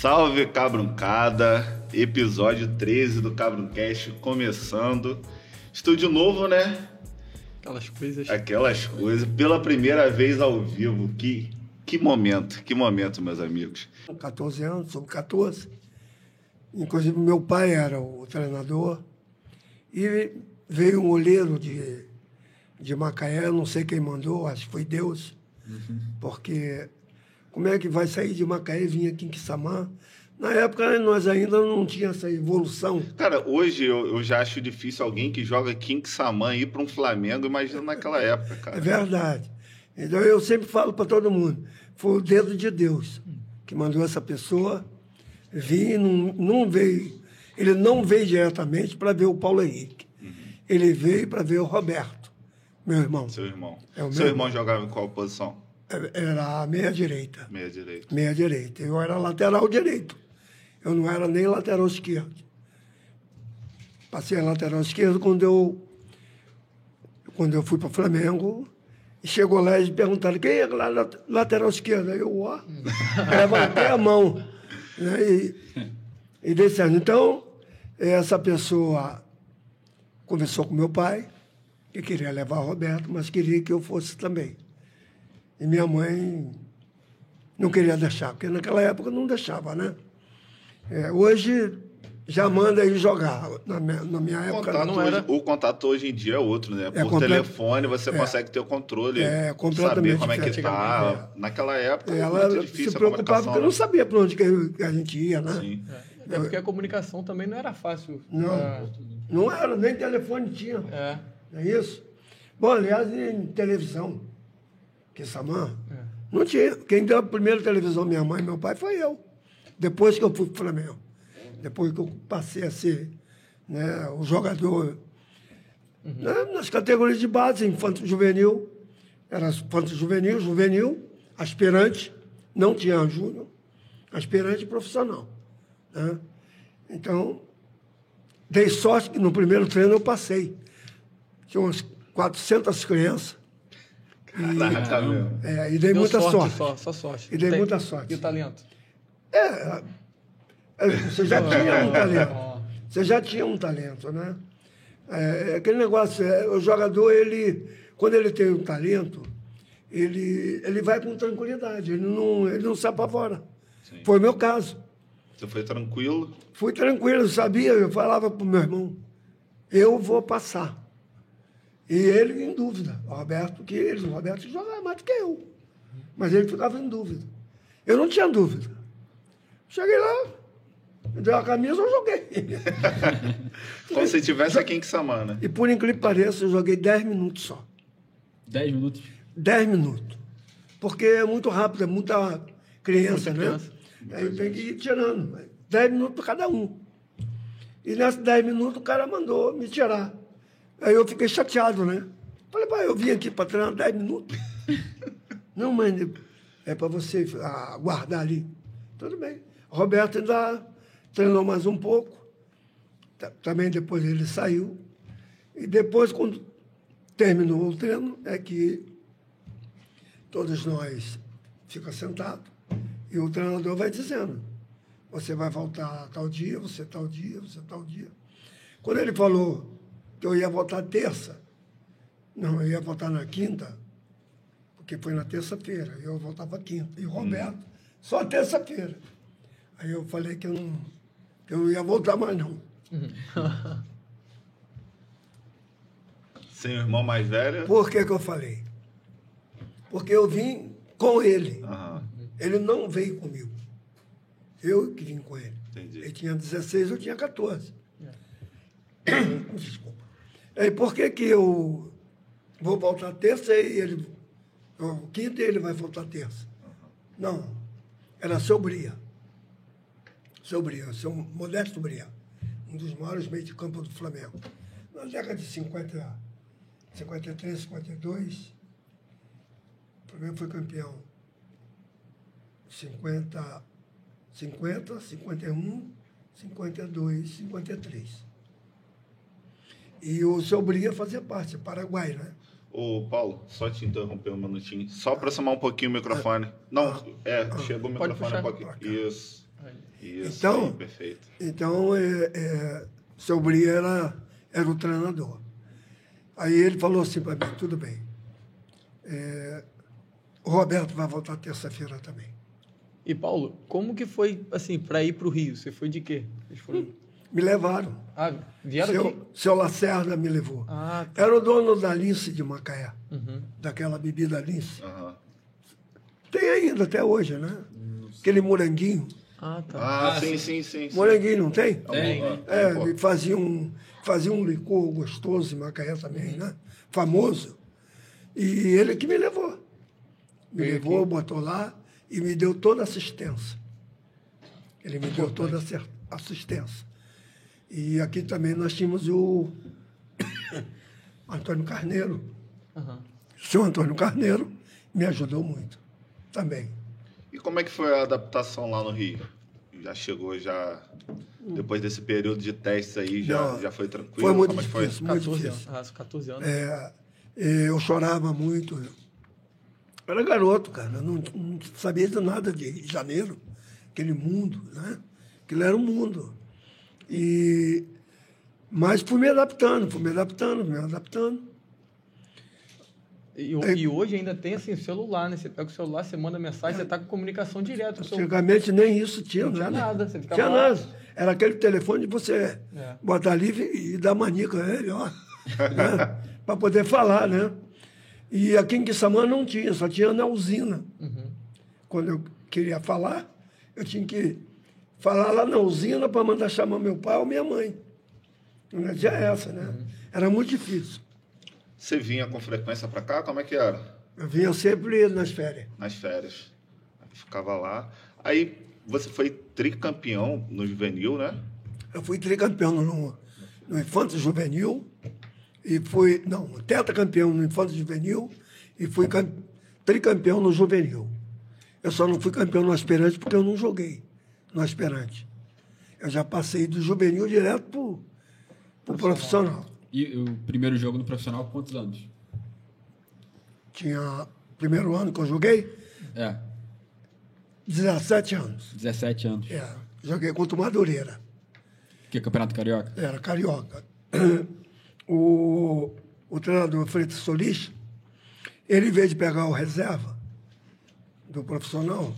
Salve Cabruncada, episódio 13 do Cabruncast começando. Estou de novo, né? Aquelas coisas. Aquelas coisas, pela primeira vez ao vivo. Que, que momento, que momento, meus amigos. 14 anos, sou 14. Inclusive, meu pai era o treinador. E veio um olheiro de, de Macaé, não sei quem mandou, acho que foi Deus. Porque como é que vai sair de Macaé e vir aqui em Quissamã? Na época, né, nós ainda não tinha essa evolução. Cara, hoje eu, eu já acho difícil alguém que joga King Saman ir para um Flamengo, imagina naquela época, cara. É verdade. Então, eu sempre falo para todo mundo, foi o dedo de Deus que mandou essa pessoa vir, não, não veio, ele não veio diretamente para ver o Paulo Henrique. Ele veio para ver o Roberto, meu irmão. Seu irmão. É Seu meu irmão jogava em qual posição? Era a meia direita. Meia direita. Meia direita. Eu era lateral direito. Eu não era nem lateral esquerdo. Passei a lateral esquerdo quando eu, quando eu fui para o Flamengo. Chegou lá e perguntaram quem é lá lateral esquerda. Eu, ó, levantei a mão. Né? E, e dei certo. Então, essa pessoa conversou com meu pai, que queria levar o Roberto, mas queria que eu fosse também. E minha mãe não queria deixar, porque naquela época não deixava, né? É, hoje já manda ir jogar. Na minha, na minha época contato, não hoje, era. o contato hoje em dia é outro, né? Por comple- telefone você É. consegue ter o controle, É, completamente saber como é que tá. Naquela época era Ela muito se preocupava porque eu não sabia para onde que a gente ia, né? né? Sim. É, Até porque a comunicação também não era fácil. Não. É, Não era, nem telefone tinha. é, Não é isso? Bom, aliás, em televisão, que Samã, é. não tinha. Quem deu a primeira televisão, minha mãe e meu pai, foi eu. Depois que eu fui para o Flamengo. Depois que eu passei a ser né, o jogador né, nas categorias de base, infanto juvenil. Era infanto juvenil, juvenil, aspirante, não tinha júnior, aspirante e profissional. né? Então, dei sorte que no primeiro treino eu passei. Tinha umas 400 crianças. Meu. É, e dei Deu muita sorte. Só, só sorte. E dei Tem- muita sorte. E o talento? É, é, você já tinha um talento. Você já tinha um talento, né? É, é aquele negócio, é, o jogador, ele, quando ele tem um talento, ele, ele vai com tranquilidade, ele não, ele não se apavora. Sim. Foi o meu caso. Você foi tranquilo. Fui tranquilo, eu sabia, eu falava para o meu irmão, eu vou passar. E ele em dúvida, o Roberto, que ele, o Roberto jogava mais do que eu. Mas ele ficava em dúvida. Eu não tinha dúvida. Cheguei lá, me deu a camisa, eu joguei. Como se tivesse aqui em Quissamã, E por incrível que pareça, eu joguei 10 minutos só. 10 minutos. 10 minutos. Porque é muito rápido, é muita criança, Muita né? criança. Aí tem que ir tirando. 10 minutos para cada um. E nesses 10 minutos o cara mandou me tirar. Aí eu fiquei chateado, né? Falei, pai, eu vim aqui para treinar 10 minutos. Não, mãe, é para você aguardar ali. Tudo bem. Roberto ainda treinou mais um pouco. Ta- Também depois ele saiu. E depois, quando terminou o treino, é que todos nós ficamos sentados e o treinador vai dizendo: você vai voltar tal dia, você tal dia, você tal dia. Quando ele falou que eu ia voltar terça, não, eu ia voltar na quinta, porque foi na terça-feira, eu voltava quinta. E o Roberto, só terça-feira. Aí eu falei que eu não, que eu não ia voltar mais, não. Sem o irmão mais velho. Por que, que eu falei? Porque eu vim com ele. Aham, Ele não veio comigo. Eu que vim com ele. entendi. Ele tinha 16, eu tinha 14. Desculpa. Aí por que, que eu vou voltar terça e ele. ou Quinta e ele vai voltar terça? Não. Era seu Bria. Seu Bria, seu Modesto Bria. Um dos maiores meios de campo do Flamengo. Na década de 50, 53, 52, o Flamengo foi campeão 50, 50, 51, 52, 53. E o seu Bria fazia parte, Paraguai, né? Ô, Paulo, só te interromper um minutinho. Só aproximar um pouquinho o microfone. Não, é, chegou o microfone um pouquinho. Isso. Isso, Então- aí, perfeito. Então, é, é, seu Bria era, era o treinador. Aí ele falou assim para mim, tudo bem. É, o Roberto vai voltar terça-feira também. E Paulo, como que foi, assim, para ir para o Rio? Você foi de quê? Vocês foram... Me levaram. Ah, vieram Seu, aqui? seu Lacerda me levou. Ah, tá. Era o dono da Lince de Macaé, Uhum. daquela bebida Lince. Aham. Tem ainda até hoje, né? Aquele moranguinho. Ah, tá. Ah, Ah, sim, sim. sim, sim. Moranguinho, não tem? Tem, É, fazia um, fazia um licor gostoso em Macaé também, né? Famoso. E ele que me levou. Me Veio levou, aqui. botou lá e me deu toda a assistência. Ele me deu toda a assistência. E aqui também nós tínhamos o Antônio Carneiro. Aham. O senhor Antônio Carneiro me ajudou muito também. E como é que foi a adaptação lá no Rio? Já chegou já depois desse período de testes aí, já, Não, já foi tranquilo? foi muito como é que foi? difícil. Muito 14 difícil. anos. Ah, 14 anos. É, eu chorava muito. Eu era garoto, cara. Eu não, não sabia de nada de janeiro, aquele mundo, né? Aquilo era um mundo. E, mas fui me adaptando, fui me adaptando, me adaptando. E, É. e hoje ainda tem, assim, celular, né? Você pega o celular, você manda mensagem, você tá com comunicação direta com o seu... Antigamente nem isso tinha, Não tinha né? nada, você ficava Tinha lá. nada. Era aquele telefone de você É. botar ali e dar manica a ele, ó. né? Para poder falar, né? E aqui em Quissamã não tinha, só tinha na usina. Uhum. Quando eu queria falar, eu tinha que falar lá na usina para mandar chamar meu pai ou minha mãe. Não tinha essa, né? Uhum. Era muito difícil. Você vinha com frequência pra cá? Como é que era? Eu vinha sempre nas férias. Nas férias. Ficava lá. Aí você foi tricampeão no juvenil, né? Eu fui tricampeão no, no Infanto Juvenil e fui, não, tetracampeão no Infanto Juvenil e fui cam- tricampeão no Juvenil. Eu só não fui campeão no Aspirante porque eu não joguei no Aspirante. Eu já passei do Juvenil direto pro, pro profissional. E o primeiro jogo no profissional, quantos anos? Tinha primeiro ano que eu joguei, É, 17 anos. 17 anos. É, joguei contra o Madureira. Que é Campeonato Carioca? Era carioca. O, o treinador Freitas Solis, ele, em vez de pegar o reserva do profissional,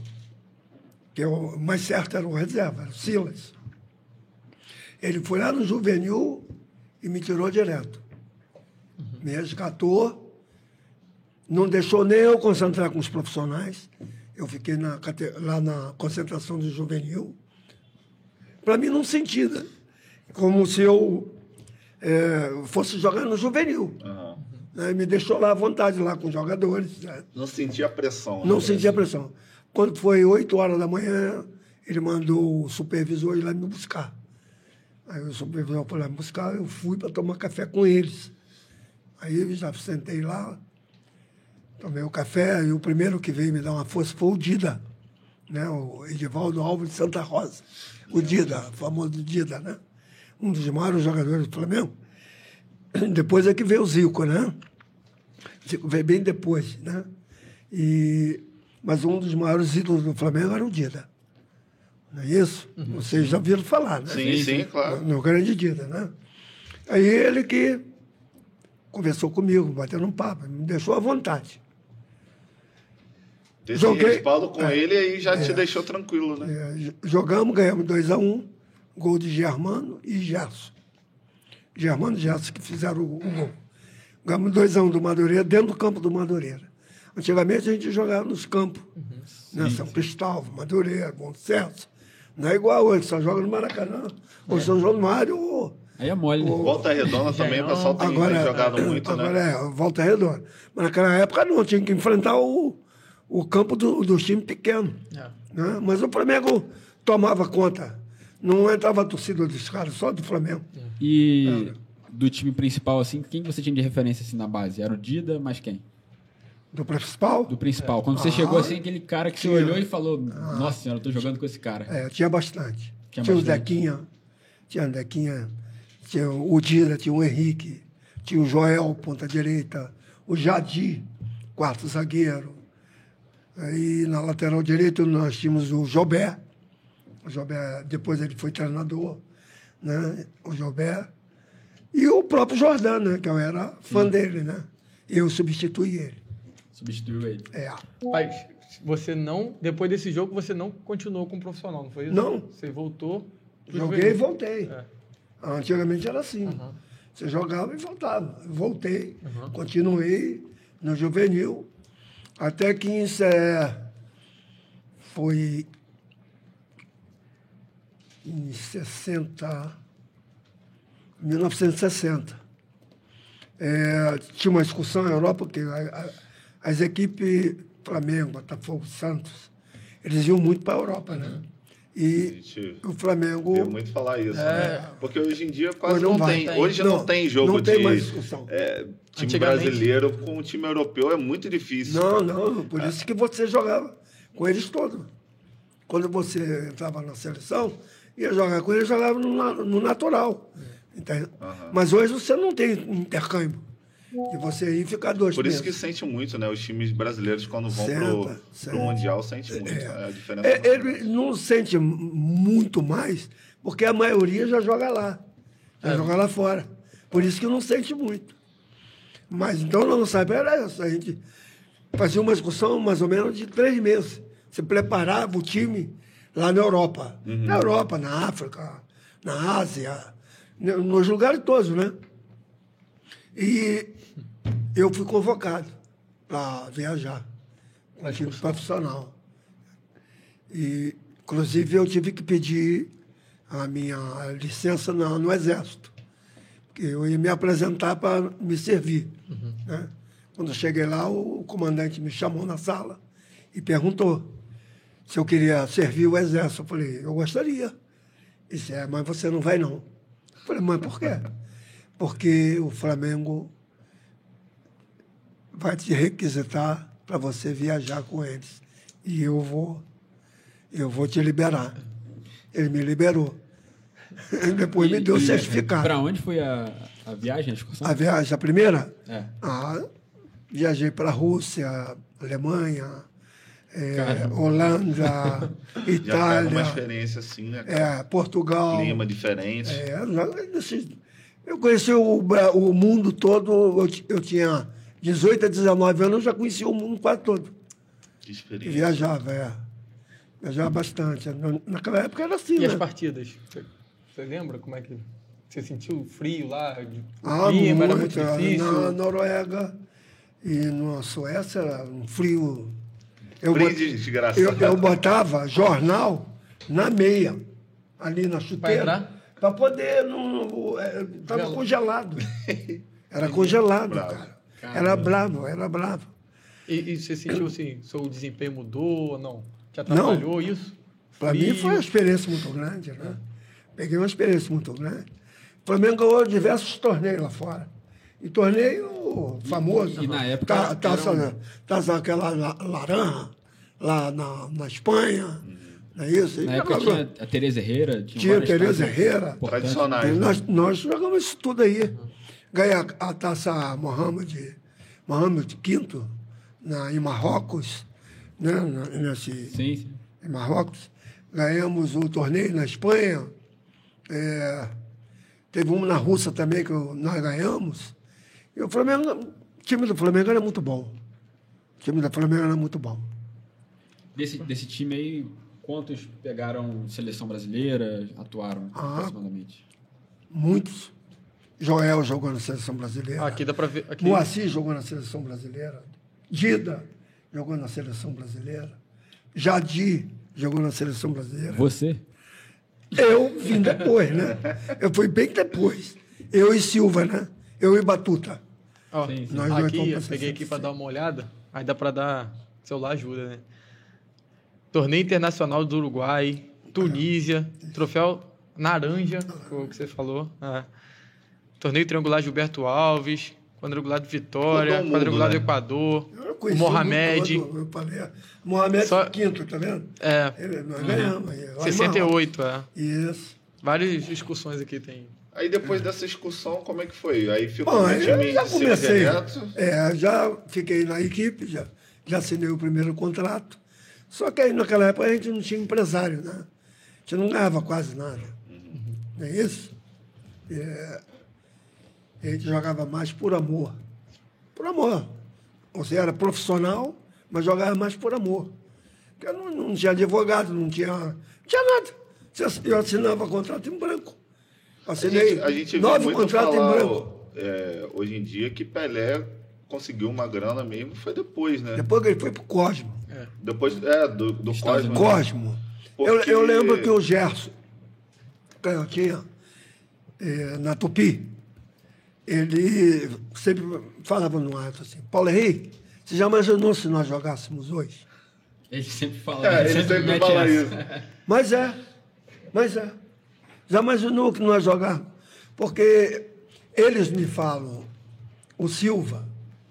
que é o mais certo era o reserva, era o Silas, ele foi lá no juvenil e me tirou direto. Me resgatou, não deixou nem eu concentrar com os profissionais. Eu fiquei na, lá na concentração do juvenil. Para mim, não sentido. Como se eu eh, fosse jogar no juvenil. Aham. né? Me deixou lá à vontade, lá com os jogadores. né? Não sentia pressão. Não né? sentia pressão. Quando foi 8 horas da manhã, ele mandou o supervisor ir lá me buscar. Aí o supervisor foi lá me buscar, eu fui para tomar café com eles. Aí eu já sentei lá, tomei o café, e o primeiro que veio me dar uma força foi o Dida, né? o Edivaldo Alves de Santa Rosa. O Dida, o famoso Dida, né? Um dos maiores jogadores do Flamengo. Depois é que veio o Zico, né? Zico veio bem depois, né? E, mas um dos maiores ídolos do Flamengo era o Dida. Não é isso? Vocês já ouviram falar, né? Sim, sim, claro. No grande Dida, né? Aí ele que conversou comigo, batendo um papo, me deixou à vontade. Esse Joguei- respaldo com É. ele aí já te deixou tranquilo, né? É, jogamos, ganhamos 2 a 1 um, gol de Germano e Gerson. Germano e Gerson que fizeram o, o gol. Ganhamos 2 a 1 um do Madureira, dentro do campo do Madureira. Antigamente a gente jogava nos campos. né? São Cristóvão, Madureira, Bom Sucesso. Não é igual hoje, só joga no Maracanã, ou São João do Mário, ou Aí é mole, né? Volta Redonda também, o pessoal tem, tem agora, jogado muito, agora né? é, volta redonda. Mas naquela época não, tinha que enfrentar o, o campo do, do time pequeno. É. né? Mas o Flamengo tomava conta. Não entrava a torcida dos caras, só do Flamengo. E do time principal, assim, quem que você tinha de referência assim na base? Era o Dida, mas quem? Do principal, Do principal. Quando você chegou assim, aquele cara que você olhou e falou: Nossa senhora, eu tô jogando com esse cara. é, tinha bastante. Tinha Tinha, o bastante. Dequinha, tinha o Dequinha, tinha o Dira, tinha o Henrique, tinha o Joel, ponta direita, o Jadi, quarto zagueiro. Aí na lateral direita nós tínhamos o Jobé, O Jobé, depois ele foi treinador, né? O Jobé. E o próprio Jordan, né? Que eu era fã dele, né? Eu substituí ele. Substituiu ele. É. Mas você não, depois desse jogo, você não continuou como profissional, não foi isso? Não. Você voltou. Joguei e voltei. É. Antigamente era assim. Aham. Você jogava e voltava. Voltei, Uhum. continuei no juvenil, até que em Sé foi em 60, 1960. É, tinha uma excursão na Europa, porque a- a- as equipes Flamengo, Botafogo, Santos, eles iam muito para a Europa, né? A E gente o Flamengo vê muito falar isso, É. né? Porque hoje em dia quase Hoje não, não vai. tem. Tem. Hoje não, Não, tem jogo não tem de mais discussão. é, time brasileiro com o time europeu é muito difícil. Não, não, por isso que você jogava com eles todos. Quando você entrava na seleção, ia jogar com eles, jogava no, no natural. Entende? Aham. Mas hoje você não tem intercâmbio. E você ir ficar dois Por isso que meses. sente muito, né? Os times brasileiros, quando vão pro, Mundial, sente muito. É, a diferença. É, ele não sente muito mais, porque a maioria já joga lá. Já joga lá fora. Por isso que não sente muito. Mas então nossa época era isso. A gente fazia uma excursão mais ou menos de três meses. Você preparava o time lá na Europa. Na Europa, na África, na Ásia, nos lugares todos, né? E eu fui convocado para viajar com o time profissional. E, inclusive, eu tive que pedir a minha licença na- no Exército, porque eu ia me apresentar para me servir. né? Quando eu cheguei lá, o comandante me chamou na sala e perguntou se eu queria servir o Exército. Eu falei, eu gostaria. Ele disse, é, mas você não vai não. Eu falei, mas por quê? Porque o Flamengo vai te requisitar para você viajar com eles. E eu vou, eu vou te liberar. Ele me liberou. Depois me deu o certificado. Pra onde foi a, a viagem, a excursão? A viagem, a primeira? É. Ah, viajei para a Rússia, Alemanha, Caramba. Holanda, pega uma Itália, experiência assim, né? eh, Portugal. Clima diferente. É, desse- eu conheci o, o mundo todo, eu, eu tinha 18 a 19 anos, eu já conhecia o mundo quase todo. Que experiência. viajava, é. Viajava bastante. Na- Naquela época era assim, E as né? partidas? Você, você lembra como é que você sentiu o frio lá? Ah, clima era muito. muito difícil? Na Noruega e na Suécia era um frio. Eu, Frio bot- de desgraçado. eu, eu botava jornal na meia, ali na chuteira, para poder. Não, estava Gelo. congelado. Era congelado, Bravo. cara. Era Caramba. bravo, era bravo. E, e você sentiu assim, seu desempenho mudou ou não? Te atrapalhou isso? Para mim foi uma experiência muito grande, né? Peguei uma experiência muito grande. O Flamengo ganhou diversos torneios lá fora. E torneio famoso. E na né? época Ta- era taça, um- taça aquela la- laranja, lá na, na Espanha. Não é isso? E Na época jogava- tinha a Tereza Herrera. Tinha, Tinha Tereza Herrera. Tradicionais. E né? nós, nós jogamos isso tudo aí. Ganhei a, taça Mohamed, Mohamed V na, em Marrocos, né? na- Nesse, Sim, sim. em Marrocos. Ganhamos o torneio na Espanha. É, teve um na Rússia também que nós ganhamos. E o Flamengo, o time do Flamengo era muito bom. O time do Flamengo era muito bom. Desse, desse time aí, quantos pegaram seleção brasileira, atuaram Ah. aproximadamente? Muitos. Joel jogou na seleção brasileira. Ah, aqui dá pra ver. Aqui, Moacir jogou na seleção brasileira. Dida jogou na seleção brasileira. Jadir jogou na seleção brasileira. Você? Eu vim depois, né? Eu fui bem depois. Eu e Silva, né? Eu e Batuta. Ó, Sim, sim. Nós dois aqui, eu pra peguei aqui 66. para dar uma olhada. Aí dá para dar. Celular ajuda, né? Torneio Internacional do Uruguai, Tunísia, troféu Naranja, o que você falou. É. Torneio Triangular Gilberto Alves, quadrangular de Vitória, mundo, quadrangular do né? Equador, Eu o Mohamed. Eu falei, Mohamed Só- quinto, tá vendo? É, Ele, nós ganhamos. aí, lá em 68, é. Isso. Várias excursões aqui tem. Aí depois dessa excursão, como é que foi? Aí ficou Bom, eu time já comecei. É, já fiquei na equipe, já, já assinei o primeiro contrato. Só que aí naquela época a gente não tinha empresário, né? gente não ganhava quase nada. Não é isso? É, a gente jogava mais por amor. Por amor. Você era profissional, mas jogava mais por amor. Porque não, não tinha advogado, não tinha, não tinha nada. Eu assinava contrato em branco. A Assinei gente, a gente nove contratos em branco. é, hoje em dia que Pelé conseguiu uma grana mesmo, foi depois, né? Depois que ele foi pro Cosmo. É. Depois, é, do, do Cosmo. Cosmo. Eu, Porque- eu lembro que o Gerson, canhotinha, eh, na Tupi, ele sempre falava no ato assim, Paulo Henrique, você já imaginou se nós jogássemos hoje? Ele sempre fala. É, ele sempre mete fala isso. Mas é, mas é. Já imaginou que nós jogávamos? Porque eles me falam, o Silva,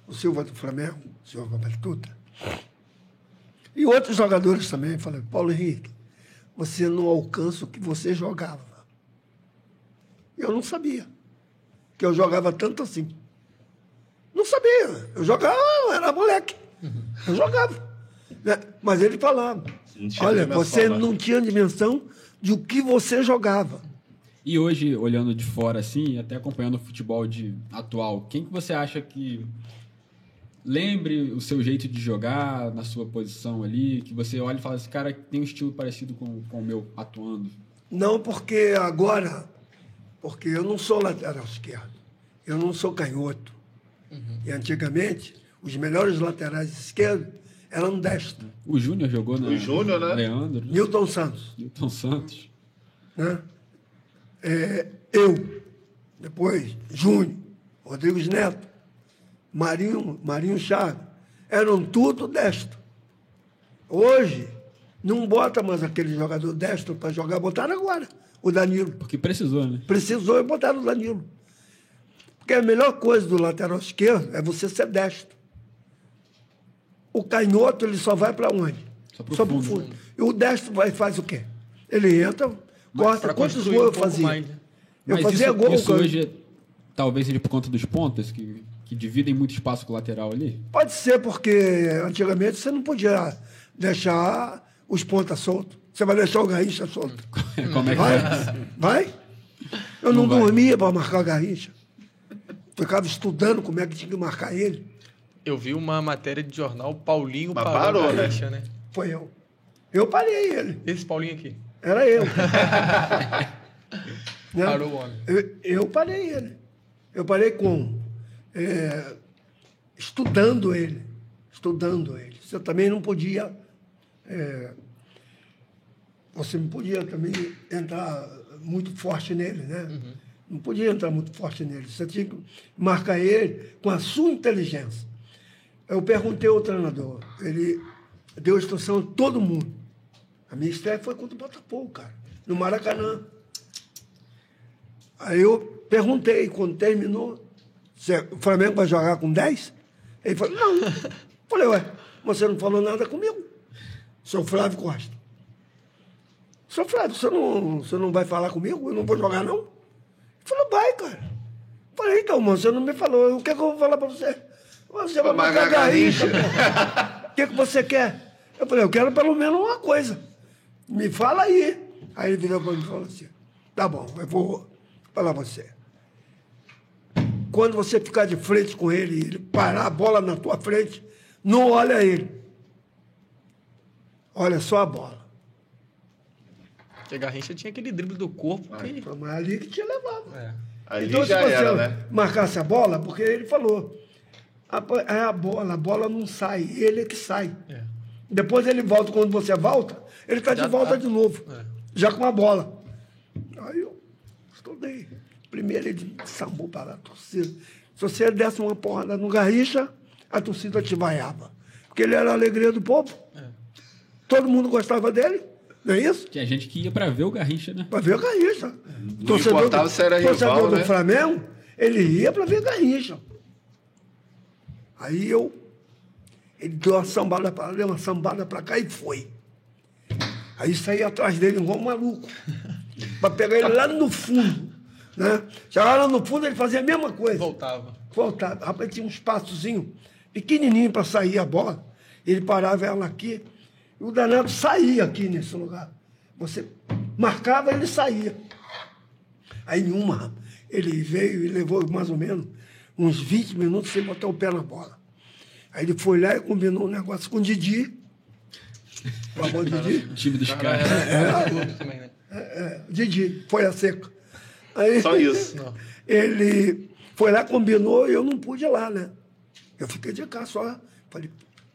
o Silva do Flamengo, o Silva Batuta, e outros jogadores também falam, Paulo Henrique, você não alcança o que você jogava. Eu não sabia que eu jogava tanto assim. Não sabia. Eu jogava, eu era moleque. Eu jogava. né? Mas ele falava, olha, você né? não tinha dimensão de o que você jogava. E hoje, olhando de fora assim, até acompanhando o futebol de atual, quem que você acha que lembre o seu jeito de jogar na sua posição ali, que você olha e fala, esse cara tem um estilo parecido com, com o meu atuando? Não porque agora, porque eu não sou lateral esquerdo, eu não sou canhoto. E antigamente, os melhores laterais esquerdos eram destros. O Júnior jogou na O Júnior, né? Leandro, Newton Santos. Newton Santos. né? É, eu, depois Júnior, Rodrigues Neto, Marinho, Marinho Chaves, eram tudo destro. Hoje, não bota mais aquele jogador destro para jogar, botaram agora, o Danilo. Porque precisou, né? Precisou e botaram o Danilo. Porque a melhor coisa do lateral esquerdo é você ser destro. O canhoto, ele só vai para onde? Só pro pro fundo. fundo. E o destro vai, faz o quê? Ele entra, corta. Quantos gols um eu fazia? mais, né? Eu Mas fazia isso, gol. isso hoje talvez seja por conta dos pontas, que, que dividem muito espaço com o lateral ali. Pode ser porque antigamente você não podia deixar os pontas soltos. Você vai deixar o Garrincha solto. Como é que Vai? é? Vai? Eu não, Não dormia para marcar o Garrincha. Ficava estudando como é que tinha que marcar ele. Eu vi uma matéria de jornal, Paulinho Mas parou, parou, né? Garrincha, né? Foi eu. Eu parei ele. Esse Paulinho aqui. Era eu. Né? Parou o homem. Eu, eu parei ele. Eu parei com é, estudando ele. Estudando ele. Você também não podia. é, você não podia também entrar muito forte nele, né? Não podia entrar muito forte nele. Você tinha que marcar ele com a sua inteligência. Eu perguntei ao treinador, ele deu instrução a todo mundo. A minha estreia foi contra o Botafogo, cara, no Maracanã. Aí eu perguntei, quando terminou, o Flamengo vai jogar com 10? Ele falou, não. Falei, ué, você não falou nada comigo. Sou Flávio Costa. Sou Flávio, você não, você não vai falar comigo? Eu não vou jogar, não? Ele falou, vai, cara. Falei, então, mano, você não me falou. O que, é que eu vou falar pra você? Você vai marcar Garrincha. O que, que você quer? Eu falei, eu quero pelo menos uma coisa. Me fala aí. Aí ele virou para mim e falou assim: tá bom, eu vou falar pra você. Quando você ficar de frente com ele e ele parar a bola na tua frente, não olha ele. Olha só a bola. Porque Garrincha tinha aquele drible do corpo que... Foi mais ali que te levava. É. Ali então, já se você era, né? marcasse a bola, porque ele falou, a, é a bola, a bola não sai, ele é que sai. É. Depois ele volta, quando você volta, ele está de Já volta tá. de novo, É. já com a bola. Aí eu estudei. Primeiro ele sambou para a torcida. Se você desse uma porrada no Garrincha, a torcida te vaiava. Porque ele era a alegria do povo. É. Todo mundo gostava dele, não é isso? Tinha gente que ia pra ver o Garrincha, né? Para ver o Garrincha. Não importava se era torcedor rival, do né? Flamengo, ele ia para ver Garrincha. Aí eu. Ele deu uma sambada para deu uma sambada para cá e foi. Aí saí atrás dele igual um maluco. para pegar ele lá no fundo. Né? Chegava lá no fundo, ele fazia a mesma coisa. Voltava. Voltava. Rapaz, tinha um espaçozinho pequenininho para sair a bola. Ele parava ela aqui. E o danado saía aqui nesse lugar. Você marcava, ele saía. Aí em uma, ele veio e levou mais ou menos uns 20 minutos sem botar o pé na bola. Aí ele foi lá e combinou um negócio com o Didi. O amor Didi. O time dos Cara, caras. é, clube também, né? É, Didi, foi a seca. Aí, Só isso. Ele foi lá, combinou e eu não pude ir lá, né? Eu fiquei de cá só. Falei,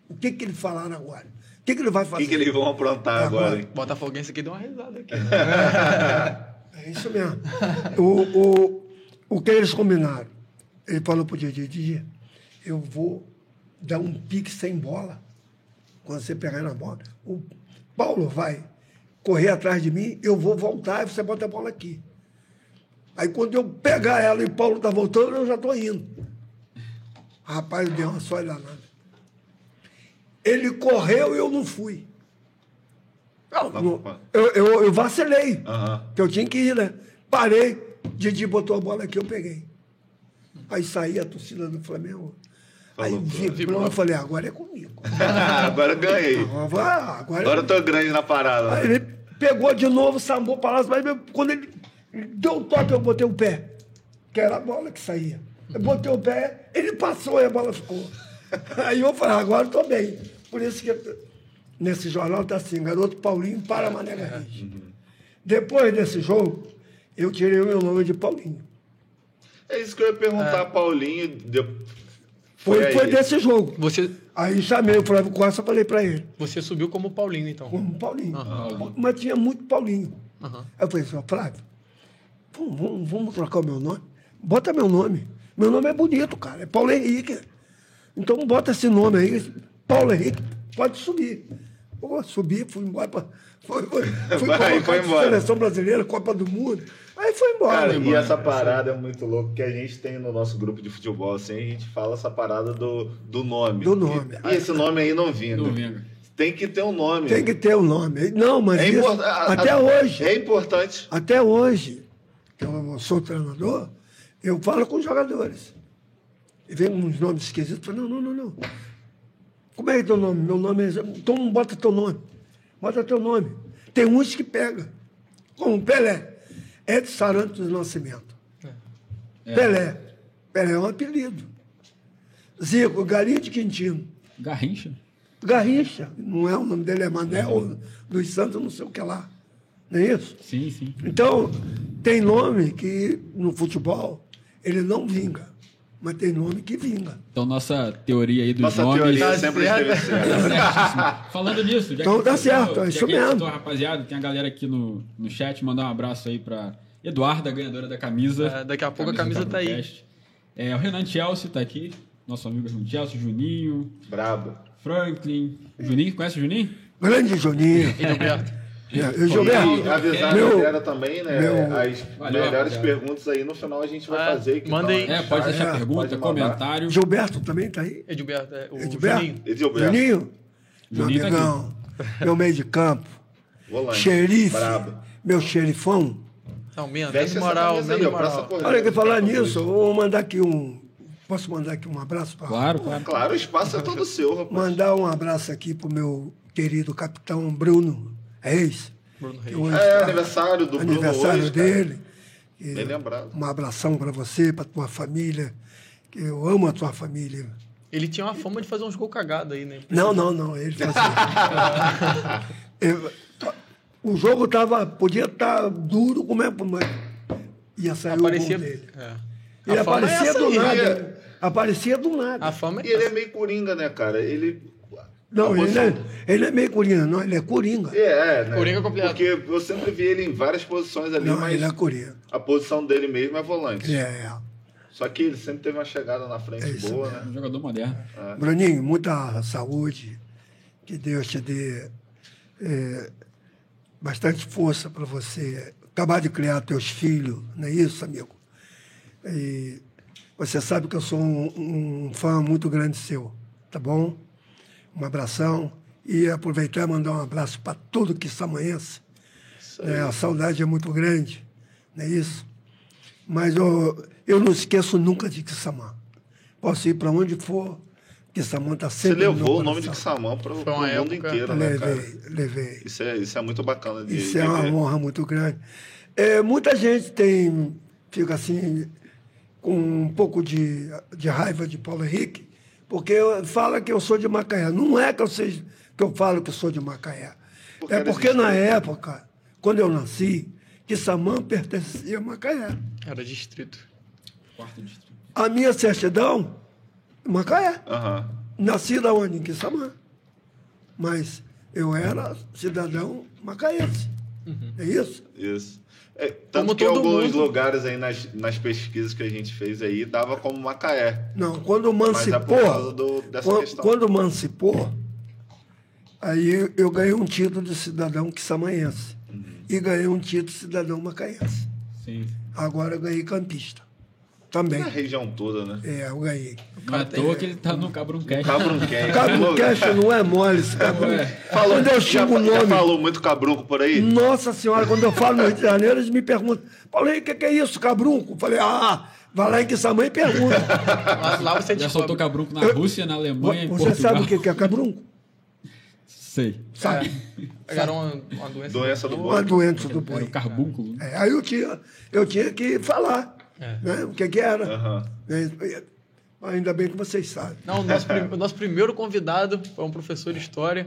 o que que ele falaram agora? O que que ele vai O fazer? que, que eles vão aprontar Agora. agora, hein? Botafoguense aqui deu uma risada aqui. É isso mesmo. o, o, o que eles combinaram? Ele falou pro Didi, Didi, eu vou dar um pique sem bola. Quando você pegar na bola. O Paulo vai correr atrás de mim, eu vou voltar e você bota a bola aqui. Aí quando eu pegar ela e o Paulo tá voltando, eu já tô indo. Rapaz, deu uma sorte danada. Ele correu e eu não fui. Eu, não- eu, eu, eu vacilei. Aham. Que eu tinha que ir, né? Parei, Didi botou a bola aqui, eu peguei. Aí saí a torcida do Flamengo. Aí Falou, vibrou, eu falei, agora é comigo. agora eu ganhei. Agora, agora, Agora eu tô grande na parada. Aí ele pegou de novo, sambou para lá, mas quando ele deu o toque, eu botei o pé. Que era a bola que saía. Eu botei o pé, ele passou e a bola ficou. Aí eu falei, agora eu tô bem. Por isso que nesse jornal tá assim, garoto Paulinho para Mané Garrincha. Depois desse jogo, eu tirei o meu nome de Paulinho. É isso que eu ia perguntar, Paulinho. de- Foi, aí. foi desse jogo. Você, Aí chamei o Flávio Costa e falei para ele, você subiu como Paulinho, então. como Paulinho. Aham. Mas tinha muito Paulinho. Aham. Aí eu falei assim, Flávio, vamos, vamos, vamos trocar o meu nome? Bota meu nome. Meu nome é bonito, cara. É Paulo Henrique. Então bota esse nome aí. Paulo Henrique, pode subir. Pô, subi, fui embora. Pra, foi, foi, fui Vai, foi embora. Seleção Brasileira, Copa do Mundo. Aí foi embora. Cara, Foi e embora. essa parada é muito louco que a gente tem no nosso grupo de futebol, assim, a gente fala essa parada do, do nome. Do nome. E, e esse nome aí não vinga. Não vinga. Tem que ter um nome. Tem que ter o um nome. Não, mas É isso, import- até a- hoje. É importante. Até hoje, que eu sou treinador, eu falo com os jogadores. E vem uns nomes esquisitos, falo, não, não, não, não. Como é que é teu nome? Meu nome é. Então bota teu nome. Bota teu nome. Tem uns que pega. Como Pelé. Edson Sarantos do Nascimento. É. Pelé. Pelé é um apelido. Zico, Galinha de Quintino. Garrincha. Garrincha. Não é o nome dele, é Manel dos Santos, não sei o que lá. Não é isso? Sim, sim. Então, tem nome que no futebol ele não vinga, mas tem nome que vinga. Então, nossa teoria aí dos Nossa nomes. teoria Tá sempre certo. esteve certa. Certíssimo. Falando nisso, já Então que tá você certo, é já isso mesmo. citou, rapaziada, tem a galera aqui no, no chat, mandar um abraço aí pra Eduarda, ganhadora da camisa. É, daqui a pouco a camisa do tá aí. É, o Renan Chelsea tá aqui, nosso amigo Renan Chelsea, Juninho, Brabo. Franklin. Juninho, conhece o Juninho? Grande Juninho. E Gilberto. É, e Gilberto, E avisar a meu- galera também, né? meu- as Valeu, melhores perguntas aí no final a gente vai É, fazer. que mandem- tá lá É, pode deixar é, pergunta, comentário. Gilberto também está aí? Edilberto, é, o Edilberto? Juninho. Edilberto. Juninho? Meu Juninho tá amigão, meu meio de campo, Volante. xerife, Brabo. meu xerifão. Não, menos, Veste moral, aí, essa moral. Olha que falar Tá nisso, eu vou mandar aqui um. Posso mandar aqui um abraço para Claro, claro. Claro, o espaço é todo seu, rapaz. Mandar um abraço aqui pro meu querido capitão Bruno Reis. Bruno que Reis. hoje É tá- aniversário do Bruno aniversário hoje, cara. dele. E Bem lembrado. Um abração para você, para tua família. que Eu amo a tua família. Ele tinha uma fama de fazer uns gol cagado aí, né? Não, não, não. Ele fazia. Eu- o jogo tava, podia estar duro como é, mas ia sair Aparecia. o gol dele. É. Ele A fama é aparecia essa do aí, nada. né? Aparecia do nada. A fama E é ele é meio coringa, né, cara? Ele. Não, a ele, é, ele é meio coringa, não, ele é coringa. É, é, né? Coringa completo. Porque eu sempre vi ele em várias posições ali, Não, mas ele é coringa. a posição dele mesmo é volante. É. Só que ele sempre teve uma chegada na frente É boa, mesmo. né? Um jogador moderno. Bruninho, muita saúde, que Deus te dê é, bastante força para você acabar de criar teus filhos, não é isso, amigo? E você sabe que eu sou um, um fã muito grande seu, tá bom? Um abração e aproveitar e mandar um abraço para tudo que samanhense. É, a saudade é muito grande, não é isso? Mas eu, eu não esqueço nunca de Quissamã. Posso ir para onde for, que Samã está Você sempre no levou o nome de. Kissamã para o Foi uma mundo época- inteiro, né, cara? Levei, levei. Isso é, isso é muito bacana de, Isso é uma honra muito grande. É, muita gente tem, fica assim, com um pouco de, de raiva de Paulo Henrique, porque eu- fala que eu sou de Macaé. Não é que eu, seja, que eu falo que sou de Macaé. Porque é porque na época, quando eu nasci, que Samã pertencia a Macaé. Era distrito. Quarto distrito. A minha certidão, Macaé. Aham. Nasci da onde? Em Quissamã. Mas eu era cidadão macaense. É isso? Isso. É, tanto Como que todo alguns mundo. lugares aí nas, nas pesquisas que a gente fez aí dava como Macaé. Não, quando Mas é por causa emancipou, do, dessa quan- questão. quando emancipou, aí eu- eu ganhei um título de cidadão quissamanhense. Uhum. E ganhei um título de cidadão macaense. Sim. Agora eu ganhei campista. Também. Na região toda, né? É, eu ganhei. Não é que ele tá no Cabruncast. Cabruncast. Cabro Cash não é mole esse cabro. Ué. Falou, Quando eu já, xingo o já nome. falou muito cabrunco por aí? Nossa Senhora, quando eu falo no Rio de Janeiro, eles me perguntam, Paulinho, o que, que é isso, cabrunco? Falei, ah, vai lá em Quissamã e pergunta. Lá, lá você Já descobre. soltou cabrunco na Rússia, na Alemanha, em Você sabe o que que é cabrunco? Sei. Sabe? Era uma, uma doença. Doença do Uma boi. doença do Era boi. o carbúnculo. É, aí eu tinha, eu tinha que falar É. né, o que, que era. Aham. É, Ainda bem que vocês sabem. Não, o nosso, o nosso primeiro convidado foi um professor de história.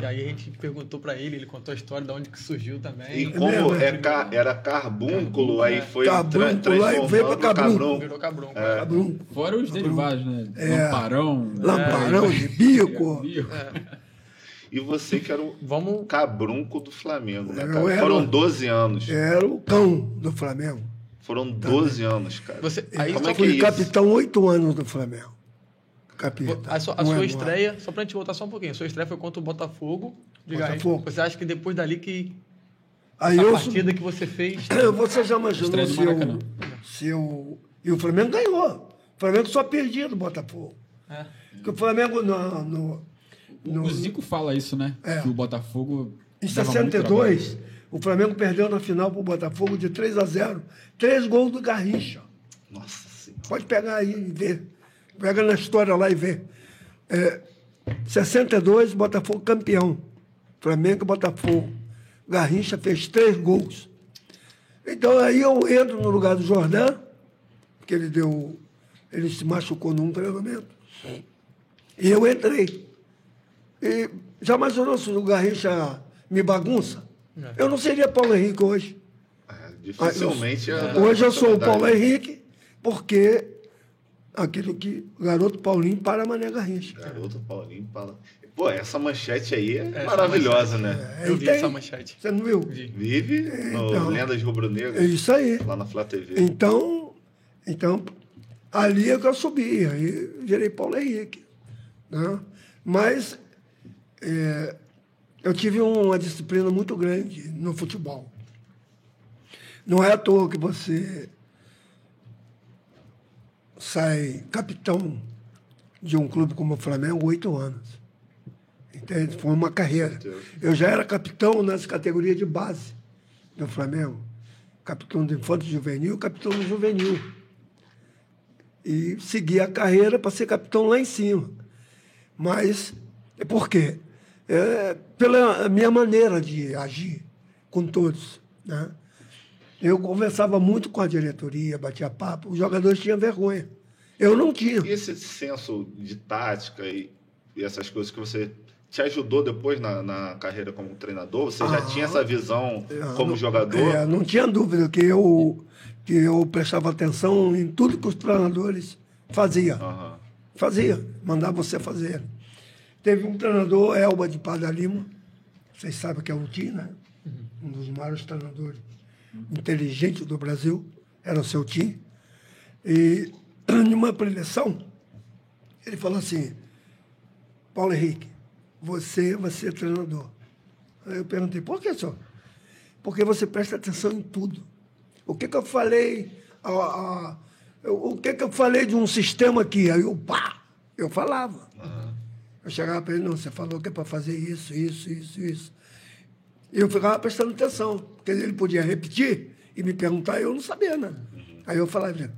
E aí a gente perguntou pra ele, ele contou a história de onde que surgiu também. E como é ca- era carbúnculo, aí foi Cabrúnculo, tra- aí veio pra transformando cabrunco. cabrunco. Virou cabrão. Cabrunco, Fora os derivados, né? É. Lamparão. lamparão de bico. Bico. E você que era o Vamos. cabrunco do Flamengo, né, cara? Foram 12 anos. Era o cão do Flamengo. Foram 12 anos, cara. Você, aí Como só é que é isso? capitão oito anos do Flamengo. Capitão. A sua, a é sua mole. estreia, só pra gente voltar só um pouquinho, a sua estreia foi contra o Botafogo. Diga aí, Botafogo. Você acha que depois dali que Aí a eu, partida que você fez. Você já imaginou se eu, Maracanã. se eu. E o Flamengo ganhou. O Flamengo só perdia do Botafogo. É. Porque o Flamengo no, no, no- O Zico fala isso, né? É. Que o Botafogo. em dava muito 62, o Flamengo perdeu na final para o Botafogo de 3 a 0. Três gols do Garrincha. Nossa senhora. Pode pegar aí e ver. Pega na história lá e vê. É, 62, Botafogo campeão. Flamengo e Botafogo. Garrincha fez três gols. Então aí eu entro no lugar do Jordão, que ele deu. Ele se machucou num treinamento. E eu entrei. E já imaginou se o Garrincha me bagunça? Eu não seria Paulo Henrique hoje. É, dificilmente. ia dar Hoje eu sou o Paulo. Henrique, porque aquilo que o garoto Paulinho para Mané Garrincha. Garoto Paulinho fala. Pô, essa manchete aí é Essa maravilhosa, manchete, né? É, Eu vi tem- essa manchete. Você não viu? Vi. Vive no Então. Lendas Rubro-Negras, É isso aí. lá na Flá TV. Então, então ali é que eu subi, aí virei Paulo Henrique. Né? Mas é, eu tive uma disciplina muito grande no futebol. Não é à toa que você sai capitão de um clube como o Flamengo oito anos. Entende? Foi uma carreira. Eu já era capitão nas categorias de base do Flamengo. Capitão do Infanto Juvenil, capitão do Juvenil. E segui a carreira para ser capitão lá em cima. Mas, é por quê? É pela minha maneira de agir com todos. Né? Eu conversava muito com a diretoria, batia papo, os jogadores tinham vergonha. Eu não tinha. E esse senso de tática e, e essas coisas que você te ajudou depois na, na carreira como treinador? Você já Ah, tinha essa visão como não- jogador? É, não tinha dúvida que eu, que eu prestava atenção em tudo que os treinadores faziam. Aham. Fazia, mandava você fazer. Teve um treinador, Elba de Padre Lima, vocês sabem que é o Tim, né? Um dos maiores treinadores inteligentes do Brasil, era o seu Tim. E, numa preleção, ele falou assim, Paulo Henrique, você vai ser treinador. Aí eu perguntei, por que, senhor? Porque você presta atenção em tudo. O que, que eu falei? a- a- o que, que eu falei de um sistema aqui? Aí eu, pá, eu falava. Eu chegava para ele, não, você falou que é para fazer isso, isso, isso, isso. E eu ficava prestando atenção, porque ele podia repetir e me perguntar, eu não sabia, né? Aí eu falava,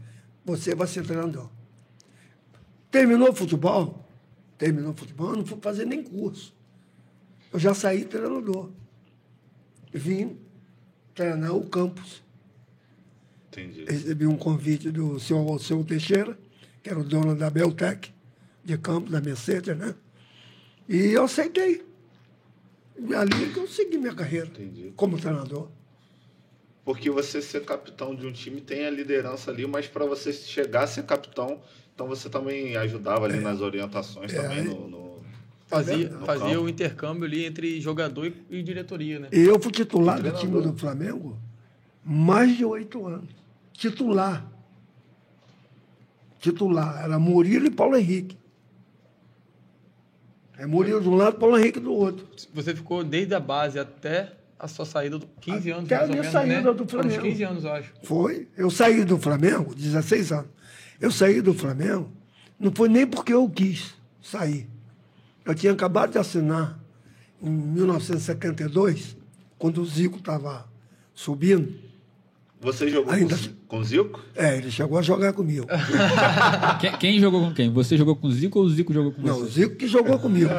você vai ser treinador. Terminou o futebol, terminou o futebol, eu não fui fazer nem curso. Eu já saí treinador. Vim treinar o campus. Entendi. Recebi um convite do senhor Alceu Teixeira, que era o dono da Beltec, de campos, da Mercedes, né? E eu aceitei. E ali que eu segui minha carreira Entendi. como treinador. Porque você ser capitão de um time tem a liderança ali, mas para você chegar a ser capitão, então você também ajudava ali nas orientações É, também no, no- Fazia, No fazia campo. o intercâmbio ali entre jogador e, e diretoria, né? E eu fui titular do time do Flamengo mais de oito anos. Titular. Titular. Era Murilo e Paulo Henrique. É Murilo de um lado, Paulo Henrique do outro. Você ficou desde a base até a sua saída do 15 anos, Até a minha menos, saída né? do uns Flamengo. 15 anos, eu acho. Foi. Eu saí do Flamengo, 16 anos. Eu saí do Flamengo, não foi nem porque eu quis sair. Eu tinha acabado de assinar em 1972, quando o Zico estava subindo. Você jogou Ainda- com, o Zico? É, ele chegou a jogar comigo. Quem, quem jogou com quem? Você jogou com o Zico ou o Zico jogou com Não, o você? Zico que jogou comigo.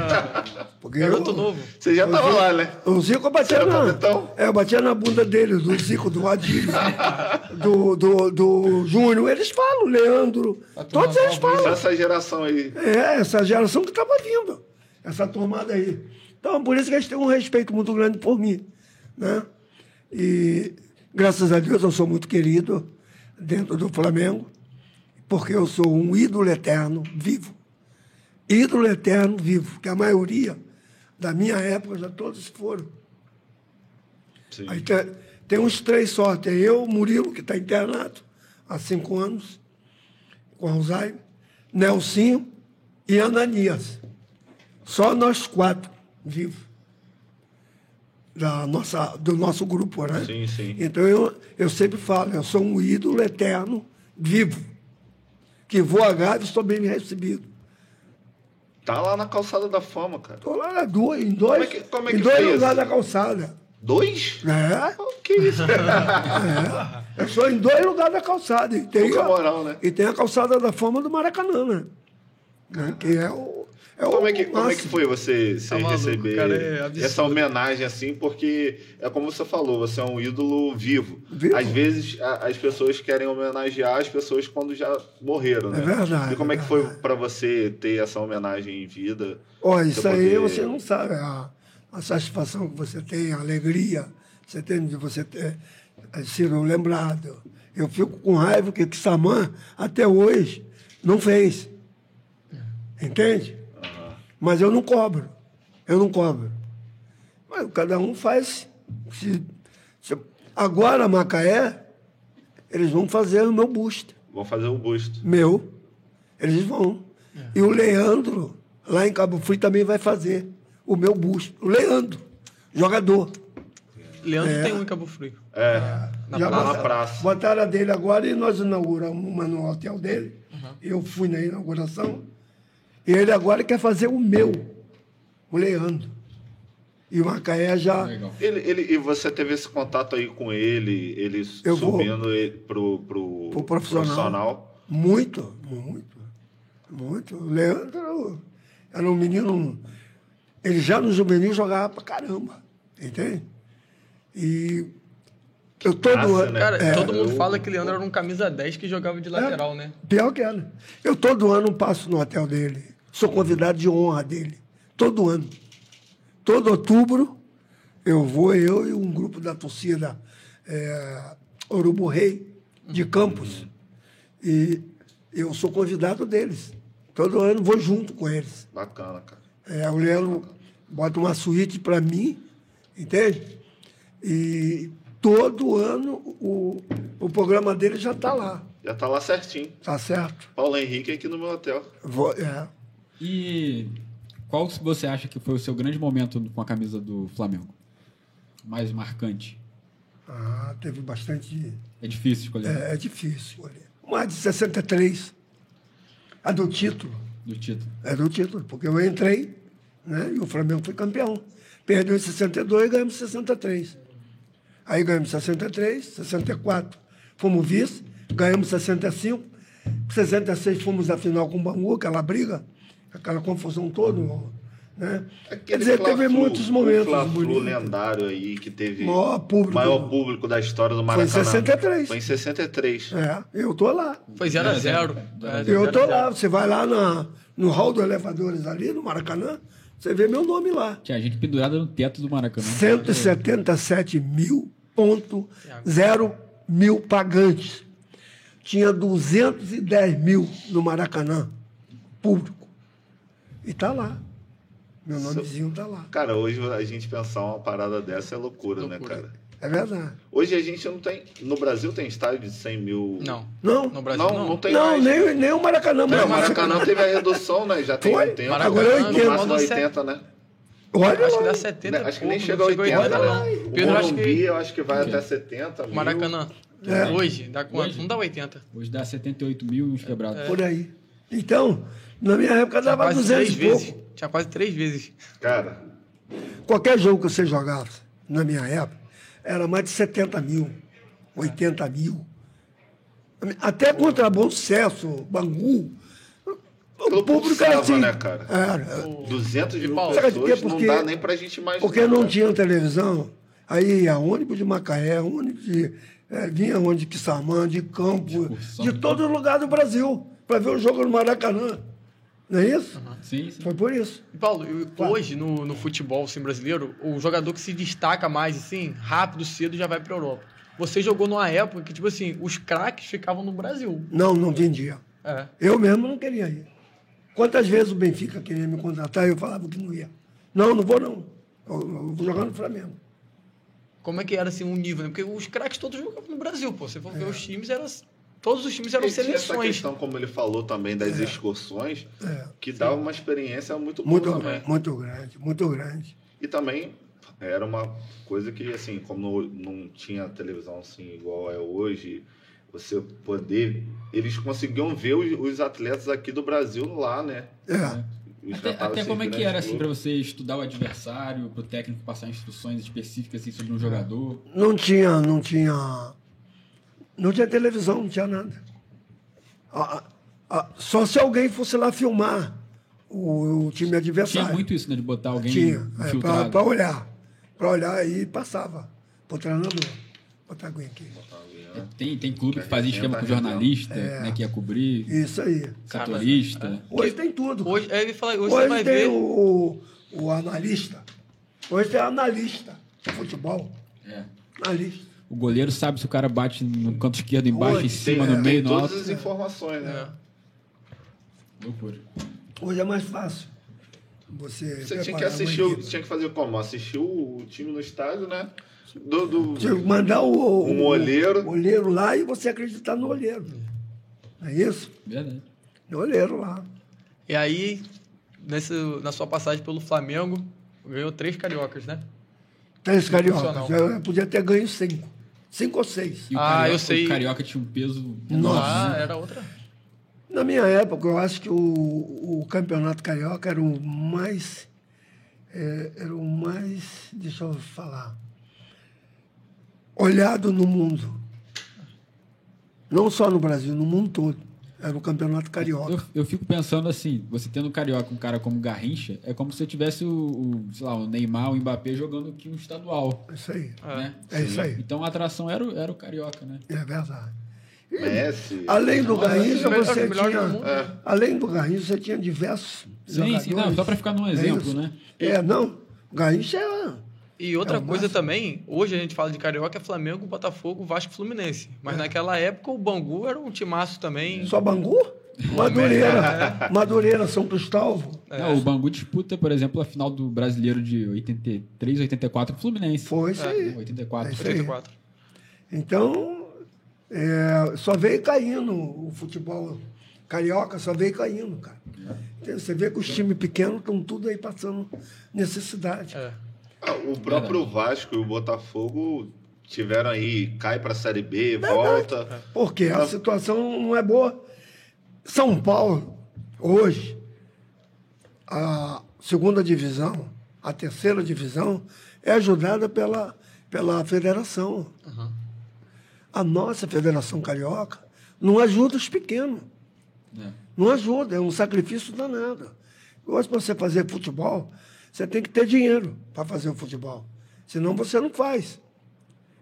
Porque Garoto eu- novo. Você já o tava Zico- lá, né? O Zico eu batia Você na. capitão? É, eu batia na bunda dele, do Zico, do Adílio, do, do, do Júnior. Eles falam, Leandro. Turma Todos eles falam. Essa geração aí. É, essa geração que estava vindo, essa tomada aí. Então, por isso que eles têm um respeito muito grande por mim. Né? E, graças a Deus, eu sou muito querido dentro do Flamengo, porque eu sou um ídolo eterno vivo. Ídolo eterno vivo, que a maioria da minha época já todos foram. Sim. Aí tem, tem uns três só. Tem eu, Murilo, que está internado há cinco anos, com Alzheimer, Nelsinho e Ananias. Só nós quatro vivos. Da nossa, do nosso grupo, né? Sim, sim. Então eu, eu sempre falo, eu sou um ídolo eterno vivo. Que vou a Gávea e estou bem recebido. Tá lá na calçada da fama, cara. Estou lá na dois, em dois, Como é que- como é em que dois foi isso? lugares da calçada. Dois? É. Oh, que isso? Eu sou em dois lugares da calçada. E tem, Pouca a, moral, né? e tem a calçada da fama do Maracanã, né? Né? Que é o. É Como é que, como é que foi você, você Tá maluco, receber cara, é essa homenagem assim? Porque é como você falou, você é um ídolo vivo. Vivo. Às vezes a- as pessoas querem homenagear as pessoas quando já morreram, né? É verdade, E como é que é foi verdade. para você ter essa homenagem em vida? Olha, isso Você aí poder- você não sabe. A, a satisfação que você tem, a alegria que você tem de você ter sido lembrado. Eu fico com raiva que, que Samã, até hoje, não fez. Entende? Mas eu não cobro. Eu não cobro. Mas cada um faz. Se, se- agora, Macaé, eles vão fazer o meu busto. Vou fazer o busto. Meu. Eles vão. E o Leandro, lá em Cabo Frio, também vai fazer o meu busto. O Leandro, jogador. Leandro É. tem um em Cabo Frio. É, Na Já praça. na praça. Botaram a dele agora e nós inauguramos uma no hotel dele. Eu fui na inauguração. E ele agora quer fazer o meu, o Leandro. E o Macaé já. Ele, ele, e você teve esse contato aí com ele, ele Eu vou. subindo ele pro, pro, Pro profissional. Muito, muito, muito. O Leandro era um menino. Ele já no juvenil jogava pra caramba. Entende? E eu todo Massa, ano. né? Cara, é, todo mundo eu- fala que Leandro era um camisa 10 que jogava de lateral, né? Pior que era. Eu todo ano passo no hotel dele. Sou convidado de honra dele. Todo ano. Todo outubro eu vou, eu e um grupo da torcida é, Urubu Rei, de Campos. E eu sou convidado deles. Todo ano vou junto com eles. Bacana, cara. É, o Leandro bota uma suíte para mim, entende? E todo ano o, o programa dele já está lá. Já tá lá certinho. Tá certo? Paulo Henrique aqui no meu hotel. Vou- é. E qual você acha que foi o seu grande momento com a camisa do Flamengo? Mais marcante? Ah, teve bastante. É difícil escolher É, é difícil. Olha. Uma de 63. A do título. do título. É do título, porque eu entrei né, e o Flamengo foi campeão. Perdeu em 62 e ganhamos em 63. Aí ganhamos em 63, 64 fomos vice, ganhamos em 65, 66 fomos à final com o Bangu, aquela briga aquela confusão toda. Né? Quer dizer, teve muitos momentos O Fla-Flu lendário aí, que teve Maior público. maior público da história do Foi em Maracanã. 63. Foi em 63. É, eu tô lá. Foi 0x0. Eu tô lá. Você vai lá na, no hall dos elevadores ali, no Maracanã, você vê meu nome lá. Tinha gente pendurada no teto do Maracanã. 177 mil ponto zero mil pagantes. Tinha 210 mil no Maracanã, público. E tá lá. Meu nomezinho tá lá. Cara, hoje a gente pensar uma parada dessa é loucura, né, Loucura. cara? É verdade. Hoje a gente não tem. No Brasil tem estádio de 100 mil. Não. Não, No Brasil Não, não. não, tem não mais. nem, nem o Maracanã. Não, o Maracanã teve a redução, né? Já tem Foi? 80. Maracanã, Agora é no 80. máximo mandou 80, né? Olha Acho que lá. dá 70 Né, Acho que nem pouco, chega a não 80, chegou a 80 não. não. O Pedro, acho Morumbi, que eu acho que vai até 70 mil. Maracanã, É. hoje, dá quanto? Hoje? Não dá 80. Hoje dá 78 mil e uns quebrados. Por aí. Então, na minha época Tinha dava quase 200 três e pouco. vezes. Tinha quase três vezes. Cara, Qualquer jogo que você jogasse, na minha época, era mais de 70 mil, 80 mil. Até contra Bom Sucesso, Bangu. O público era assim. né, cara? Era. 200 mil Paulo, sabe por quê? pessoas não dá nem pra gente imaginar. Porque não cara. tinha televisão. Aí ia ônibus de Macaé, ônibus de. eh, vinha ônibus de Quissamã, de Campo, de todo lugar do Brasil, para ver o jogo no Maracanã. Não é isso? Sim, sim. Foi por isso. E, Paulo, Claro. hoje no, no futebol assim, brasileiro, o jogador que se destaca mais, assim, rápido, cedo, já vai pra Europa. Você jogou numa época que, tipo assim, os craques ficavam no Brasil. Não, não vendia. É. Eu mesmo não queria ir. Quantas vezes o Benfica queria me contratar e eu falava que não ia. Não, não vou não. Eu, eu vou jogar no Flamengo. Como é que era assim um nível, né? Porque os craques todos jogavam no Brasil, pô. Você for É. ver os times, eram, todos os times eram E tinha essa seleções. questão, como ele falou também, das excursões, É. que dava uma experiência muito boa Muito, também. muito grande, muito grande. E também era uma coisa que, assim, como não, não tinha televisão assim igual é hoje, você poder. Eles conseguiam ver os, os atletas aqui do Brasil lá, né? É. Até, até como é que era assim para você estudar o adversário, para o técnico passar instruções específicas assim, sobre um jogador? Não tinha, não tinha. Não tinha televisão, não tinha nada. Ah, ah, só se alguém fosse lá filmar o, o time adversário. Tinha muito isso, né? De botar alguém Tinha, é, para olhar. Para olhar e passava para o treinador. Botar alguém aqui. É, Tem, tem clube que fazia Quer esquema com resenha, jornalista, É. né? Que ia cobrir, Isso aí. setorista. Hoje tem tudo. Hoje, é, ele fala, hoje, você Hoje vai tem ver. o, o, o analista. Hoje tem analista de futebol. É. Analista. O goleiro sabe se o cara bate no canto esquerdo, embaixo, Hoje em cima, Tem- no meio, tem no todas alto. as informações, né? É. Loucura. Hoje é mais fácil. Você, Você tinha que assistir, o- tinha que fazer como? Assistir o, o time no estádio, né? Do, do- Tinha que mandar o, Um olheiro. o olheiro lá e você acreditar no olheiro. Não é isso? Verdade. No olheiro lá. E aí, nesse, na sua passagem pelo Flamengo, ganhou três cariocas, né? Três cariocas. Eu podia ter ganho cinco. Cinco ou seis. E o Ah, carioca, eu sei. O carioca tinha um peso Nossa. Ah, era outra. Na minha época, eu acho que o, o campeonato carioca era o mais. é, era o mais. Deixa eu falar. Olhado no mundo. Não só no Brasil, no mundo todo. Era o campeonato carioca. Eu, eu fico pensando assim, você tendo carioca um cara como Garrincha, é como se você tivesse o, o, sei lá, o Neymar, o Mbappé jogando aqui um estadual. É isso aí. Né? É isso aí. Então a atração era o, era o carioca, né? É verdade. Messi. Além do Garrincha, melhor- você tinha. É. Além do Garrincha, você tinha diversos. Sim, sim, não, jogadores. só para ficar num É exemplo, isso. né? É, não. O Garrincha é. E outra É coisa também, hoje a gente fala de Carioca, é Flamengo, Botafogo, Vasco e Fluminense. Mas naquela época o Bangu era um timaço também. Só Bangu? Madureira. Madureira, São Cristóvão. Não, o Bangu disputa, por exemplo, a final do Brasileiro de 83, 84 com o Fluminense. Foi isso aí. 84. É isso aí. 84. Então, é, só veio caindo o futebol carioca, só veio caindo, cara. Você vê que os times pequenos estão tudo aí passando necessidade. É. Ah, o próprio Vasco e o Botafogo tiveram aí, cai pra Série B, volta. Porque a situação não é boa. São Paulo, hoje, a segunda divisão, a terceira divisão, é ajudada pela, pela federação. A nossa federação carioca não ajuda os pequenos. É. Não ajuda, é um sacrifício danado. Hoje, para você fazer futebol, você tem que ter dinheiro para fazer o futebol. Senão você não faz.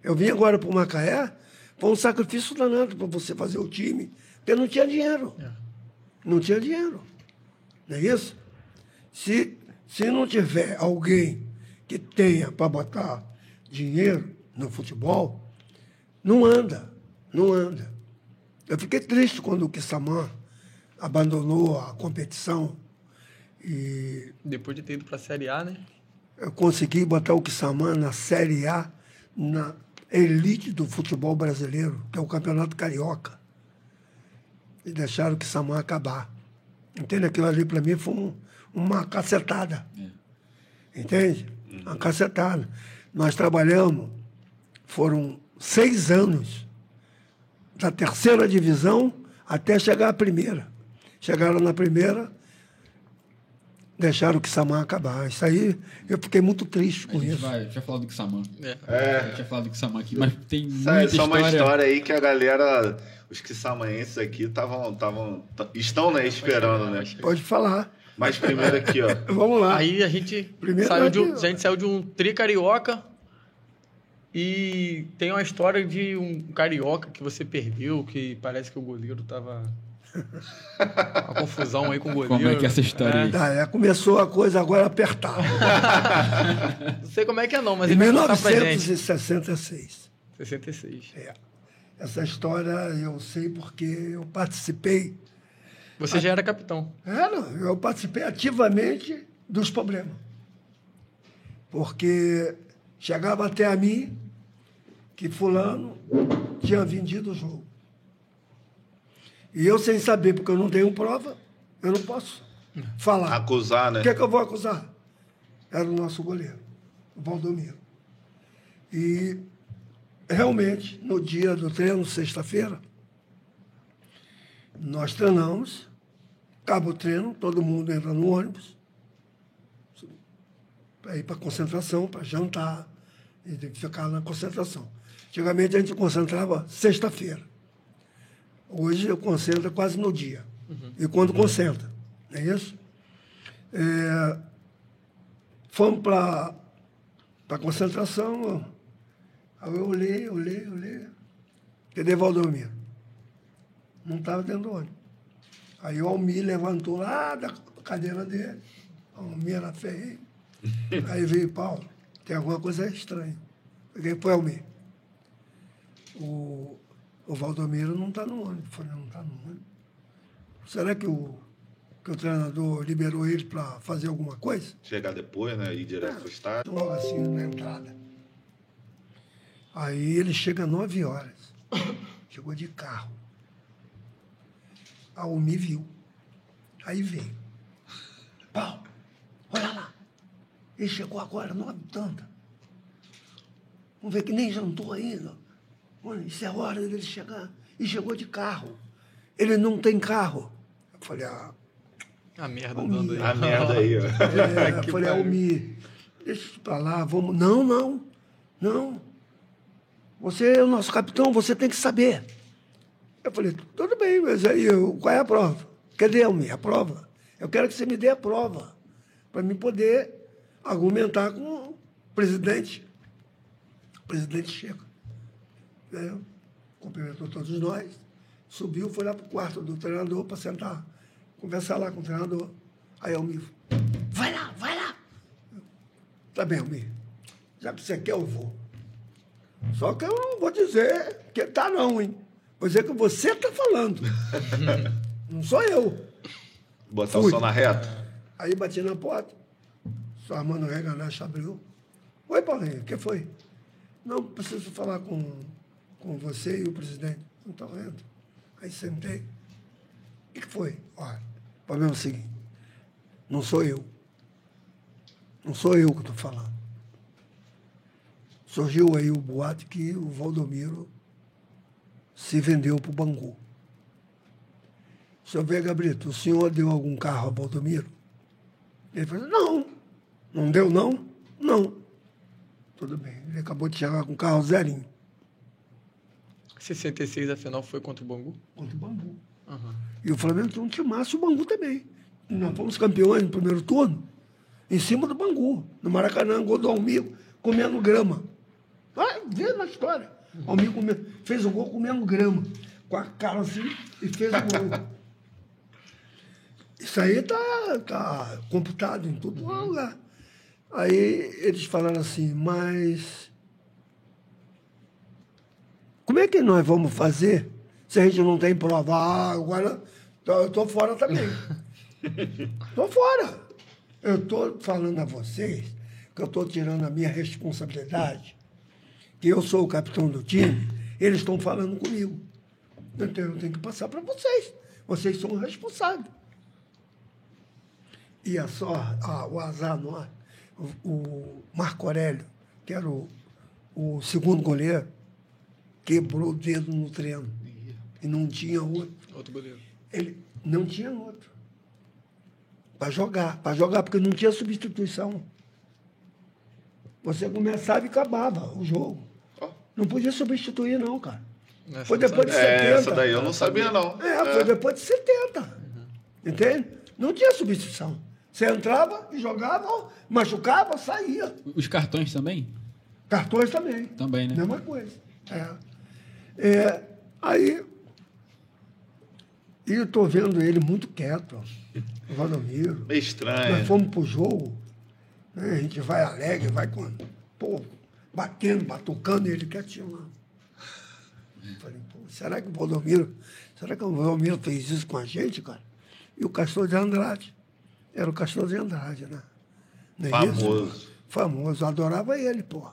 Eu vim agora para o Macaé, foi um sacrifício danado para você fazer o time, porque não tinha dinheiro. É. Não tinha dinheiro. Não é isso? Se, se não tiver alguém que tenha para botar dinheiro no futebol, não anda. Não anda. Eu fiquei triste quando o Kissamã abandonou a competição e Depois de ter ido pra Série A, né? eu consegui botar o Kissamã na Série A, na elite do futebol brasileiro, que é o Campeonato Carioca. E deixaram o Kissamã acabar. Entende? Aquilo ali, para mim, foi um- uma cacetada. Entende? Uma cacetada. Nós trabalhamos, foram seis anos, da terceira divisão até chegar à primeira. Chegaram na primeira, deixaram o Kissamã acabar. Isso aí, eu fiquei muito triste A com gente isso. vai, vai falar do Kissamã. É. A gente vai falar do Kissamã aqui, mas tem Isso muita aí, só uma história. história aí que a galera, os quissamanhenses aqui estavam, estavam, estão né, esperando, né? Pode falar. Mas primeiro aqui, ó. Vamos lá. Aí a gente, Primeiro saiu de, um- a gente saiu de um tri carioca e tem uma história de um carioca que você perdeu, que parece que o goleiro tava. Uma confusão aí com o goleiro. Como é que é essa história aí? Tá, é, começou a coisa agora a apertar. Não sei como é que é não, mas em ele vai contar pra gente. 1966. 66. É. Essa história eu sei porque eu participei. Você já era capitão. Era, eu participei ativamente dos problemas. Porque chegava até a mim que fulano tinha vendido o jogo. E eu sem saber, porque eu não tenho prova, eu não posso falar. Acusar, né? O que, é que eu vou acusar? Era o nosso goleiro, o Valdomiro. E realmente, no dia do treino, sexta-feira, nós treinamos, acaba o treino, todo mundo entra no ônibus, para ir para concentração, para jantar, e tem que ficar na concentração. Antigamente a gente concentrava sexta-feira. Hoje eu concentro quase no dia. E quando concentra, não é isso? É, fomos para a concentração. Aí eu olhei, olhei, olhei. Cadê Valdomiro? Não estava dentro do ônibus. Aí o Almir levantou lá da cadeira dele. O Almir era feio. Aí veio Paulo. Tem alguma coisa estranha. Quem foi Almir? O, o Valdomiro não está no ônibus. Eu falei, não está no ônibus. Será que o, que o treinador liberou ele para fazer alguma coisa? Chegar depois, né? Ir direto pro estádio. logo assim na entrada. Aí ele chega às 9 horas. Chegou de carro. A Umi viu. Aí veio. Paulo, olha lá. Ele chegou agora, nove e tanta. Vamos ver que nem jantou ainda. Olha, isso é hora dele chegar. E chegou de carro. Ele não tem carro. Eu falei, ah, A merda Almir. dando aí. A merda aí, ó. é, eu falei. Almir, deixa isso pra lá, vamos. Não, não, não. Você é o nosso capitão, você tem que saber. Eu falei, tudo bem, mas aí eu- qual é a prova? Cadê, Almir, a prova? Eu quero que você me dê a prova, para mim poder argumentar com o presidente. O presidente chega. Veio, cumprimentou todos nós, subiu, foi lá para o quarto do treinador para sentar, conversar lá com o treinador. Aí Almir, vai lá, vai lá. Tá bem, Almir. Já que você quer, eu vou. Só que eu não vou dizer que tá não, hein? Vou dizer que você tá falando. não sou eu. Botar o Fui. som na reta. Aí bati na porta. Sua Armando Reganache abriu. Oi, Paulinho, o que foi? Não, preciso falar com, com você e o presidente. Não está vendo? Aí sentei. O que foi? Olha, o problema é o seguinte. Não sou eu. Não sou eu que estou falando. Surgiu aí o boato que o Valdomiro se vendeu para o Bangu. Senhor Vega Brito, o senhor deu algum carro a Valdomiro? Ele falou, não. Não deu, não? Não. Tudo bem. Ele acabou de chegar com o carro zerinho. 66 a final foi contra o Bangu? Contra o Bangu. Aham. E o Flamengo tinha um timaço e o Bangu também. nós fomos campeões no primeiro turno, em cima do Bangu, no Maracanã, gol do Almir, comendo grama. Vai ver na história. Almir comendo, fez o gol comendo grama, com a cara assim, e fez o gol. Isso aí tá, tá computado em todo lugar. Aí eles falaram assim, mas como é que nós vamos fazer se a gente não tem prova? Ah, agora eu tô fora também. tô fora. Eu tô falando a vocês que eu tô tirando a minha responsabilidade, que eu sou o capitão do time, eles estão falando comigo. Então eu tenho que passar para vocês. Vocês são responsáveis. E a só, ah, o azar o Marco Aurélio, que era o, o segundo goleiro, quebrou o dedo no treino. E não tinha outro. Outro goleiro. Ele não tinha outro. Para jogar, para jogar, porque não tinha substituição. Você começava e acabava o jogo. Não podia substituir, não, cara. Essa Foi depois de sabia. É, 70. essa daí eu não sabia, não. É, foi depois de 70. Entende? Não tinha substituição. Você entrava e jogava, machucava, saía. Os cartões também? Cartões também. Também, né? Mesma coisa. É. É, aí. E eu estou vendo ele muito quieto, o Valdomiro. Meio Nós estranho. fomos pro jogo, né, a gente vai alegre, vai com. Pô, batendo, batucando e ele quietinho lá. Eu Falei, pô, será que o Valdomiro. Será que o Valdomiro fez isso com a gente, cara? E o Castor de Andrade. Era o Castor de Andrade, né? Não é isso? Famoso. Famoso, eu adorava ele, pô.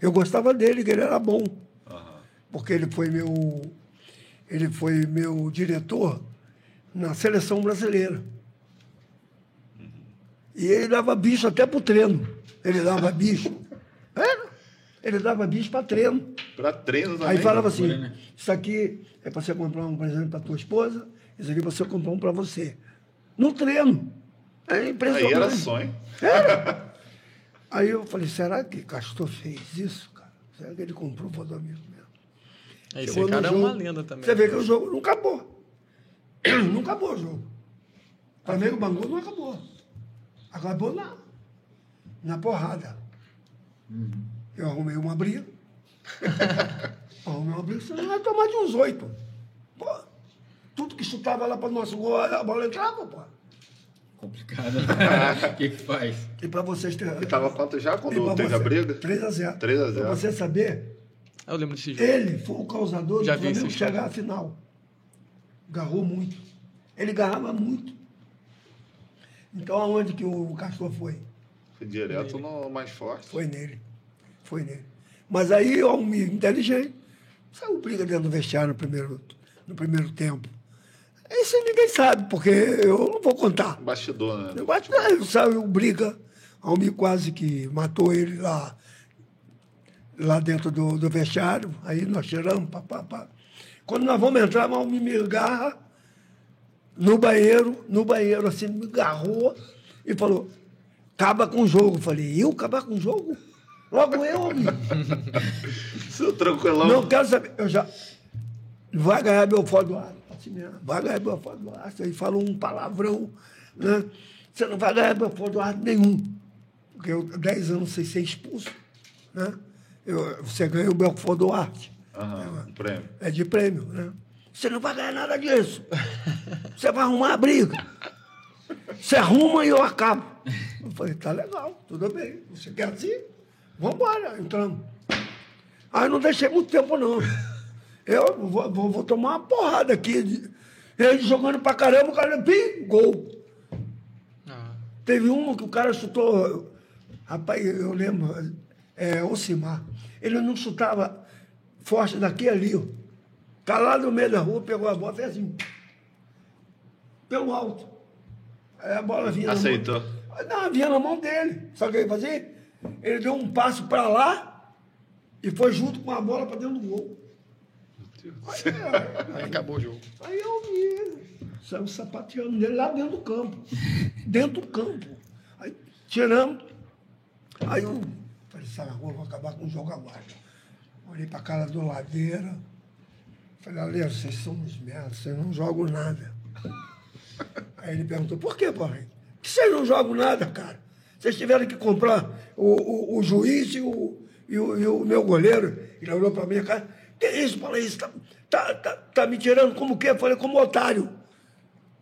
Eu gostava dele, que ele era bom. Porque ele foi meu. Ele foi meu diretor na seleção brasileira. E ele dava bicho até pro treino. Ele dava bicho. Era. Ele dava bicho para treino. Pra treino também. Aí falava assim: né? Isso aqui é para você comprar um presente para tua esposa, isso aqui é você comprar um para você. No treino. É impressionante. Aí era sonho. Aí eu falei: será que Castor fez isso, cara? Será que ele comprou o Valdomiro mesmo? Esse Chegou no cara é jogo, uma lenda também. Você vê que o jogo não acabou. não acabou o jogo. Flamengo Bangu não acabou. Acabou na, na porrada. Eu arrumei uma briga. arrumei uma briga, senão vai tomar de uns oito. Pô, tudo que chutava lá para o nosso gol, a bola entrava, pô. Complicado. O que que faz? E para vocês terem. E tava quanto já quando pra teve a você- briga? 3 a 0 3 a 0. Para você saber, Eu lembro desse jogo. Ele foi o causador Já do Flamengo chegar à final. Garrou muito. Ele garrava muito. Então, aonde que o Castor foi? Foi direto no mais forte. Foi nele. Foi nele. Mas aí, ó, um inteligente, saiu briga dentro do vestiário no primeiro, no primeiro tempo. Isso ninguém sabe, porque eu não vou contar. Bastidor, né? Que saiu briga. Almir quase que matou ele lá, lá dentro do, do vestiário. Aí nós tiramos, pá, pá, pá. Quando nós vamos entrar, o Almir me agarra no banheiro, no banheiro, assim, me agarrou e falou, acaba com o jogo. Falei, eu acabar com o jogo? Logo eu, Almir. Seu tranquilão. Não quero saber. Eu já. Vai ganhar meu foto do ar. Assim mesmo. Vai ganhar meu foto do ar. Aí falou um palavrão. Né? Você não vai ganhar meu foto do ar nenhum. Porque eu, 10 anos sem ser expulso. Né? Eu, você ganha o Belfort Duarte. Aham, um prêmio. É de prêmio, né? Você não vai ganhar nada disso. Você vai arrumar a briga. Você arruma e eu acabo. Eu falei, tá legal, tudo bem. Você quer assim? Vamos embora, entramos. Aí não deixei muito tempo, não. Eu vou, vou- vou tomar uma porrada aqui. de- Ele jogando pra caramba, o cara, pim, gol. Ah, Teve uma que o cara chutou. Rapaz, eu lembro, é, Ocimar. Ele não chutava forte daqui ali. ó. Tá lá no meio da rua, pegou a bola, fez assim. Pelo alto. Aí a bola vinha. na mão- Aceitou. Não, vinha na mão dele. Sabe o que ele fazia? Ele deu um passo para lá e foi junto com a bola para dentro do gol. Aí, aí acabou o jogo. Aí eu vi, saiu sapateando dele lá dentro do campo. Dentro do campo. Aí tiramos. Aí eu rua, vou acabar com o jogo agora. Olhei pra cara do Ladeira. Falei, Aleiro, vocês são uns merda, vocês não jogam nada. Aí ele perguntou, por quê, Paulinho? Que vocês não jogam nada, cara. Vocês tiveram que comprar o, o, o juiz e o, e, o, e o meu goleiro. Ele olhou para mim, cara, que isso, Paulinho? Você tá, tá, tá, tá me tirando como o quê? Eu falei, como otário.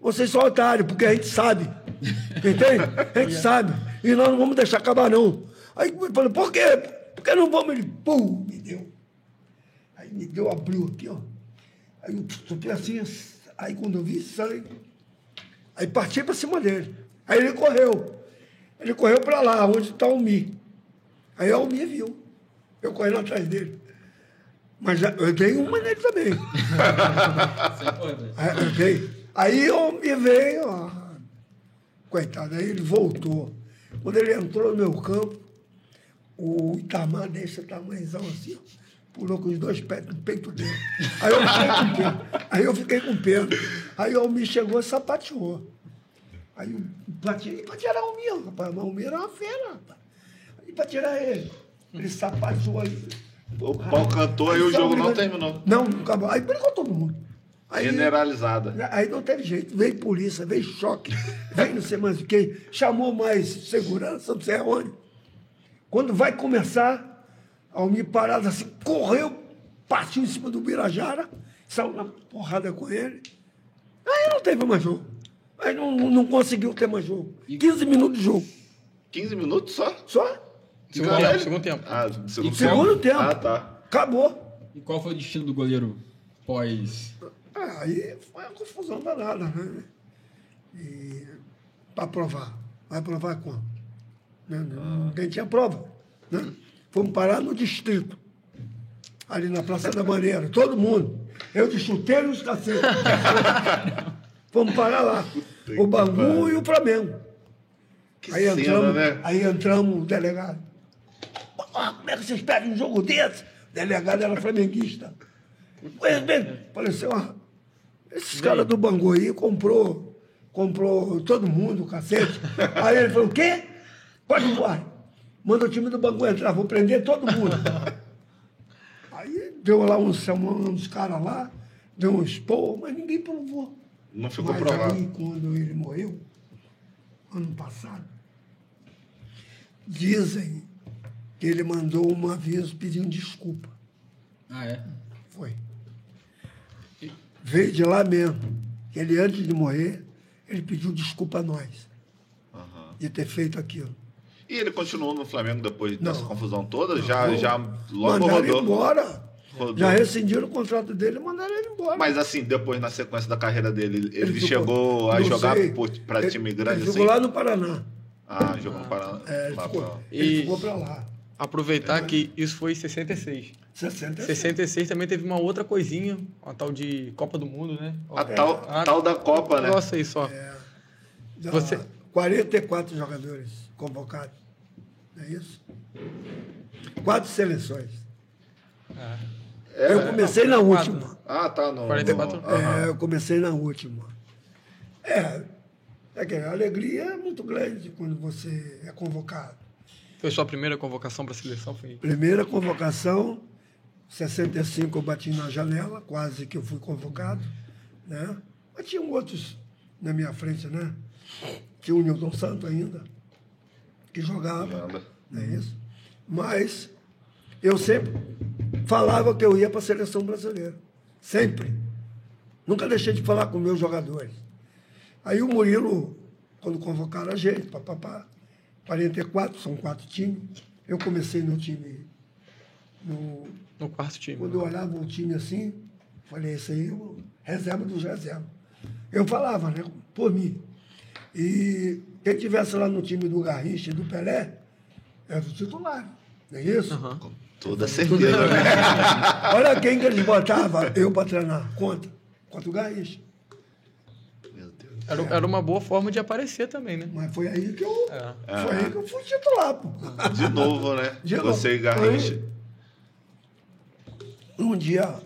Vocês são otários, porque a gente sabe. Entende? A gente sabe. E nós não vamos deixar acabar, não. Aí eu falei, por quê? Porque não vamos. Ele, pum, me deu. Aí me deu, abriu aqui, ó. Aí eu fiquei assim, aí quando eu vi, saí. Aí parti para cima dele. Aí ele correu. Ele correu para lá, onde está o Mi. Aí o Mi viu. Eu correndo atrás dele. Mas eu dei uma nele também. Aí, eu dei. Aí o Mi veio, ó. coitado, aí ele voltou. Quando ele entrou no meu campo, o Itamar deixa tamanhozão assim, pulou com os dois pés no peito dele. Aí eu fiquei com pena. Aí eu fiquei com pena. Aí o Almir chegou e sapateou. Aí para tirar o Almir, rapaz, o Almir era uma fera, rapaz. Aí para tirar ele, ele sapateou aí. O pau cantou, aí o jogo não terminou. Não, não acabou. Aí brigou todo mundo. Aí, Generalizada. Aí não teve jeito. Veio polícia, veio choque, veio não sei mais o quê. Chamou mais segurança, não sei aonde. Quando vai começar, Almir parado assim, correu, partiu em cima do Birajara, saiu na porrada com ele. Aí não teve mais jogo. Aí não, não, conseguiu ter mais jogo. 15 minutos de jogo. 15 minutos só? Só. Segundo Caralho. tempo, segundo tempo. Ah, segundo, Segundo tempo. Ah, tá. Acabou. E qual foi o destino do goleiro pós. Ah, aí foi uma confusão danada, né? E para provar. Vai provar como? Né? Ninguém tinha prova. Né? Fomos parar no distrito. Ali na Praça da Maneira. Todo mundo. Eu de chuteiro e os cacetes. Fomos parar lá. O Bangu e o Flamengo. Que Aí cena, entramos, né? aí entramos o delegado. Como é que vocês perdem um jogo desse? O delegado era flamenguista. Falei assim, ó, esses caras do Bangu aí comprou, comprou todo mundo, cacete. Aí ele falou, o quê? Pode ir embora. Manda o time do Bangu entrar, vou prender todo mundo. Aí deu lá uns, uns caras lá, deu uns pô, mas ninguém provou. Não ficou Mas provado. aí, quando ele morreu, ano passado, dizem que ele mandou um aviso pedindo desculpa. Ah, é? Foi. Veio de lá mesmo. Ele, antes de morrer, ele pediu desculpa a nós Aham. de ter feito aquilo. E ele continuou no Flamengo depois dessa Não. confusão toda? Já, Não. já logo mandaram rodou. embora. Rodou. Já rescindiram o contrato dele e mandaram ele embora. Mas assim, depois na sequência da carreira dele, ele, ficou- chegou a não jogar para Ele- time grande Ele assim? jogou lá no Paraná. Ah, jogou no Paraná. É, ele lá ficou, pra- ele E- ficou pra lá. Aproveitar que isso foi em 66. 60 66 também teve uma outra coisinha, uma tal de Copa do Mundo, né? A tal, Ah, tal da Copa, né? Nossa, aí só. Já Você- 44 jogadores convocados. Não é isso? Quatro seleções. É, eu comecei na quatro. última. Ah, tá. No, 44? no- aham. É, eu comecei na última. É, é que a alegria é muito grande quando você é convocado. Foi sua primeira convocação para a seleção? Foi... Primeira convocação, 65 eu bati na janela, quase que eu fui convocado. Né? Mas tinham outros na minha frente, né? Tinha o Nilton Santo ainda, que jogava. Anda. Não é isso? Mas eu sempre falava que eu ia para a seleção brasileira. Sempre. Nunca deixei de falar com meus jogadores. Aí o Murilo, quando convocaram a gente, papapá, 44, são quatro times. Eu comecei no time. No, No quarto time. quando eu olhava o time assim, falei, esse aí é o reserva dos reservas. Eu falava, né? Por mim. E quem tivesse lá no time do Garrincha e do Pelé, era o titular. Não é isso? Aham. Com toda certeza, né? Olha quem que eles botavam eu para treinar. Conta. Contra o Deus. Era, era uma boa forma de aparecer também, né? Mas foi aí que eu. É. Foi aí que eu fui titular, pô. De novo, né? De novo. Você e Garrincha. Um dia,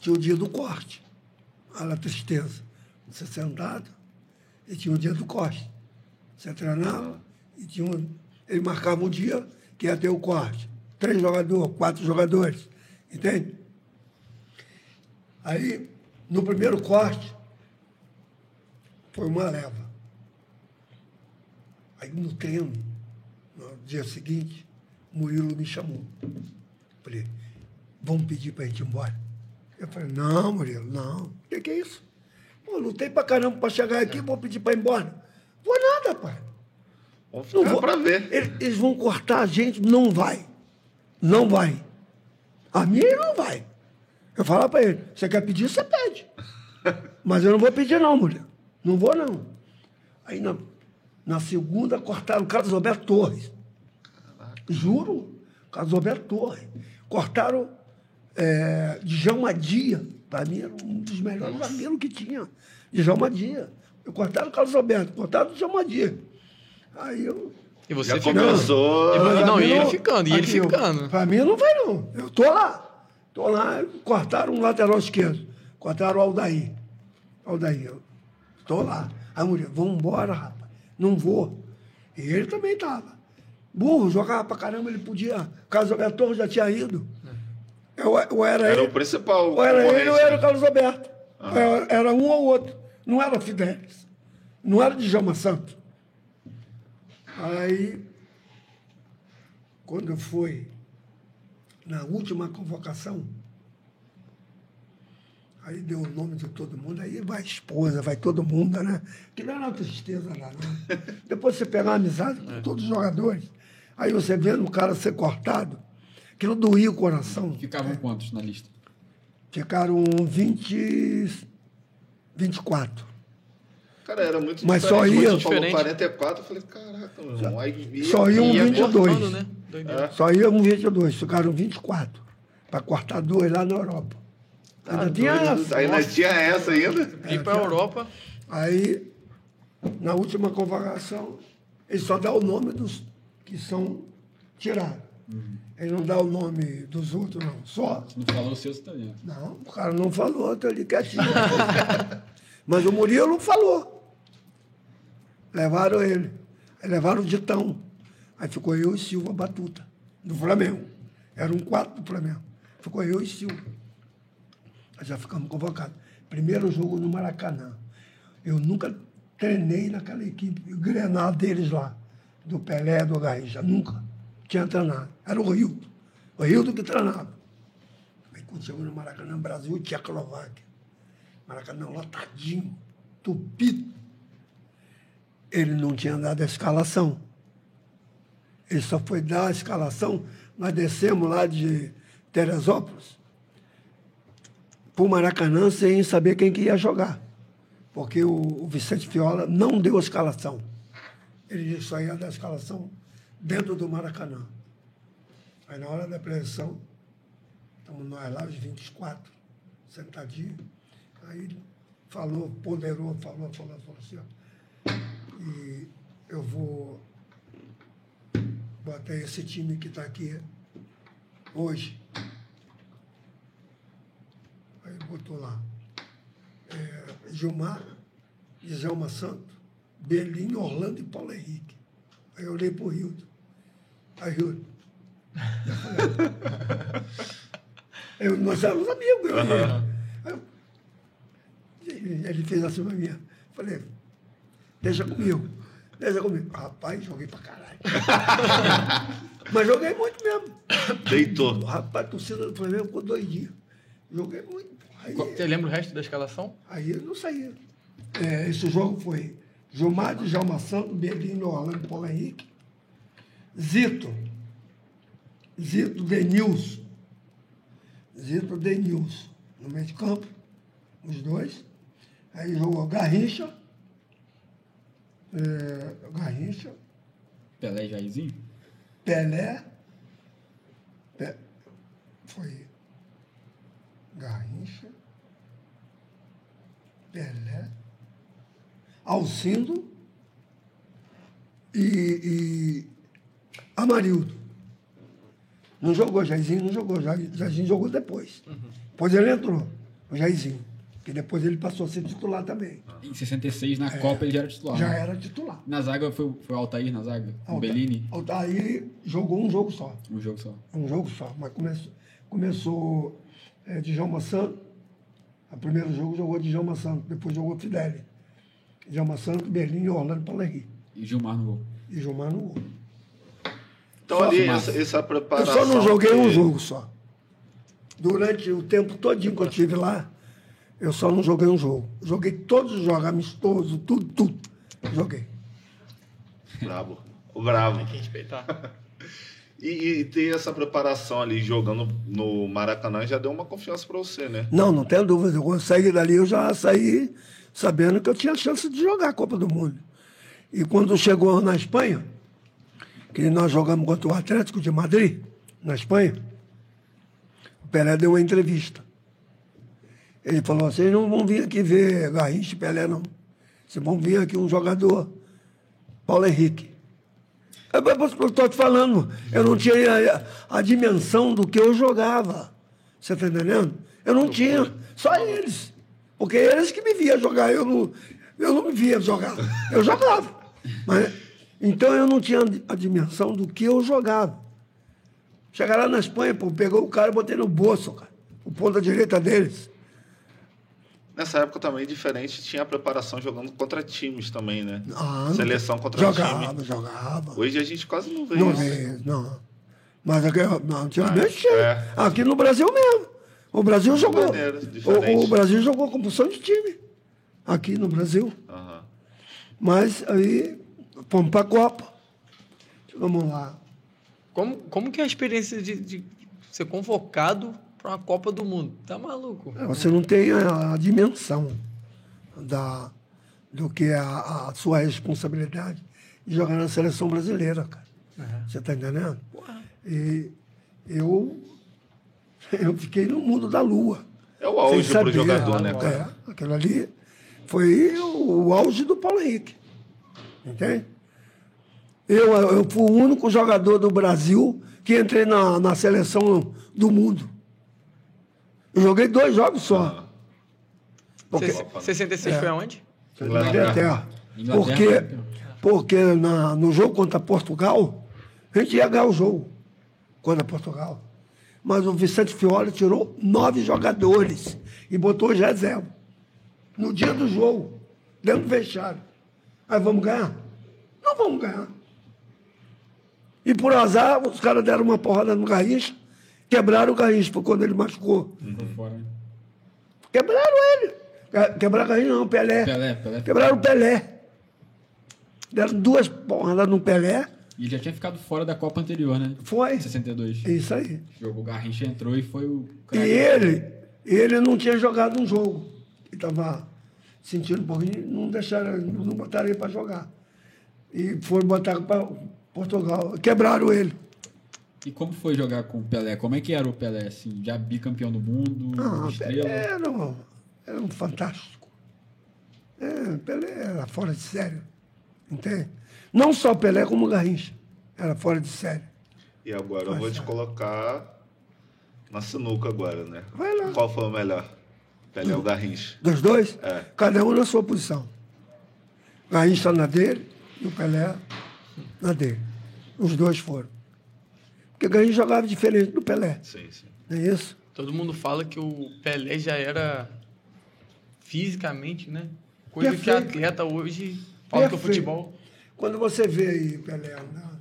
tinha o dia do corte. Olha a tristeza. Você sentado, e tinha o dia do corte. Você treinava, e tinha um, ele marcava um dia que ia ter o corte. Três jogadores, quatro jogadores. Entende? Aí, no primeiro corte, Foi uma leva. Aí no treino, no dia seguinte, Murilo me chamou. Falei, vamos pedir para a gente ir embora? Eu falei, não, Murilo, não. O que, que é isso? Pô, lutei pra caramba para chegar aqui, vou pedir para ir embora. Vou nada, pai. Vamos ficar vou. pra ver. Eles, eles vão cortar a gente, não vai. Não vai. A minha não vai. Eu falo para ele, você quer pedir, você pede. Mas eu não vou pedir não, mulher. Não vou não. Aí na, na segunda cortaram o Carlos Alberto Torres. Juro, Carlos Alberto Torres. Cortaram é, Djalma Dia. Para mim era um dos melhores zagueiros que tinha. Djalma Dia. Cortaram o Carlos Alberto, cortaram o Djalma Dia. Aí eu E você Já ficando. começou. E não, mim e ele ficando, e ele eu- ficando. Pra mim não vai, não. Eu tô lá. Tô lá, cortaram um lateral esquerdo. Cortaram o Aldair. Aldair. Eu tô lá. Aí a mulher, vamos embora, rapaz. Não vou. E ele também tava. Burro, jogava pra caramba, ele podia. Carlos Alberto já tinha ido. Eu, ou era, Era ele, o principal. ou era ele ou era o Carlos Alberto. Era, era um ou outro. Não era Fidelis. Não era Djalma Santos. Aí, quando foi na última convocação, aí deu o nome de todo mundo, aí vai a esposa, vai todo mundo, né? Que não era uma tristeza lá, não. Depois você pegar uma amizade com todos os jogadores, aí você vendo o cara ser cortado, aquilo doía o coração. Ficavam quantos na lista? Ficaram 20, 24. Cara, era muito Mas diferente. só ia- falou Diferente. 44, eu falei, caraca, meu irmão. Aí ia- Só iam E ia 22. cortando, né? Doideira. É. Só iam 22, ficaram 24. Para cortar dois lá na Europa. Ainda Tá tinha doido. essa. Ainda tinha essa ainda. Ir pra Europa. Aí, na última convocação, ele só dá o nome dos que são tirados. Ele não dá o nome dos outros, não. Só. Não falou o seu, você tá vendo. Não, o cara não falou, tô ali quietinho. Mas o Murilo falou. Levaram ele. Aí levaram o Ditão. Aí ficou eu e Silva Batuta, do Flamengo. Era um quatro do Flamengo. Ficou eu e Silva. Aí já ficamos convocados. Primeiro jogo no Maracanã. Eu nunca treinei naquela equipe, o Grenal deles lá, do Pelé, do Garrincha. Nunca tinha treinado. Era o Rio. O Rio que treinava. Aí quando chegou no Maracanã, Brasil e Tchecoslováquia. Maracanã lotadinho, tupido. Ele não tinha dado a escalação. Ele só foi dar a escalação. Nós descemos lá de Teresópolis para o Maracanã sem saber quem que ia jogar. Porque o, o Vicente Fiola não deu a escalação. Ele só ia dar a escalação dentro do Maracanã. Aí na hora da preleção, estamos nós lá, os 24, sentadinhos. Aí ele falou, ponderou, falou, falou, falou assim, ó. E eu vou botar esse time que está aqui hoje. Aí botou lá. É, Gilmar, Djalma Santos, Belim, Orlando e Paulo Henrique. Aí eu olhei para o Rildo. Aí Rildo. Eu, nós éramos amigos. Eu. Aí eu- ele fez assim pra mim. Falei, deixa comigo, deixa comigo. Rapaz, joguei pra caralho. Mas joguei muito mesmo. Deitou. Rapaz, a torcida do Flamengo ficou doidinha. Joguei muito. Aí, Você lembra o resto da escalação? aí eu não saía. É, esse jogo foi Gilmar de Jalma Santos, Belinho, Orlando, Paulo Henrique, Zito, Zito Denilson, Zito Denilson, no meio de campo, os dois. Aí jogou Garrincha, é, Garrincha, Pelé e Jairzinho? Pelé, Pe- foi Garrincha, Pelé, Alcindo. E, e Amarildo. Não jogou, Jairzinho não jogou, Jair- Jairzinho jogou depois. Depois ele entrou, o Jairzinho, que depois ele passou a ser titular também. Em 66, na Copa, ele já era titular. Já né? era titular. Na zaga foi, foi o Altair na zaga? O Alta- Bellini? Altair jogou um jogo só. Um jogo só. um jogo só, mas começou, começou é, Djalma Santos, o primeiro jogo jogou Djalma Santos, depois jogou Fideli. Djalma Santos, Berlim e Orlando Henrique. E Gilmar no gol. E Gilmar no gol. Então Só ali, essa, essa Eu preparação... só não joguei um que- jogo só. Durante o tempo todinho que eu tive lá, eu só não joguei um jogo. Joguei todos os jogos, amistoso, tudo, tudo. Joguei. Bravo. O bravo. Tem que respeitar. E, e ter essa preparação ali, jogando no Maracanã, já deu uma confiança pra você, né? Não, não tenho dúvida. Quando eu saí dali, eu já saí sabendo que eu tinha chance de jogar a Copa do Mundo. E quando chegou na Espanha, que nós jogamos contra o Atlético de Madrid, na Espanha, o Pelé deu uma entrevista. Ele falou: vocês não vão vir aqui ver Garrincha e Pelé, não. Vocês vão vir aqui um jogador, Paulo Henrique. É, Eu estou te falando, eu não tinha a, a dimensão do que eu jogava. Você está entendendo? Eu não tinha, só eles. Porque eles que me via jogar, eu não, eu não me via jogar. Eu jogava. Mas, então eu não tinha a dimensão do que eu jogava. Chegar lá na Espanha, pô, pegou o cara e botei no bolso, cara. O ponta direita deles. Nessa época também, diferente, tinha a preparação jogando contra times também, né? Ah, Seleção contra jogava, time. jogava. Hoje a gente quase não vê Não isso. vê, não. Mas aqui, não, antigamente Ah, tinha. é. Aqui no Brasil mesmo. O Brasil jogou. maneira. O, o Brasil jogou compulsão de time. Aqui no Brasil. Aham. Mas aí fomos para a Copa. Vamos lá. Como, como que é a experiência de, de ser convocado para uma Copa do Mundo? Tá maluco? Você não tem a, a dimensão da, do que é a, a sua responsabilidade de jogar na seleção brasileira, cara. Você está entendendo? E eu, eu fiquei no mundo da lua. É o auge saber. jogador, né, cara? É, aquilo ali foi o, o auge do Paulo Henrique. Entende? Eu, eu fui o único jogador do Brasil que entrei na, na seleção do mundo. Eu joguei dois jogos só. Porque, Se- 66 foi aonde? Inglaterra. Inglaterra, Porque, porque na, no jogo contra Portugal, a gente ia ganhar o jogo contra Portugal. Mas o Vicente Fiore tirou nove jogadores e botou os reserva. No dia do jogo, dentro do vestiário. Aí vamos ganhar? Não vamos ganhar. E por azar, os caras deram uma porrada no Garrincha, quebraram o Garrincha, foi quando ele machucou. Né? Quebraram ele. Que- Quebraram o Garrincha, não, Pelé. Pelé, Pelé. Quebraram o Pelé. Deram duas porradas no Pelé. E ele já tinha ficado fora da Copa anterior, né? Foi. 62. Isso aí. Jogou o Garrincha, entrou e foi o. E ele, ele não tinha jogado um jogo. Ele estava sentindo um pouquinho, não deixaram, não botaram ele para jogar. E foram botar para Portugal. Quebraram ele. E como foi jogar com o Pelé? Como é que era o Pelé, assim? Já bicampeão do mundo, Ah, estrela? Pelé era um, era um fantástico. É, Pelé era fora de sério. Entende? Não só Pelé, como Garrincha. Era fora de sério. E agora eu vou te colocar na sinuca agora, né? Vai lá. Qual foi o melhor? Pelé ou Garrincha? Dos dois, É. cada um na sua posição. Garrincha na dele e o Pelé na dele. Os dois foram. Porque o Garrincha jogava diferente do Pelé, Sim, sim. não é isso? Todo mundo fala que o Pelé já era fisicamente, né? Coisa que Perfeito. atleta hoje fala que o futebol. Quando você vê aí Pelé andando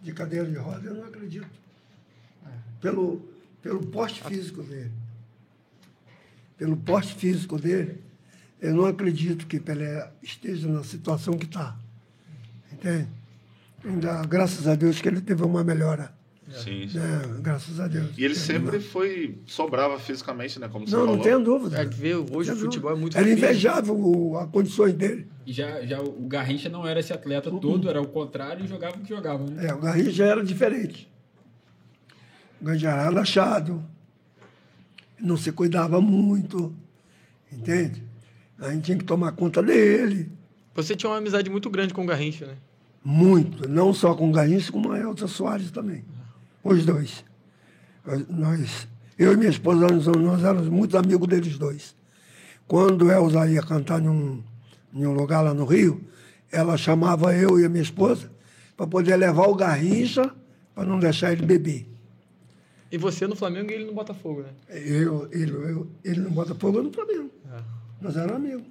de cadeira de roda, eu não acredito. Pelo, pelo porte físico dele. Pelo porte físico dele, eu não acredito que Pelé esteja na situação que está. Entende? Ainda, graças a Deus que ele teve uma melhora. Sim, sim. né? Graças a Deus. E ele sempre foi. sobrava fisicamente, né? Como você Não, falou. não tenho dúvida. É que vê, hoje Não o futebol é dúvida. muito Era físico. invejável o- as condições dele. E já, já o Garrincha não era esse atleta todo, era o contrário e jogava o que jogava, né? É, o Garrincha já era diferente. O Garrincha era relaxado, não se cuidava muito, entende? A gente tinha que tomar conta dele, Você tinha uma amizade muito grande com o Garrincha, né? muito. Não só com o Garrincha, como a Elza Soares também. Os dois. Nós, eu e minha esposa, nós, nós éramos muito amigos deles dois. Quando Elza ia cantar em um, em um lugar lá no Rio, ela chamava eu e a minha esposa para poder levar o Garrincha para não deixar ele beber. E você no Flamengo e ele no Botafogo, né? Eu, ele, eu, ele no Botafogo, eu no Flamengo. É. Nós éramos amigos.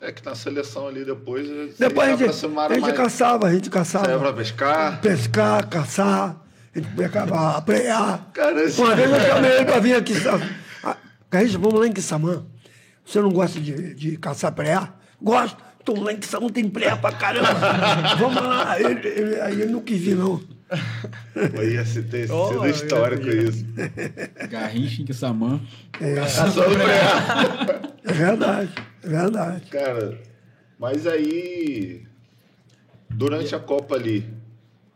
É que na seleção ali depois. Depois a gente, a gente mais. caçava, a gente Saia pra caçava. pescar. Pescar, caçar, a gente pegava, prear. Cara, esse- Uma vez eu chamei ele pra vir aqui. Carlinhos, vamos lá em Quissamã. Você não gosta de, de caçar prear? Gosto. Então lá em Quissamã tem prear pra caramba. vamos lá. Ele, ele- aí ele não quis vir, não. Ia se ter sido Oh, histórico eu ia. isso. Garrincha em Kissamã. É verdade, é verdade. Cara, mas aí. Durante a Copa ali.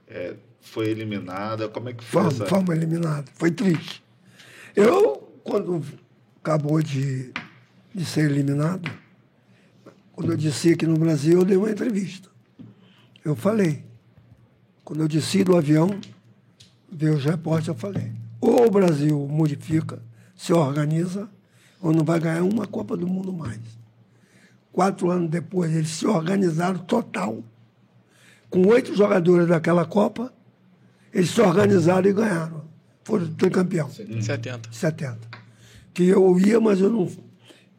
é, foi eliminada. Como é que foi Fomos, essa? fomos eliminados. Foi triste. Eu, quando acabou de, de ser eliminado, quando eu desci aqui no Brasil, eu dei uma entrevista. Eu falei. Quando eu desci do avião, veio os repórteres, eu falei. Ou o Brasil modifica, se organiza, ou não vai ganhar uma Copa do Mundo mais. Quatro anos depois, eles se organizaram total. Com oito jogadores daquela Copa, eles se organizaram e ganharam. Foram tricampeão, 70. 70. Que eu ia, mas eu não.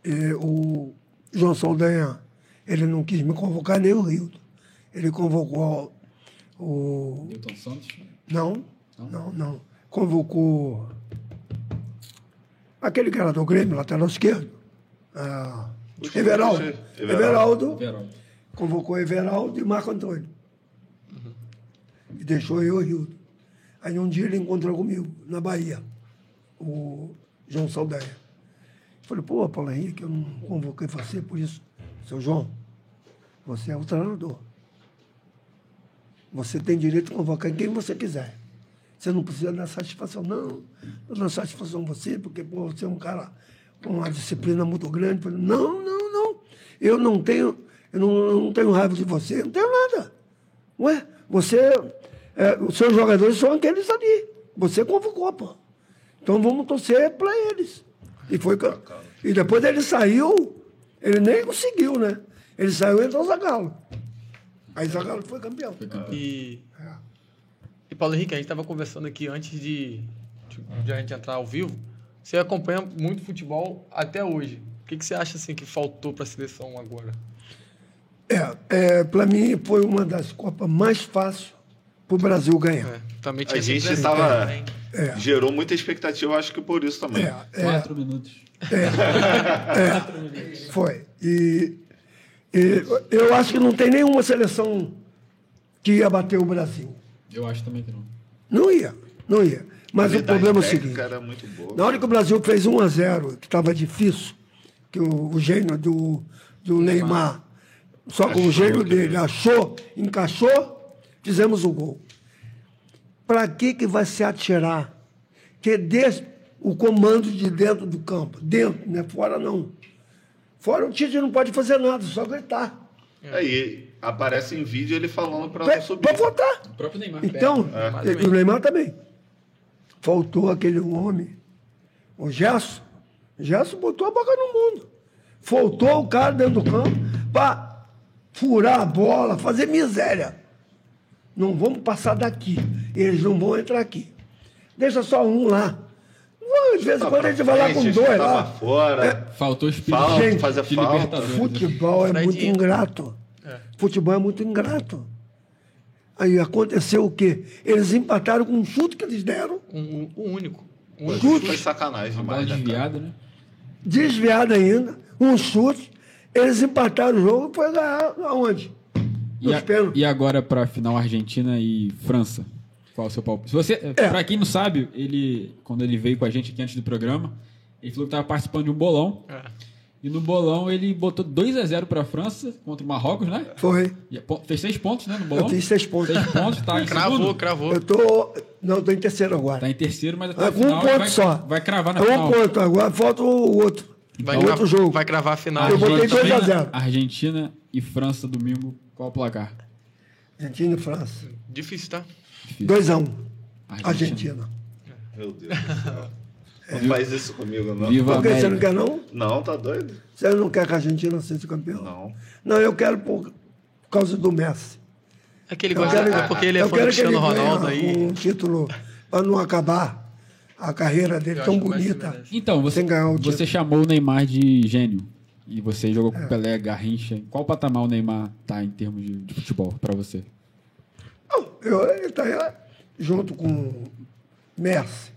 eh, o João Saldanha, ele não quis me convocar, nem o Rio. Ele convocou o. Newton Santos. Não, não, não. Convocou aquele cara do Grêmio, lateral esquerdo. Ah, Everaldo. Everaldo. Everaldo. Convocou Everaldo e Marco Antônio. E deixou eu e o Hildo. Aí um dia ele encontrou comigo, na Bahia, o João Saldanha. Falei, pô, Paulo Henrique, eu não convoquei você por isso. Seu João, você é o treinador. Você tem direito de convocar quem você quiser. Você não precisa dar satisfação, não. Eu dou satisfação a você, porque pô, você é um cara com uma disciplina muito grande. Falei, não, não, não. Eu não tenho, eu não, eu não tenho raiva de você, não tenho nada. Ué, você. É, os seus jogadores são aqueles ali. Você convocou, pô. Então vamos torcer para eles. E, foi, e depois ele saiu, ele nem conseguiu, né? Ele saiu e entrou o Zagallo. Aí Zagallo foi campeão. E, É. e Paulo Henrique, a gente estava conversando aqui antes de, de a gente entrar ao vivo. Você acompanha muito futebol até hoje. O que, que você acha assim que faltou para a seleção agora? É, é para mim foi uma das Copas mais fáceis para o Brasil ganhar. É, também A gente estava. também. Gerou muita expectativa, acho que por isso também. É, é, Quatro minutos. foi. E, e eu acho que não tem nenhuma seleção que ia bater o Brasil. Eu acho também que não. Não ia, não ia. Mas o problema é o seguinte. Era muito boa. Na hora que o Brasil fez 1 a 0 que estava difícil, que o, o gênio do, do Neymar, só que o gênio dele achou, encaixou, fizemos o gol. Para que, que vai se atirar? Que dê o comando de dentro do campo. Dentro, não é fora não. Fora o Tite não pode fazer nada, só gritar. Aí aparece em vídeo ele falando pra Para não subir. votar. O próprio Neymar. Então, É. e o Neymar também. Faltou aquele homem, o Gerson. Gerson botou a boca no mundo. Faltou o cara dentro do campo para furar a bola, fazer miséria. Não vamos passar daqui. Eles não vão entrar aqui. Deixa só um lá. De vez em Tá quando a gente vai lá com dois tava lá. fora. Faltou espírito Falta, Gente, fazer falta. Futebol é muito ingrato. É. Futebol é muito ingrato. Aí aconteceu o quê? Eles empataram com um chute que eles deram. Um, um- único. Um Foi, único. foi sacanagem demais. né, desviada, né? desviado ainda, um chute, eles empataram o jogo e foi ganhar aonde? E, a- e agora pra final Argentina e França. Qual é o seu palpite? Se você, É. Pra quem não sabe, ele quando ele veio com a gente aqui antes do programa, ele falou que estava participando de um bolão. É. E no bolão ele botou 2 a 0 pra França contra o Marrocos, né? Foi. E po- fez seis pontos, né, no bolão? Eu fiz seis pontos. Seis pontos, tá em Cravou, segundo. cravou. Eu tô. Não, estou em terceiro agora. Tá em terceiro, mas até É a um final ponto vai, só. vai cravar na É final. um ponto, agora falta o outro. Vai, É cra- outro jogo. vai cravar a final. Eu botei dois a zero. Argentina e França domingo. Qual o placar? Argentina e França. Difícil, tá? 2x1. Argentina. Meu Deus do céu. Não faz isso comigo, não. Viva Por que você não quer, não? Não, tá doido? Você não quer que a Argentina seja campeão? Não. Não, eu quero por, por causa do Messi. É que ele Eu gosta, quero- é porque ele é fã do Cristiano ele Ronaldo ganhe aí. um título para não acabar a carreira dele Eu tão bonita. Então, você, você chamou o Neymar de gênio. E você jogou É. com Pelé, Garrincha. Em qual patamar o Neymar tá em termos de, de futebol pra você? Eu, ele está junto com Messi,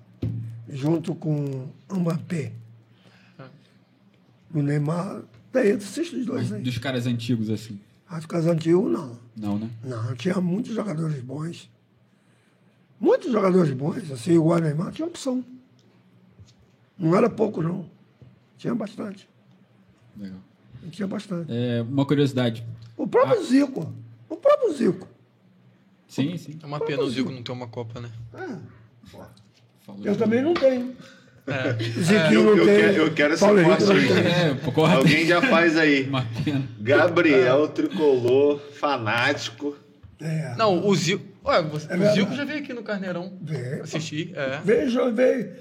junto com Mbappé. O Neymar está entre esses dois aí. dos caras antigos, assim. Acho que os antigos, não. Não, né? Não, tinha muitos jogadores bons. Muitos jogadores bons, assim, igual o Neymar, tinha opção. Não era pouco, não. Tinha bastante. Legal. Tinha bastante. É, uma curiosidade. O próprio Zico. O próprio Zico. Sim, sim. É uma pena o Zico não ter uma Copa, né? É, Falou eu também não tenho. É. Ziquinho eu- não eu tem. quero- eu quero corte não aí. É, Alguém já faz aí. Gabriel, tricolor, fanático. É. Não, o Zico. Ué, você- É o. Zico já veio aqui no Carneirão Veio. assistir. É. Veio, veio,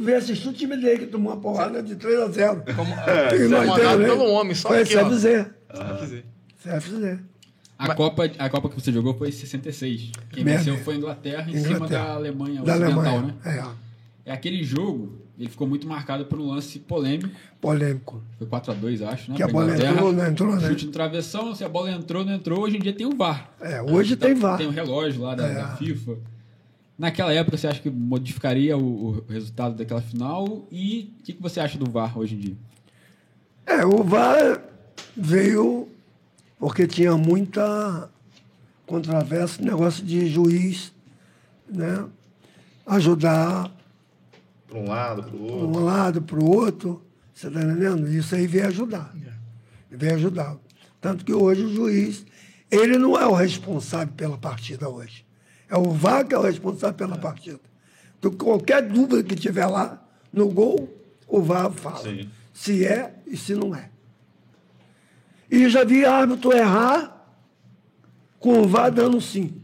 veio assistir o time dele que tomou uma porrada de 3 a 0. Como, É, Tem nós né? pelo homem, só Foi aqui. CFZ. Dizer. CFZ. A, Mas- Copa, a Copa que você jogou foi em 66. Quem Merda. venceu foi a Inglaterra em cima Inglaterra. da Alemanha Da Ocidental, Alemanha. né? É, É aquele jogo, ele ficou muito marcado por um lance polêmico. polêmico. Foi 4x2, acho, né? Que a bola Inglaterra. entrou, não entrou, né? Chute no travessão, se a bola entrou, não entrou. Hoje em dia tem o VAR. É, hoje tem VAR. Tem o relógio lá da, É. da FIFA. Naquela época, você acha que modificaria o, o resultado daquela final? E o que, que você acha do VAR hoje em dia? É, o VAR veio porque tinha muita controvérsia, negócio de juiz, né? Ajudar Para um lado, para o para outro. um lado, para o outro. Você está entendendo? Isso aí veio ajudar. Veio ajudar. Tanto que hoje o juiz, ele não é o responsável pela partida hoje. É o VAR que é o responsável pela partida. Então, qualquer dúvida que tiver lá no gol, o VAR fala. Sim. Se é e se não é. E já vi árbitro errar com o VAR dando sim.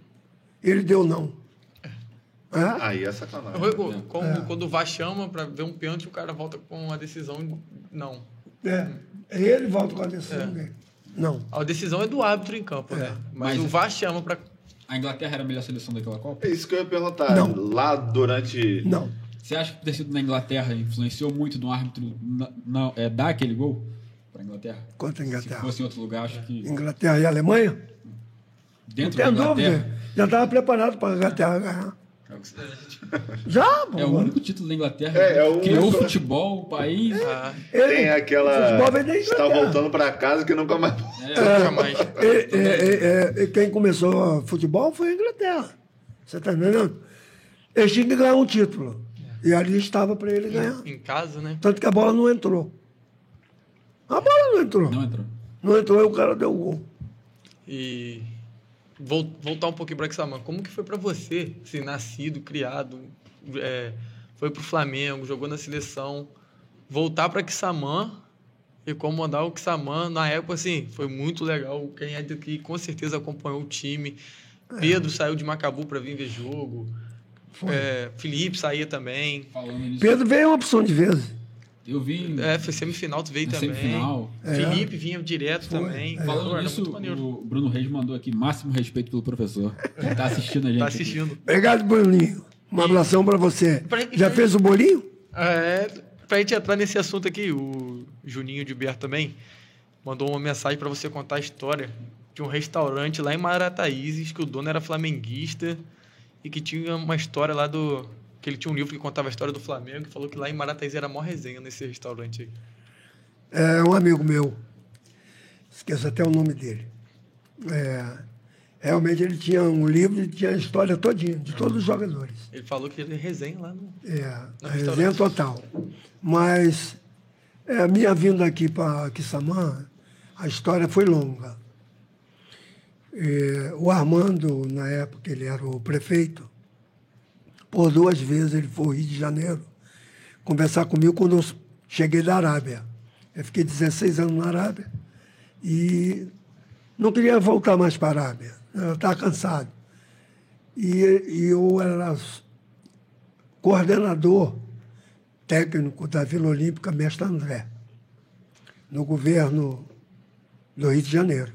Ele deu não. É? Aí é sacanagem. Eu- Quando, quando o VAR chama pra ver um pênalti, o cara volta com a decisão. Não. É. Ele volta com a decisão É. dele. Não. A decisão é do árbitro em campo, né? Mas, Mas- o VAR chama pra. A Inglaterra era a melhor seleção daquela Copa? É isso que eu ia perguntar. Não. Lá durante. Não. Você acha que ter sido na Inglaterra influenciou muito no árbitro na, na- é, dar aquele gol para a Inglaterra? Contra a Se Inglaterra. fosse em outro lugar, acho que Inglaterra e Alemanha? dentro Não da tem Inglaterra dúvida. Já estava preparado para a Inglaterra ganhar. Já, é o único título da Inglaterra É, é que o criou o único- futebol, o país. Ah, Ele- Tem o aquela. futebol vem da Está Inglaterra. voltando para casa que nunca mais. É, nunca mais. E, e- e- e- e quem começou o futebol foi a Inglaterra. Você está entendendo? Eles tinham que ganhar um título. E ali estava para ele ganhar. Em casa, né? Tanto que a bola não entrou. A bola não entrou. não entrou. Não entrou e o cara deu o gol. E voltar um pouquinho para Xamã. Como que foi para você, assim, nascido, criado, é, foi pro Flamengo, jogou na seleção, voltar para Xamã e comandar o Xamã na época assim, foi muito legal. Quem é daqui com certeza acompanhou o time. Pedro saiu de Macabu para vir ver jogo. É, Felipe saía também. Pedro veio uma opção de vezes. Eu vi É, foi semifinal, tu veio na também. semifinal. Felipe vinha direto Foi. também. É. Falando Pô, nisso, muito maneiro. o Bruno Reis mandou aqui máximo respeito pelo professor. Ele tá assistindo a gente. Tá aqui. assistindo. Obrigado, Bruninho. Um abração para você. Pra- Já fez o bolinho? É, pra gente entrar nesse assunto aqui, o Juninho de Ber também mandou uma mensagem para você contar a história de um restaurante lá em Marataízes, que o dono era flamenguista e que tinha uma história lá do. Que ele tinha um livro que contava a história do Flamengo e falou que lá em Marataízes era maior resenha nesse restaurante aí. É um amigo meu. Esqueço até o nome dele. É, realmente ele tinha um livro e tinha a história todinha, de todos os jogadores. Ele falou que ele resenha lá no. É, No resenha total. Mas é, a minha vinda aqui para Quissamã, a história foi longa. É, o Armando, na época, ele era o prefeito, por duas vezes ele foi ao Rio de Janeiro conversar comigo quando eu cheguei da Arábia. Eu fiquei 16 anos na Arábia e não queria voltar mais para a Arábia. Eu estava cansado. E, e eu era coordenador técnico da Vila Olímpica Mestre André, no governo do Rio de Janeiro.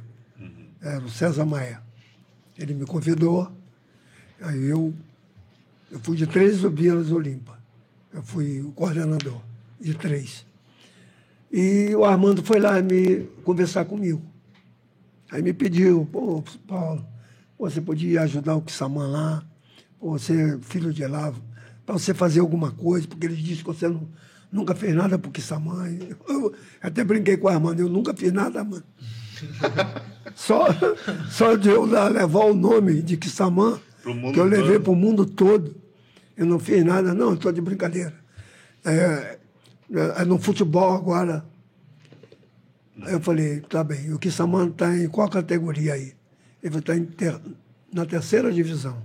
Era o César Maia. Ele me convidou, aí eu, eu fui de três Vilas Olímpica. Eu fui o coordenador de três. E o Armando foi lá me conversar comigo. Aí me pediu, pô, Paulo, você podia ajudar o Kissamã lá, você é filho de lá, para você fazer alguma coisa, porque ele disse que você não, nunca fez nada pro Kissamã. Eu até brinquei com o Armando, eu nunca fiz nada, mano. só, só de eu levar o nome de Kissamã, que eu levei para o mundo todo. Eu não fiz nada, não, estou de brincadeira. É, é, no futebol agora. Aí eu falei, tá bem, o Kissamã está em qual categoria aí? Ele está na terceira divisão.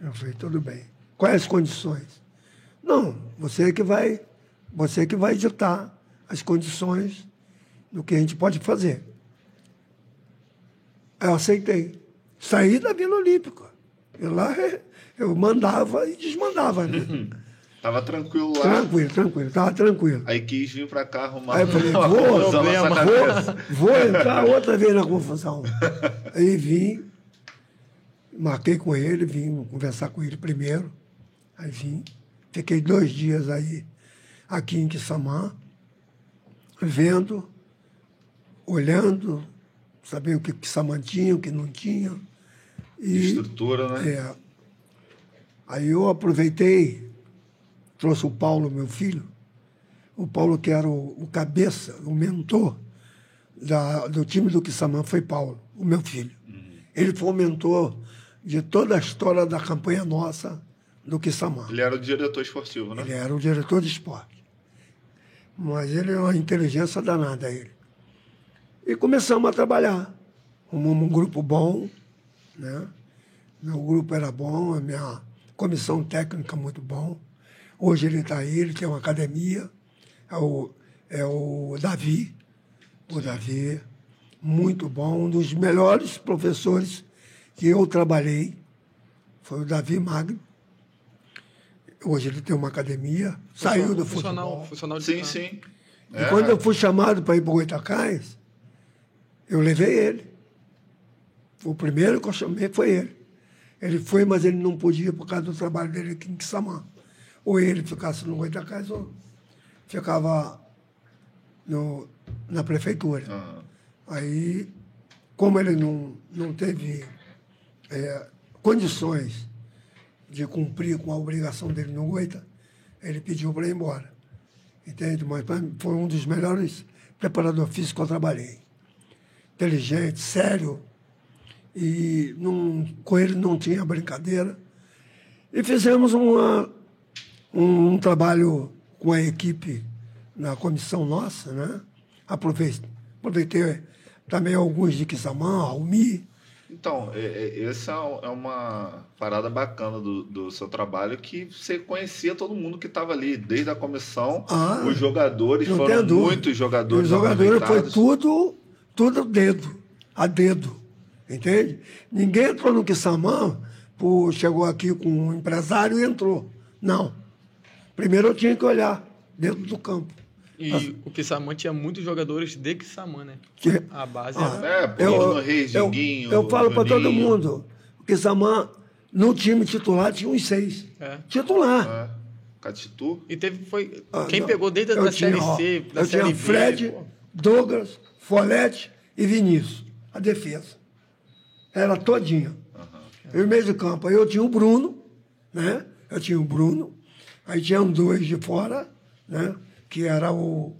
Eu falei, tudo bem. Quais as condições? Não, você que vai, você que vai ditar as condições do que a gente pode fazer. Eu aceitei. Saí da Vila Olímpica. Eu lá eu mandava e desmandava, né? Tava tranquilo lá. tranquilo, tranquilo, estava tranquilo. Aí quis vir pra cá arrumar Aí eu falei, uma vou. Vou, vou entrar outra vez na confusão. Aí vim, marquei com ele, vim conversar com ele primeiro. Aí vim, fiquei dois dias aí, aqui em Quissamã, vendo, olhando, sabendo o que Quissamã tinha, o que não tinha. E, Estrutura, né? é, aí eu aproveitei, trouxe o Paulo, meu filho, o Paulo que era o, o cabeça, o mentor da, do time do Kissamã foi Paulo, o meu filho. Ele foi o mentor de toda a história da campanha nossa do Kissamã. Ele era o diretor esportivo, né? Ele era o diretor de esporte. Mas ele é uma inteligência danada, ele. E começamos a trabalhar. Arrumamos um grupo bom, né? Meu grupo era bom, a minha comissão técnica muito bom. Hoje ele está aí, ele tem uma academia. É o, é o Davi. O Davi, muito bom, um dos melhores professores que eu trabalhei. Foi o Davi Magno. Hoje ele tem uma academia, saiu do funcional, futebol. funcional de Sim, campo. sim. E É, quando eu fui chamado para ir para o Goitacás, eu levei ele. O primeiro que eu chamei foi ele. Ele foi, mas ele não podia por causa do trabalho dele aqui em Quissamã. Ou ele ficasse no Goitacás ou ficava no, na prefeitura. Aham. Aí, como ele não, não teve é, condições de cumprir com a obrigação dele no Goita, ele pediu para ir embora. Entende? Mas foi um dos melhores preparadores físicos que eu trabalhei. Inteligente, sério, e não, com ele não tinha brincadeira. E fizemos uma, um, um trabalho com a equipe na comissão nossa, né? Aproveitei, aproveitei também alguns de Quissamã, Almi. Então, é- é- essa é uma parada bacana do, do seu trabalho, que você conhecia todo mundo que estava ali, desde a comissão, Ah, os jogadores, foram muitos jogadores os jogadores foi tudo, tudo dedo, a dedo. Entende? Ninguém entrou no Quissamã, por, chegou aqui com um empresário e entrou. Não. Primeiro eu tinha que olhar dentro do campo. E o Kissamã tinha muitos jogadores de Kissamã, né? Que- A base Ah, era... É, Bruno Reis, eu, eu falo para todo mundo, o Quissamã, no time titular, tinha uns seis. É. Titular. É. Catitu. E teve, foi... Ah, Quem não. pegou desde a Eu da tinha, Série ó, C, da Eu Série tinha B, Fred, pô. Douglas, Folete e Vinícius. A defesa. Era todinha. E o meio de campo. Aí eu tinha o Bruno, né? Eu tinha o Bruno. Aí tinham dois de fora, né? Que era o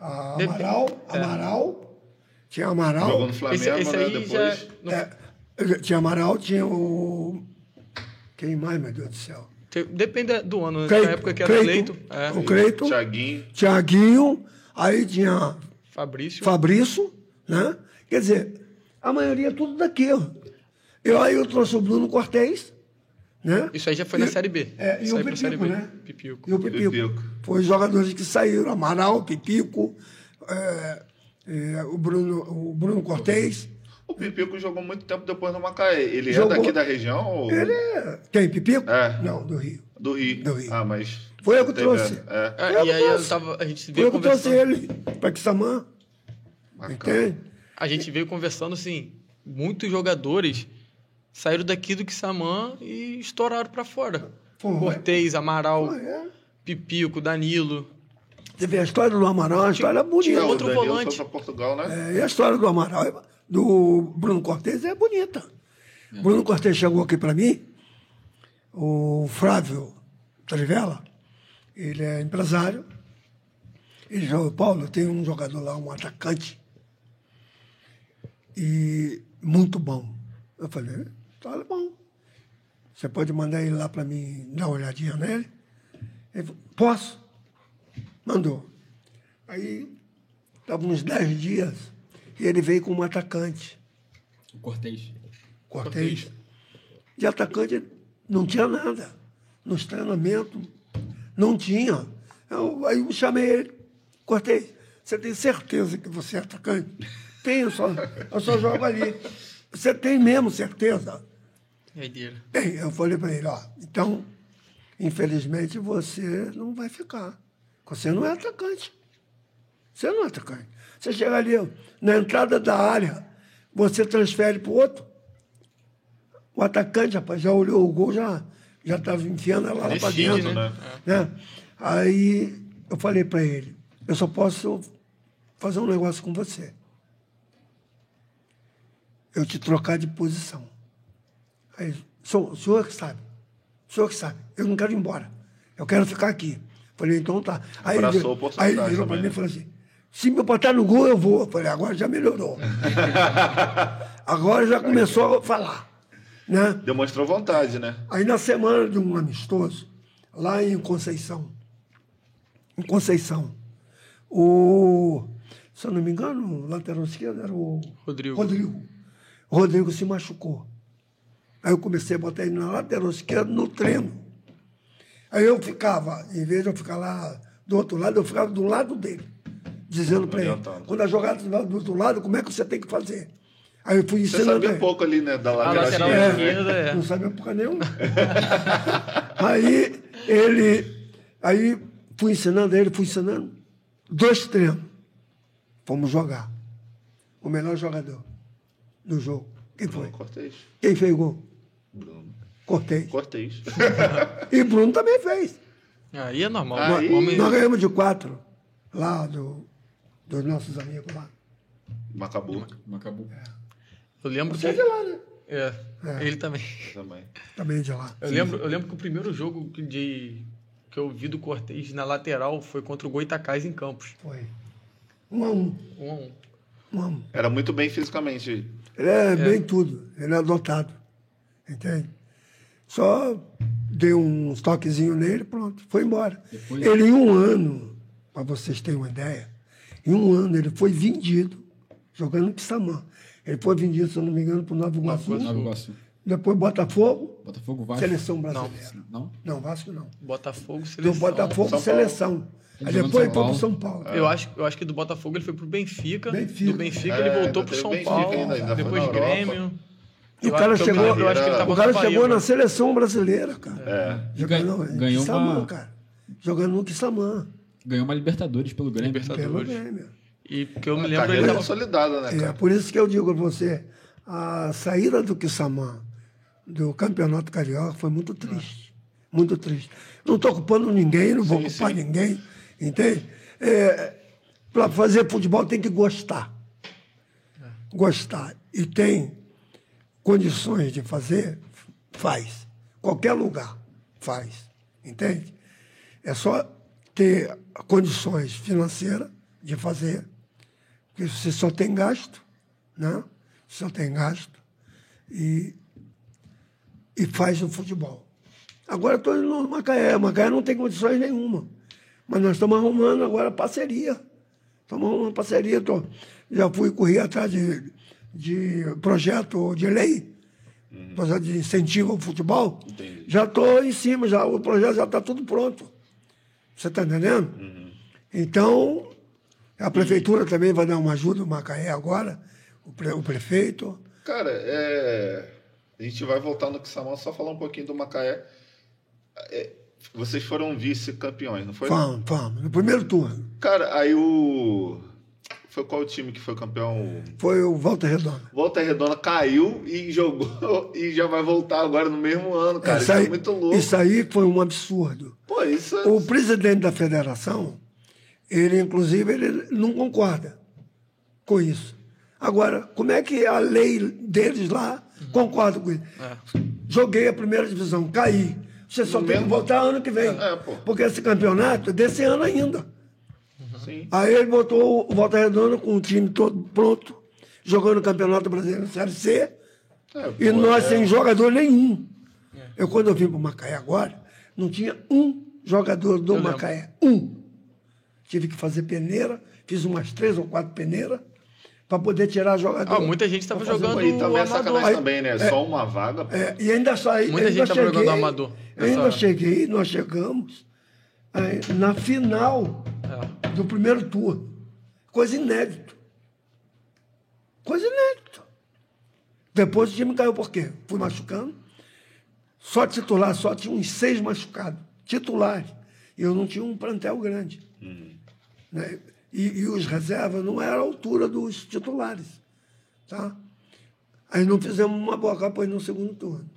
a Amaral, é. Amaral. Tinha Amaral. Jogou no Flamengo, Esse, esse né? aí Depois. já... É, tinha Amaral, tinha o. Quem mais, meu Deus do céu? Depende do ano, né? Cleito, Na época que era Cleito. eleito. É. O Cleiton, Thiaguinho. Tiaguinho, aí tinha Fabrício. Fabrício, né? Quer dizer, a maioria é tudo daqui. ó. Eu, aí eu trouxe o Bruno Cortez, né? Isso aí já foi na E- Série B. É, e o Série Pipico, B. né? Pipico. E o Pipico. Pipico. Foi os jogadores que saíram, Amaral, Pipico, é, é, o, Bruno, o Bruno Cortez. O Pipico jogou muito tempo depois no Macaé. Ele Jogou. é daqui da região ou Ele é. Quem? Pipico? É. Não, do Rio. do Rio? Do Rio. Ah, mas. Foi eu que teve- trouxe. É, É, Eu e aí eu trouxe. tava, a gente Foi veio eu que trouxe ele para bacana. entende? A gente veio conversando assim, muitos jogadores saíram daqui do Kissamã e estouraram pra fora. Cortez, Amaral, Foi, é. Pipico, Danilo. Você vê a história do Amaral, a história é bonita. tinha É, o outro Danilo volante. foi Portugal, né? É, e a história do Amaral, é- do Bruno Cortez é bonita. Bruno Cortez chegou aqui para mim, o Flávio Trivela, ele é empresário. Ele falou, Paulo, tem um jogador lá, um atacante, e muito bom. Eu falei, tá bom. Você pode mandar ele lá para mim dar uma olhadinha nele? Ele falou, posso? Mandou. Aí, estava uns 10 dias, e ele veio com um atacante, O Cortez. Cortez. De atacante não tinha nada. Nos treinamentos, não tinha. Eu, aí eu chamei ele, Cortez, você tem certeza que você é atacante? Tenho, eu só, eu só jogo ali. Você tem mesmo certeza? Doideira. Bem, eu falei para ele, ó, então, infelizmente você não vai ficar. Você não é atacante. Você não é atacante. Você chega ali, na entrada da área, você transfere para o outro. O atacante, rapaz, já olhou o gol, já já estava enfiando ela lá para dentro. né? né? Aí eu falei para ele, eu só posso fazer um negócio com você. Eu te trocar de posição. Aí, sou, o senhor que sabe. O senhor que sabe. Eu não quero ir embora. Eu quero ficar aqui. Falei, então tá. Aí ele, Abraçou oportunidade aí ele virou para mim e né? falou assim: se me botar no gol, eu vou. Eu falei, agora já melhorou. agora já começou a falar. Né? Demonstrou vontade, né? Aí na semana de um amistoso, lá em Conceição, em Conceição, o, se eu não me engano, o lateral esquerdo era o Rodrigo. Rodrigo. Rodrigo se machucou. Aí eu comecei a botar ele na lateral esquerda no treino. Aí eu ficava, em vez de eu ficar lá do outro lado, eu ficava do lado dele, dizendo para ele, quando a jogada do outro lado, como é que você tem que fazer? Aí eu fui Você ensinando sabia ele. pouco ali, né? Da lateral lateral esquerda. né? esquerda é. Não sabia porra nenhuma. aí ele. Aí fui ensinando ele, fui ensinando. Dois treinos. Fomos jogar. O melhor jogador do jogo. Quem foi? Bruno Cortez. Quem fez gol? Bruno Cortez. Cortez. E Bruno também fez. Aí é normal. Aí- Homem- Nós ganhamos de quatro. Lá do, dos nossos amigos lá. Macabu Macabu. Eu lembro Você é que. de lá, né? É, ele também. também. Também de lá. Eu lembro, eu lembro que o primeiro jogo que- de, que eu vi do Cortez na lateral foi contra o Goitacás em Campos. Foi. Um a um. Um a um. Um a um. Era muito bem fisicamente. Ele é, bem tudo. Ele é adotado. Entende? Só dei um toquezinho nele, pronto, foi embora. Depois- Ele, em um ano, para vocês terem uma ideia, em um ano ele foi vendido, jogando no Pissamã. Ele foi vendido, se eu não me engano, para o Nova Iguaçu, Nova Iguaçu. Depois Botafogo, Botafogo, Vasco. seleção brasileira. Não? Não, Vasco não. Botafogo, Do seleção. Botafogo, São Paulo. seleção. Ele Aí depois São foi Paulo. São Paulo. Eu acho, eu acho que do Botafogo ele foi pro Benfica. Benfica. Do Benfica É, ele voltou pro São Benfica Paulo. ainda, ainda depois. Grêmio. E o cara eu chegou, eu acho que ele tava o cara chegou na seleção brasileira, cara. É. Ganha- Jogando, ganhou Quissamã, uma- cara. Jogando no Quissamã. Ganhou uma Libertadores pelo Grêmio. Libertadores. Pelo Grêmio. E que eu me A lembro ele carreira tava. consolidada, né, É, cara? por isso que eu digo a você, a saída do Kissamã do Campeonato Carioca foi muito triste. Muito triste. Não estou ocupando ninguém, não vou Sim, ocupar sim. ninguém, entende? Para fazer futebol tem que gostar. Gostar. E tem condições de fazer, faz. Qualquer lugar faz. Entende? É só ter condições financeiras de fazer porque você só tem gasto, né? Só tem gasto e, e faz o futebol. Agora estou indo no Macaé. Macaé não tem condições nenhuma. Mas nós estamos arrumando agora parceria. Estamos arrumando parceria. Tô, já fui correr atrás de, de projeto de lei, projeto de incentivo ao futebol. Entendi. Já estou em cima, já, o projeto já está tudo pronto. Você está entendendo? Então, a prefeitura também vai dar uma ajuda, o Macaé agora, o, pre- o prefeito. Cara, é... a gente vai voltar no Kissamã, só falar um pouquinho do Macaé. É, Vocês foram vice-campeões, não foi? Vamos, vamos, no primeiro turno. Cara, aí o. Foi qual time que foi campeão? Foi o Volta Redonda. Volta Redonda caiu e jogou e já vai voltar agora no mesmo ano, cara. Isso, é muito louco. isso aí foi um absurdo. Pô, isso é... O presidente da federação, Ele, inclusive, ele não concorda com isso. Agora, como é que a lei deles lá concorda com isso? Joguei a primeira divisão, caí. Você só No tem que mesmo- voltar ano que vem. É. Porque esse campeonato é desse ano ainda. Sim. Aí ele botou o Volta Redonda com o time todo pronto, jogando o Campeonato Brasileiro Série C, É, e pô, nós é- sem jogador nenhum. Eu, quando eu vim para o Macaé agora, não tinha um jogador do Eu lembro. Macaé. Um. Tive que fazer peneira, fiz umas três ou quatro peneiras para poder tirar jogador. Ah, muita gente estava jogando e também é amador. sacanagem Aí- também, né? Só uma vaga. É, e ainda saí. Muita ainda gente tava cheguei, jogando amador Ainda nessa- cheguei, nós chegamos aí, na final É. do primeiro turno. Coisa inédita. Coisa inédita. Depois o time caiu por quê? Fui machucando. Só titular, só tinha uns seis machucados. Titulares. E eu não tinha um plantel grande. Né? E, e os reservas não eram a altura dos titulares. Tá? Aí não fizemos uma boa campanha no segundo turno.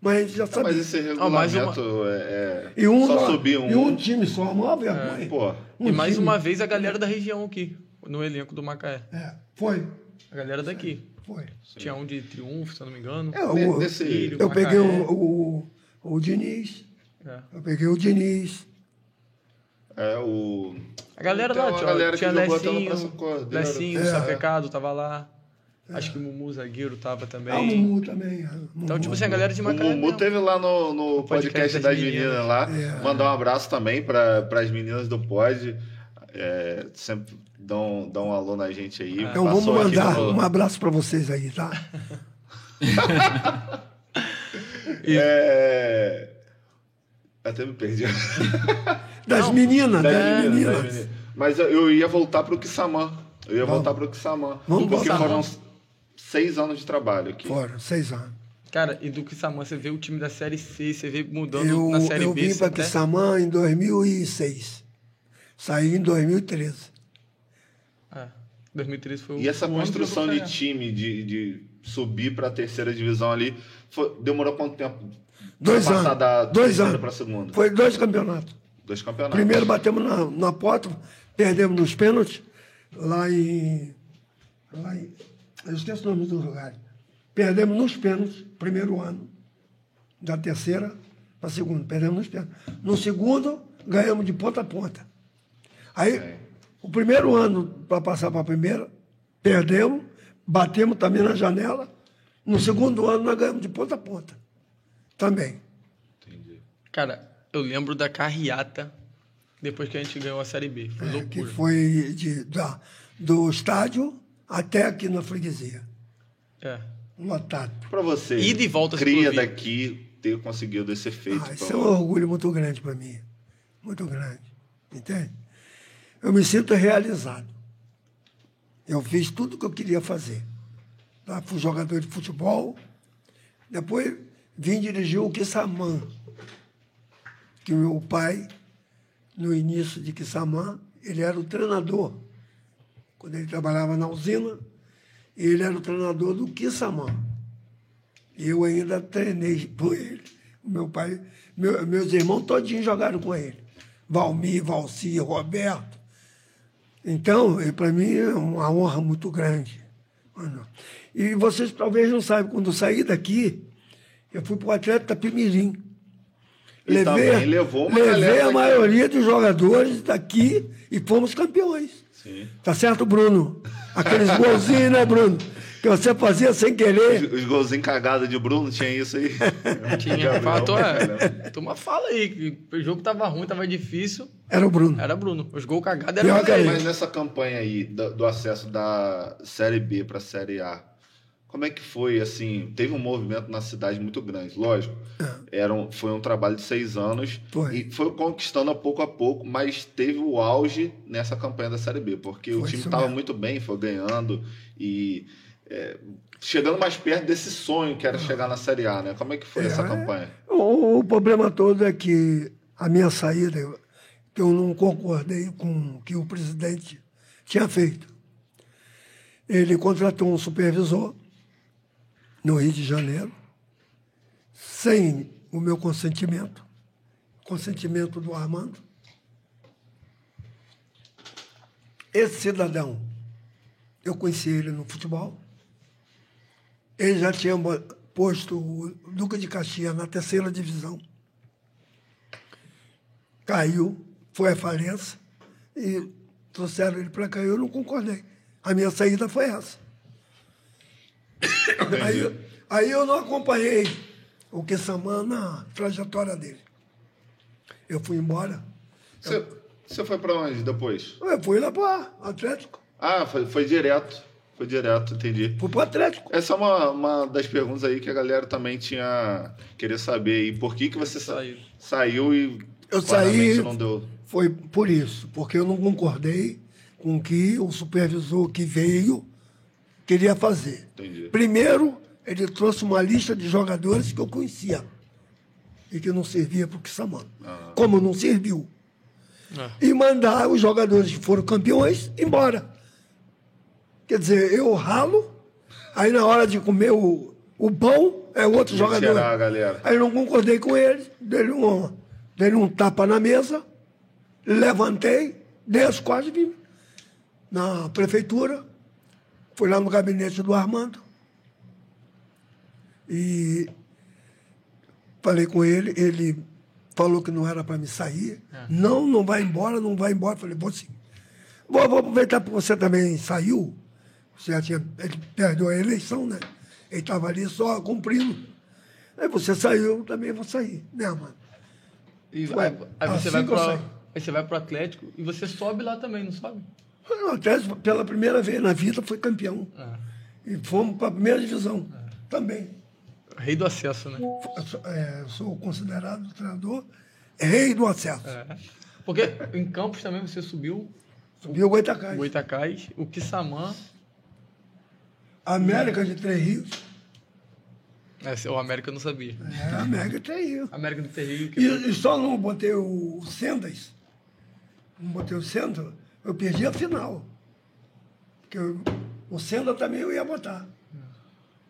Mas a gente já Ah, sabia. mas esse Ah, regulamento é, é- E um, só subir um. e um time só, a maior vergonha. Pô, E Um mais time. uma vez a galera da região aqui, no elenco do Macaé. É, foi, A galera daqui. foi. Tinha um de Triunfo, se eu não me engano. É, o- Filho, eu Macaé. peguei o, o, o Diniz, É. eu peguei o Diniz. É o. A galera Tem lá, uma tinha, galera que tinha jogou até no Lecinho. Lecinho, É. Sapecado tava lá. Acho que o Mumu Zagueiro tava também. Ah, o Mumu também. é, Então, Mumu. tipo assim, a galera de O Macaé. Mumu mesmo. teve lá no, no podcast podcast das meninas. meninas lá. É. Mandar um abraço também para as meninas do Pod. É, sempre dão, dão um alô na gente aí. Então vamos mandar no- um abraço para vocês aí, tá? É... Até me perdi. Das meninas, Das das meninas, meninas. das meninas. Mas eu- eu ia voltar pro Kissamã. Eu ia voltar pro Kissamã. Vamos Porque voltar. foram seis anos de trabalho aqui. Foram, seis anos. Cara, e do Kissamã, você vê o time da Série C, você vê mudando Eu, na Série eu B. vim você para até- Quissamã em 2006. Saí em 2013. É, 2013 foi o E essa o construção eu de time, de, de subir para a terceira divisão ali, foi- demorou quanto tempo? Dois anos. da Dois anos. para a segunda. Foi dois campeonatos. Dois campeonatos. Primeiro batemos na, na porta, perdemos nos pênaltis, lá em, lá em. Eu esqueço o nome do lugar. Perdemos nos pênaltis, primeiro ano. Da terceira para a segunda. Perdemos nos pênaltis. No segundo, ganhamos de ponta a ponta. Aí, É. o primeiro ano, para passar para a primeira, perdemos, batemos também na janela. No segundo ano, nós ganhamos de ponta a ponta. Também. Entendi. Cara, eu lembro da carreata depois que a gente ganhou a Série B. Foi É, que loucura. foi de, da, do estádio até aqui na freguesia. É. Lotado. Para você, e volta cria daqui, ter conseguido esse feito. Ah, isso é um orgulho muito grande para mim. Muito grande. Entende? Eu me sinto realizado. Eu fiz tudo o que eu queria fazer. Tá? Fui jogador de futebol. Depois vim dirigir o Kissamã. Que meu pai, no início de Kissamã, ele era o treinador. Quando ele trabalhava na usina, ele era o treinador do Kissamã. Eu ainda treinei com ele. Meu pai, meu- meus irmãos todinhos jogaram com ele. Valmir, Valci, Roberto. Então, para mim é uma honra muito grande. E vocês talvez não saibam, quando eu saí daqui, eu fui para o Atlético Tapimirim. E também levou uma levei a maioria dos jogadores daqui e fomos campeões. Sim. Tá certo, Bruno? Aqueles golzinhos, né, Bruno? Que você fazia sem querer. Os, os golzinhos cagados de Bruno, tinha isso aí? Tinha, Gabriel, fato, né? é. Turma fala aí, que o jogo tava ruim, tava difícil. Era o Bruno. Era Bruno. Os gols cagados eram que era dele. Mas nessa campanha aí do, do acesso da Série B para a Série A, como é que foi, assim, teve um movimento na cidade muito grande, lógico, era um, foi um trabalho de seis anos É. Foi. e foi conquistando a pouco a pouco, mas teve o auge nessa campanha da Série B, porque o Foi time isso estava muito bem, foi ganhando e é, chegando mais perto desse sonho que era chegar na Série A, né? Como é que foi essa É. campanha? O, o problema todo é que a minha saída, que eu não concordei com o que o presidente tinha feito. Ele contratou um supervisor no Rio de Janeiro, sem o meu consentimento, consentimento do Armando. esse cidadão, eu conheci ele no futebol. Ele já tinha posto o Duca de Caxias na terceira divisão. Caiu, foi à falência e trouxeram ele para cá. Eu não concordei. A minha saída foi essa. Aí, eu- aí eu não acompanhei o Kissamã na trajetória dele. Eu fui embora. Você, você foi pra onde depois? Eu fui lá para Atlético. Ah, foi, foi direto. Foi direto, entendi. Fui para Atlético. Essa é uma, uma das perguntas aí que a galera também tinha querer saber. E por que, que você sa- Saiu. saiu e Eu saí- não deu? Foi por isso, porque eu não concordei com que o supervisor que veio queria fazer. Entendi. Primeiro, ele trouxe uma lista de jogadores que eu conhecia e que não servia para o Kissamã. Ah. Como não serviu. Ah. E mandar os jogadores que foram campeões embora. Quer dizer, eu ralo, aí na hora de comer o, o pão, é outro E jogador. a galera. Aí eu não concordei com ele, dei um, dei um tapa na mesa, levantei, dei as costas e vim na prefeitura, fui lá no gabinete do Armando e falei com ele, ele falou que não era para me sair. Não, não vai embora, não vai embora. Falei, vou sim. Vou, vou aproveitar porque você também saiu. Você já tinha, ele perdeu a eleição, né? Ele estava ali só cumprindo. Aí você saiu, eu também vou sair, né, mano? E Ué, aí, aí você assim vai pro, saí. aí você vai pro Atlético e você sobe lá também, não sobe? O pela primeira vez na vida, foi campeão. Ah. E fomos para a primeira divisão também. Rei do acesso, né? Eu sou, é, sou considerado treinador rei do acesso. É. Porque em Campos também você subiu Subiu o Goitacás. o Goitacás, o Kissamã, América de Três Rios. é, o América eu não sabia. É, América de Três Rios. América do Terrível, que E, e só não botei o Sendas, não botei o Sendas, eu perdi a final. Porque eu- o Sendas também eu ia botar.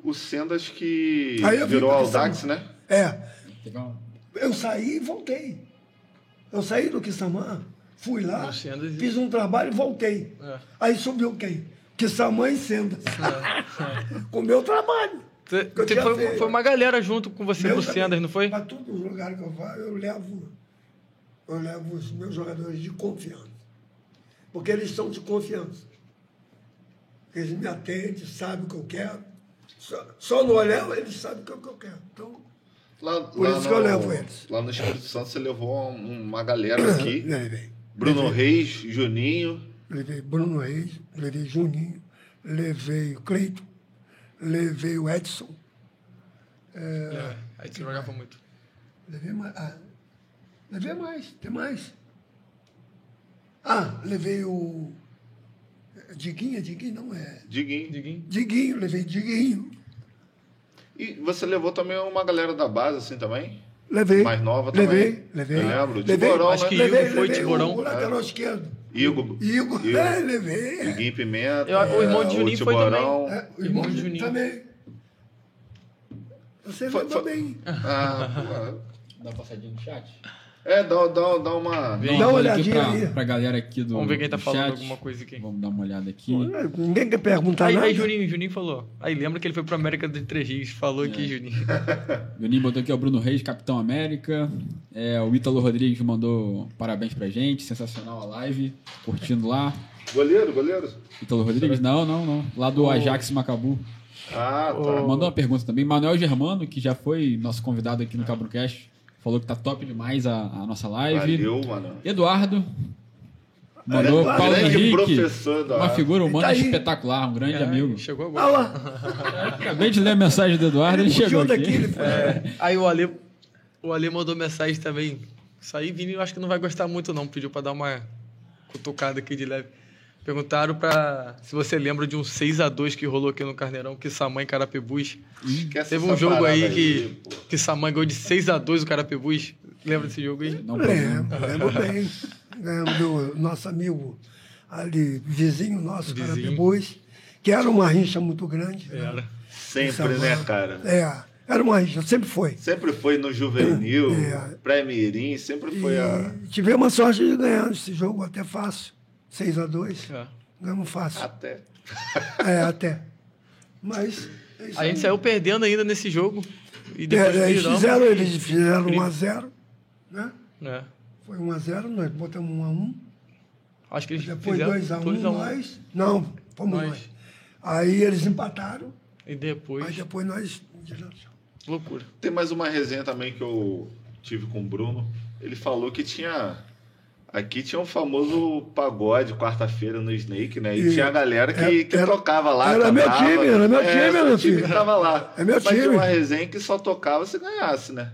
O Sendas que virou Aldax, né? É, Legal. eu saí e voltei. Eu saí do Kissamã, fui lá, fiz um trabalho e voltei. É. Aí subiu quem? Kissamã e Sendas. Com o meu trabalho. Foi, foi uma galera junto com você pro. Sendas, não foi? Para todos os lugares que eu vou, eu levo, eu levo os meus jogadores de confiança. Porque eles são de confiança. Eles me atendem, sabem o que eu quero. Só, só no olhar eles sabem o que eu quero. Então, Lá, Por lá isso que eu levo eles. Lá no Espírito Santo você levou um- uma galera aqui. levei. Bruno Reis, Juninho. Levei Bruno Reis, levei Juninho, levei o Cleiton, levei o Edson, É, aí você jogava muito. levei mais. Ah, levei mais, tem mais. Ah, levei o. Diguinho, Diguinho não é. Diguinho. Diguinho. Diguinho, levei Diguinho. E você levou também uma galera da base, assim, também? Levei. Mais nova também. Levei, levei. Eu lembro. Levei, Tiborão, acho né? que levei, Igor foi levei Tiborão. O lateral esquerdo. Igor. Igor, Igor. é, levei. Diguinho Pimenta. Eu- o irmão de é, Juninho foi Tiborão. É, o Irmão irmão de Juninho. também. Você Foi- lembra foi- bem. Ah, pô. Dá uma passadinha no chat? É, dá, dá, dá uma. Vem. Dá uma olhadinha pra, aí. pra galera aqui do Vamos ver quem tá do falando chat. alguma coisa aqui. Vamos dar uma olhada aqui. Ninguém quer perguntar Aí, nada. aí Juninho, Juninho falou. Aí lembra que ele foi pro América de Três Rios. Falou aqui, Juninho. Juninho botou aqui, o Bruno Reis, Capitão América. É, o Ítalo Rodrigues mandou parabéns pra gente. Sensacional a live. Curtindo lá. Goleiro, goleiro. Ítalo Rodrigues? Não, não, não. Lá do Ajax Macabu. Ah, tá. Mandou uma pergunta também. Manuel Germano, que já foi nosso convidado aqui no Cabrocast, falou que tá top demais a, a nossa live. Valeu, mano. Eduardo. Mandou Eduardo, Paulo Henrique. Uma figura humana Tá espetacular, um grande É, amigo. Chegou agora. lá, Acabei de ler a mensagem do Eduardo, ele, ele chegou aqui. daqui. Ele foi. Aí o Ale, o Ale mandou mensagem também. Isso aí, Vini, eu acho que não vai gostar muito, não. Pediu pra dar uma cutucada aqui de leve. Perguntaram pra se você lembra de um 6x2 que rolou aqui no Carneirão, que Samã e Carapebus. Esquece Teve um jogo parada aí que, pô. que Samã ganhou de 6x2 o Carapebus. Lembra desse jogo aí? Não. Lembro, lembro bem. Lembro do nosso amigo ali, vizinho nosso, Vizinho. Carapebus, que era uma rincha muito grande. né? Era. Sempre, Samã. né, cara? É, era uma rincha, sempre foi. Sempre foi no juvenil, É. pré-mirim, sempre foi a. E tivemos a sorte de ganhar esse jogo até fácil, 6 a 2 É. Ganhamos fácil. Até. É, até. Mas. é A gente saiu perdendo ainda nesse jogo. E É, depois eles viramos. fizeram, eles fizeram 1x0, né? É. Foi 1x0, nós botamos 1x1. Acho que eles Depois fizeram 2x1 dois a um. nós. Não, fomos Nós. nós. Aí eles empataram, E depois. aí depois nós. Loucura. Tem mais uma resenha também que eu tive com o Bruno. Ele falou que tinha. Aqui tinha um famoso pagode quarta-feira no Snake, né? E, E tinha a galera que, era- que tocava lá. era meu cantava. time, era meu É, time, seu meu time filho. que tava lá. É meu Mas tinha time. uma resenha que só tocava se ganhasse, né?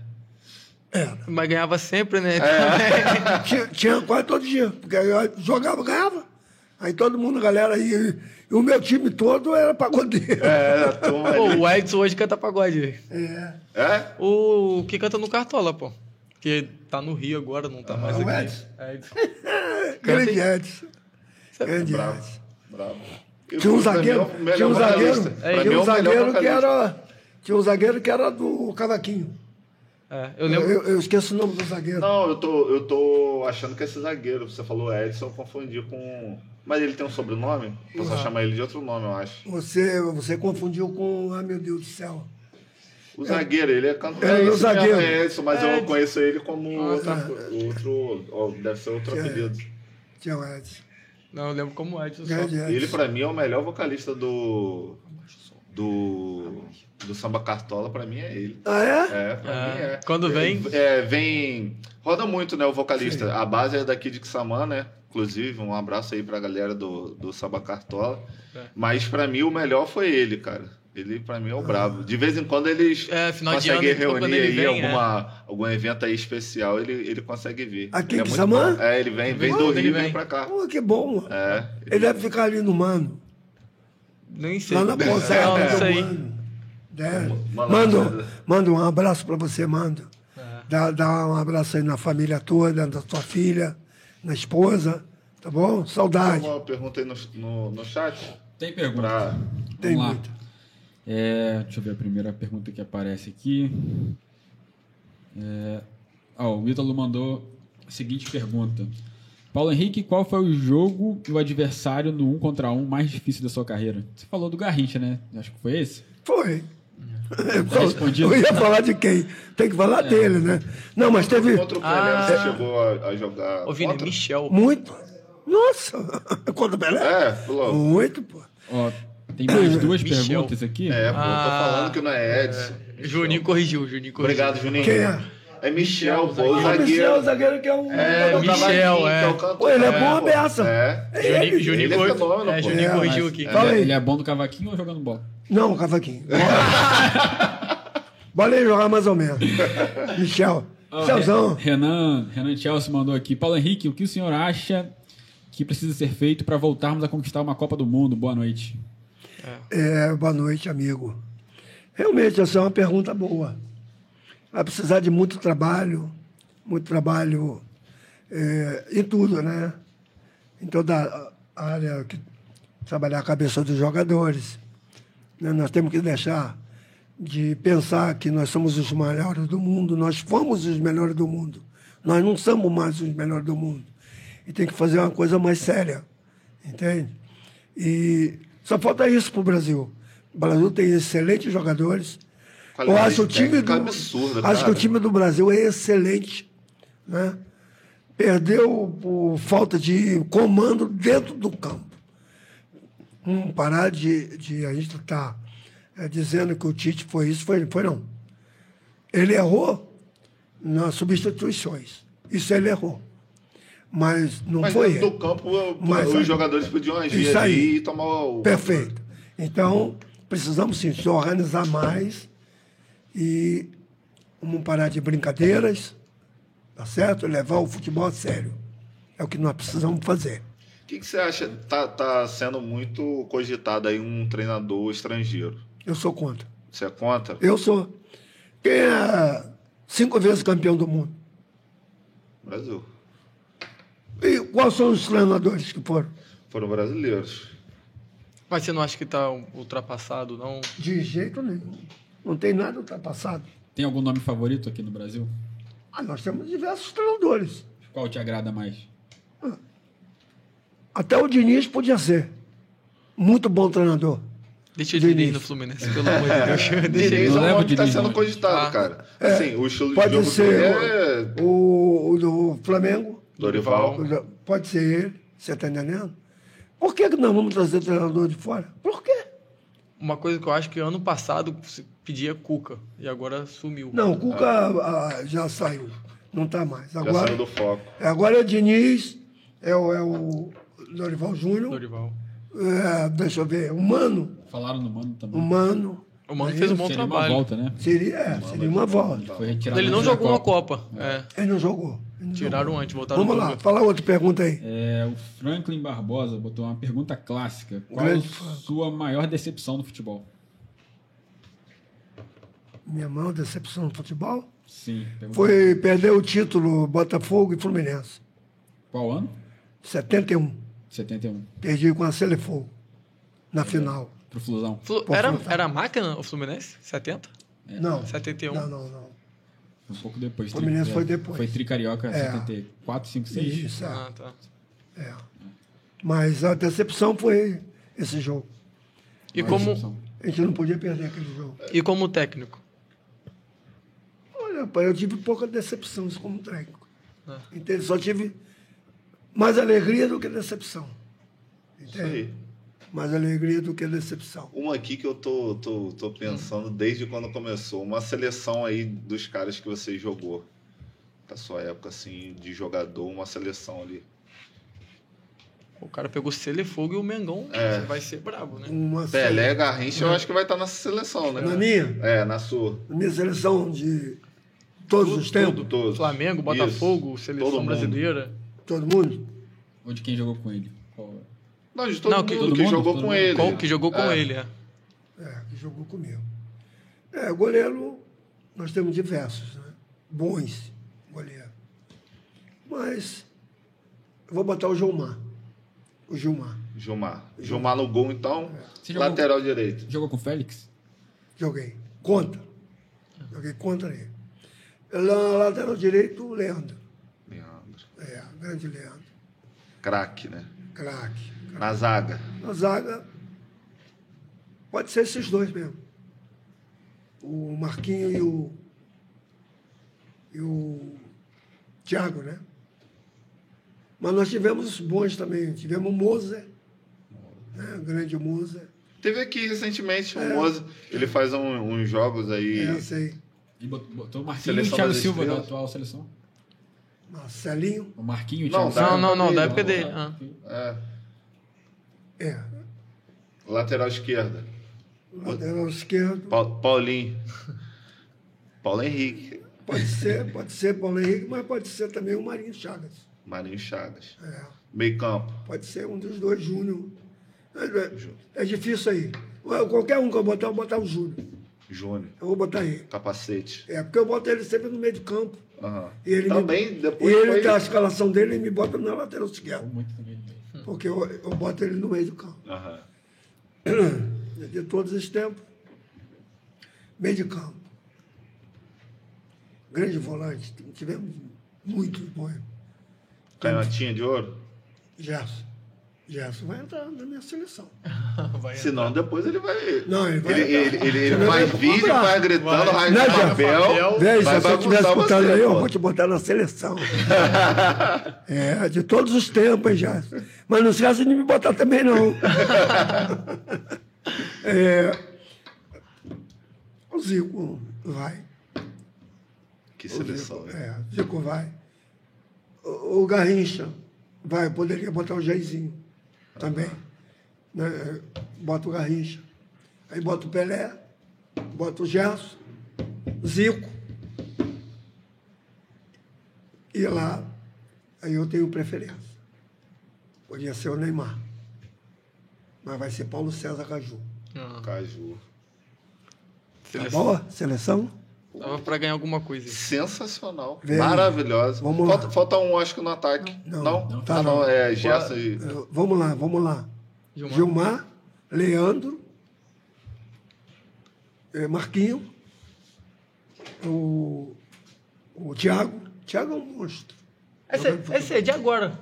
Era. Mas ganhava sempre, né? tinha, tinha quase todo dia. Porque jogava, ganhava. Aí todo mundo, a galera, e, e o meu time todo era pagodeiro. É, Pô, o Edson hoje canta pagode. É. É? O que canta no Cartola, pô. Que tá no Rio agora, não tá mais o aqui. Edson? Edson. Grande Edson. é Grande Bravo. Edson. Bravo. Tinha um é zagueiro, tinha um zagueiro. Pra mim tinha é um zagueiro que era. Tinha um zagueiro que era do cavaquinho. É, eu Eu, lembro. eu esqueço o nome do zagueiro. Não, eu tô, eu tô achando que esse zagueiro, você falou Edson, eu confundi com. Mas ele tem um sobrenome? Posso Uhum. chamar ele de outro nome, eu acho. Você, você confundiu com. Ah, meu Deus do céu. O zagueiro, ele é cantor. É, o zagueiro. é Edson, mas eu Edson. conheço ele como Ah, outra, outro. ó, deve ser outro apelido. Tinha o Edson. Não, eu lembro como Edson. Grande Edson. Ele, pra mim, é o melhor vocalista do. Do. Do samba cartola, pra mim é ele. Ah, é? É, pra É. mim é. Quando vem- É, vem. Roda muito, né, o vocalista. A base é daqui de Xamã, né? Inclusive, um abraço aí pra galera do, do Samba Cartola. É. Mas pra mim o melhor foi ele, cara. Ele pra mim é o brabo. De vez em quando eles É, final de ano, conseguem quando reunir ele aí vem, é. alguma, algum evento aí especial, ele, ele consegue vir. Aqui Ele em é Xamã? bom. É, ele vem, vem Quando do ele Rio e vem? vem pra cá. Pô, que bom. mano. É. Ele deve ficar ali no Mano. Nem sei. Lá na Não, pousada não sei. Mano. É. Mano, Mando, manda. mando um abraço pra você, mando. É. Dá, dá um abraço aí na família toda, na sua filha, na esposa. Tá bom? Tem Saudade. uma pergunta aí no, no, no chat? Tem pergunta. Pra... Tem muita. É, deixa eu ver a primeira pergunta que aparece aqui. É, ó, o Ítalo mandou a seguinte pergunta. Paulo Henrique, qual foi o jogo e o adversário no um contra um mais difícil da sua carreira? Você falou do Garrincha, né? Acho que foi esse. Foi. Tá respondido? Eu ia falar de quem? Tem que falar dele, né? Não, mas teve Contra o Pelé, Ah. você chegou a, a jogar. Ô, Vini, contra? Michel. muito. Nossa! Contra o Pelé? É, falou. Muito, pô. Ó, tem mais duas Michel. perguntas aqui. É, pô, Ah, tô falando que não é Edson. Juninho corrigiu, Juninho corrigiu. Obrigado, Juninho. Quem é? É Michel, pô, o O zagueiro. Michel, o zagueiro que é um. É, o Michel, é. é. Pô, ele é bom, pô. beça. É. Juninho, Juninho, Ele é corrigiu. fenômeno, é. Juninho É, corrigiu aqui. Fala Ele, aí. ele é bom do cavaquinho ou jogando bola? Não, cavaquinho. Bola aí jogar mais ou menos. Michel. Michelzão. Renan, Renan Chelsea mandou aqui. Paulo Henrique, o que o senhor acha que precisa ser feito para voltarmos a conquistar uma Copa do Mundo? Boa noite. É, boa noite, amigo. Realmente, essa é uma pergunta boa. Vai precisar de muito trabalho, muito trabalho é, em tudo, né? Em toda a área que trabalhar a cabeça dos jogadores. né? Nós temos que deixar de pensar que nós somos os melhores do mundo. Nós fomos os melhores do mundo. Nós não somos mais os melhores do mundo. E tem que fazer uma coisa mais séria, entende? E só falta isso para o Brasil. O Brasil tem excelentes jogadores. Eu acho o time do, absurda, acho que o time do Brasil é excelente, né? Perdeu por falta de comando dentro do campo. Não parar de, de a gente estar dizendo que o Tite foi isso, foi, foi não. Ele errou nas substituições. Isso ele errou. Mas não Mas foi dentro do campo, Mas os jogadores podiam agir Isso aí. e tomar o. Perfeito. Então, precisamos sim se organizar mais e vamos parar de brincadeiras, tá certo? Levar o futebol a sério. É o que nós precisamos fazer. O que, que você acha? Tá, tá sendo muito cogitado aí um treinador estrangeiro. Eu sou contra. Você é contra? Eu sou. Quem é cinco vezes campeão do mundo? Brasil. E quais são os treinadores que foram? Foram brasileiros. Mas você não acha que tá ultrapassado, não? De jeito nenhum. Não tem nada ultrapassado. Tem algum nome favorito aqui no Brasil? Ah, nós temos diversos treinadores. Qual te agrada mais? Até o Diniz podia ser. Muito bom treinador. Deixa o Diniz. Diniz no Fluminense, pelo amor de Deus. Deixa Diniz é um leva nome que tá Diniz, sendo cogitado, Ah. cara. Assim, o estilo de Pode jogo ser dele é o, o do Flamengo. Dorival. Pode ser ele. Você está entendendo? Por que, que nós vamos trazer treinador de fora? Por quê? Uma coisa que eu acho que ano passado se pedia Cuca e agora sumiu. Não, o Cuca ah, já saiu. Não está mais. Já Agora, saiu do foco. agora é Diniz, é o, é o Dorival Júnior. Dorival. É, deixa eu ver, o Mano. Falaram no Mano também. O Mano. O Mano fez um bom Seria uma trabalho. volta, né? Seria, é, seria uma volta. Foi retirado Ele não jogou uma Copa. É, Ele não jogou. Tiraram antes, voltaram Vamos lá, fala outra pergunta aí. É, o Franklin Barbosa botou uma pergunta clássica. Qual a Grande sua maior decepção no futebol? Minha maior decepção no futebol Sim. foi perder o título Botafogo e Fluminense. Qual ano? 71. 71. Perdi com a Celefogo na final. Pro Flusão. Flu- Era, Flu- era a máquina o Fluminense? 70? Não. 71. Não, não, não. Um pouco depois. O Fluminense Tri- foi é, depois. Foi Tricarioca É. 74, 5, 6. Isso, é. Ah, tá. é. Mas a decepção foi esse jogo. E Maior como. A gente não podia perder aquele jogo. e como técnico? Olha, pai, eu tive pouca decepção isso como técnico. Ah. Entende? Só tive mais alegria do que decepção. Isso Entende? aí. Mais alegria do que decepção. Uma aqui que eu tô, tô, tô pensando desde quando começou. Uma seleção aí dos caras que você jogou. Da sua época, assim, de jogador, uma seleção ali. O cara pegou Celefogo e o Mengão. É. Você vai ser brabo, né? Uma Pelé, Garrincha, eu acho que vai estar nessa seleção, né? Na minha? É, na sua. Na minha seleção de todos os tempos, Tudo, todos. Flamengo, Isso. Botafogo, Seleção Todo brasileira. todo mundo. Ou de quem jogou com ele? Não, de todo Não, mundo que- que, todo mundo, jogou todo com mundo. ele. Qual que jogou com É. ele, é. É, que jogou comigo. É, goleiro, nós temos diversos, né? Bons goleiros. Mas eu vou botar o Gilmar. O Gilmar. Gilmar. Gilmar no gol, então. Jogou- Lateral direito. Jogou com o Félix? Joguei. Contra. Joguei contra ele. Lá, lateral direito, o Leandro. Leandro. É, grande Leandro. Craque, né? Craque. Na zaga. Na zaga, pode ser esses dois mesmo. O Marquinho e o. E o Thiago, né? Mas nós tivemos bons também. Tivemos o Moser, né? o grande Moser. Teve aqui recentemente o Moza. Ele faz um- uns jogos aí. É, sei. E bot- botou o Marquinho Seleção e o Thiago Silva da atual seleção. Marcelinho. O Marquinho e o Não, Thiago Silva. Não, não, não, da época dele, dele. Ah. É, É. lateral esquerda. Lateral esquerdo. Pa- Paulinho. Paulo Henrique. Pode ser, pode ser Paulo Henrique, mas pode ser também o Marinho Chagas. Marinho Chagas. É. Meio campo. Pode ser um dos dois, Júnior. É, é difícil aí. Qualquer um que eu botar, eu vou botar o Júnior. Júnior. Eu vou botar ele. Capacete. É, porque eu boto ele sempre no meio de campo. Aham. E ele Também, me, depois e ele foi- tem a escalação dele e me bota na lateral esquerda. Muito também. Porque eu, eu boto ele no meio do campo. Aham. De todos os tempos. Meio de campo. Grande volante. Tivemos muitos bons. Canhotinha de ouro? Gerson. Gerson vai entrar na minha seleção. Senão depois ele vai. Não, ele vai Ele, ele, ele, ele faz vídeo, vai gritando, Vai. Né, papel. Véi, se vai você estiver escutando você, aí, eu vou te botar na seleção. é, de todos os tempos, hein, já. Mas não esquece de me botar também, não. é, o Zico vai. Que O seleção, Zico, né? é, o Zico vai. O, o Garrincha vai. Poderia botar o Jairzinho também. Né? Bota o Garrincha. Aí bota o Pelé, bota o Gerson, Zico. E lá, aí eu tenho preferência. Podia ser o Neymar. Mas vai ser Paulo César Caju. Ah, Caju. Tá seleção. boa? Seleção? Tava pra ganhar alguma coisa. Sensacional. Vem. Maravilhosa. Vamos lá. falta, falta um, acho que no ataque. Não, Não? não. Ah, Tá, não. não. É Gerson e. Vamos lá, vamos lá. Gilmar. Gilmar, Leandro, eh, Marquinho, o, o Thiago. Thiago é um monstro. Essa, essa é de agora.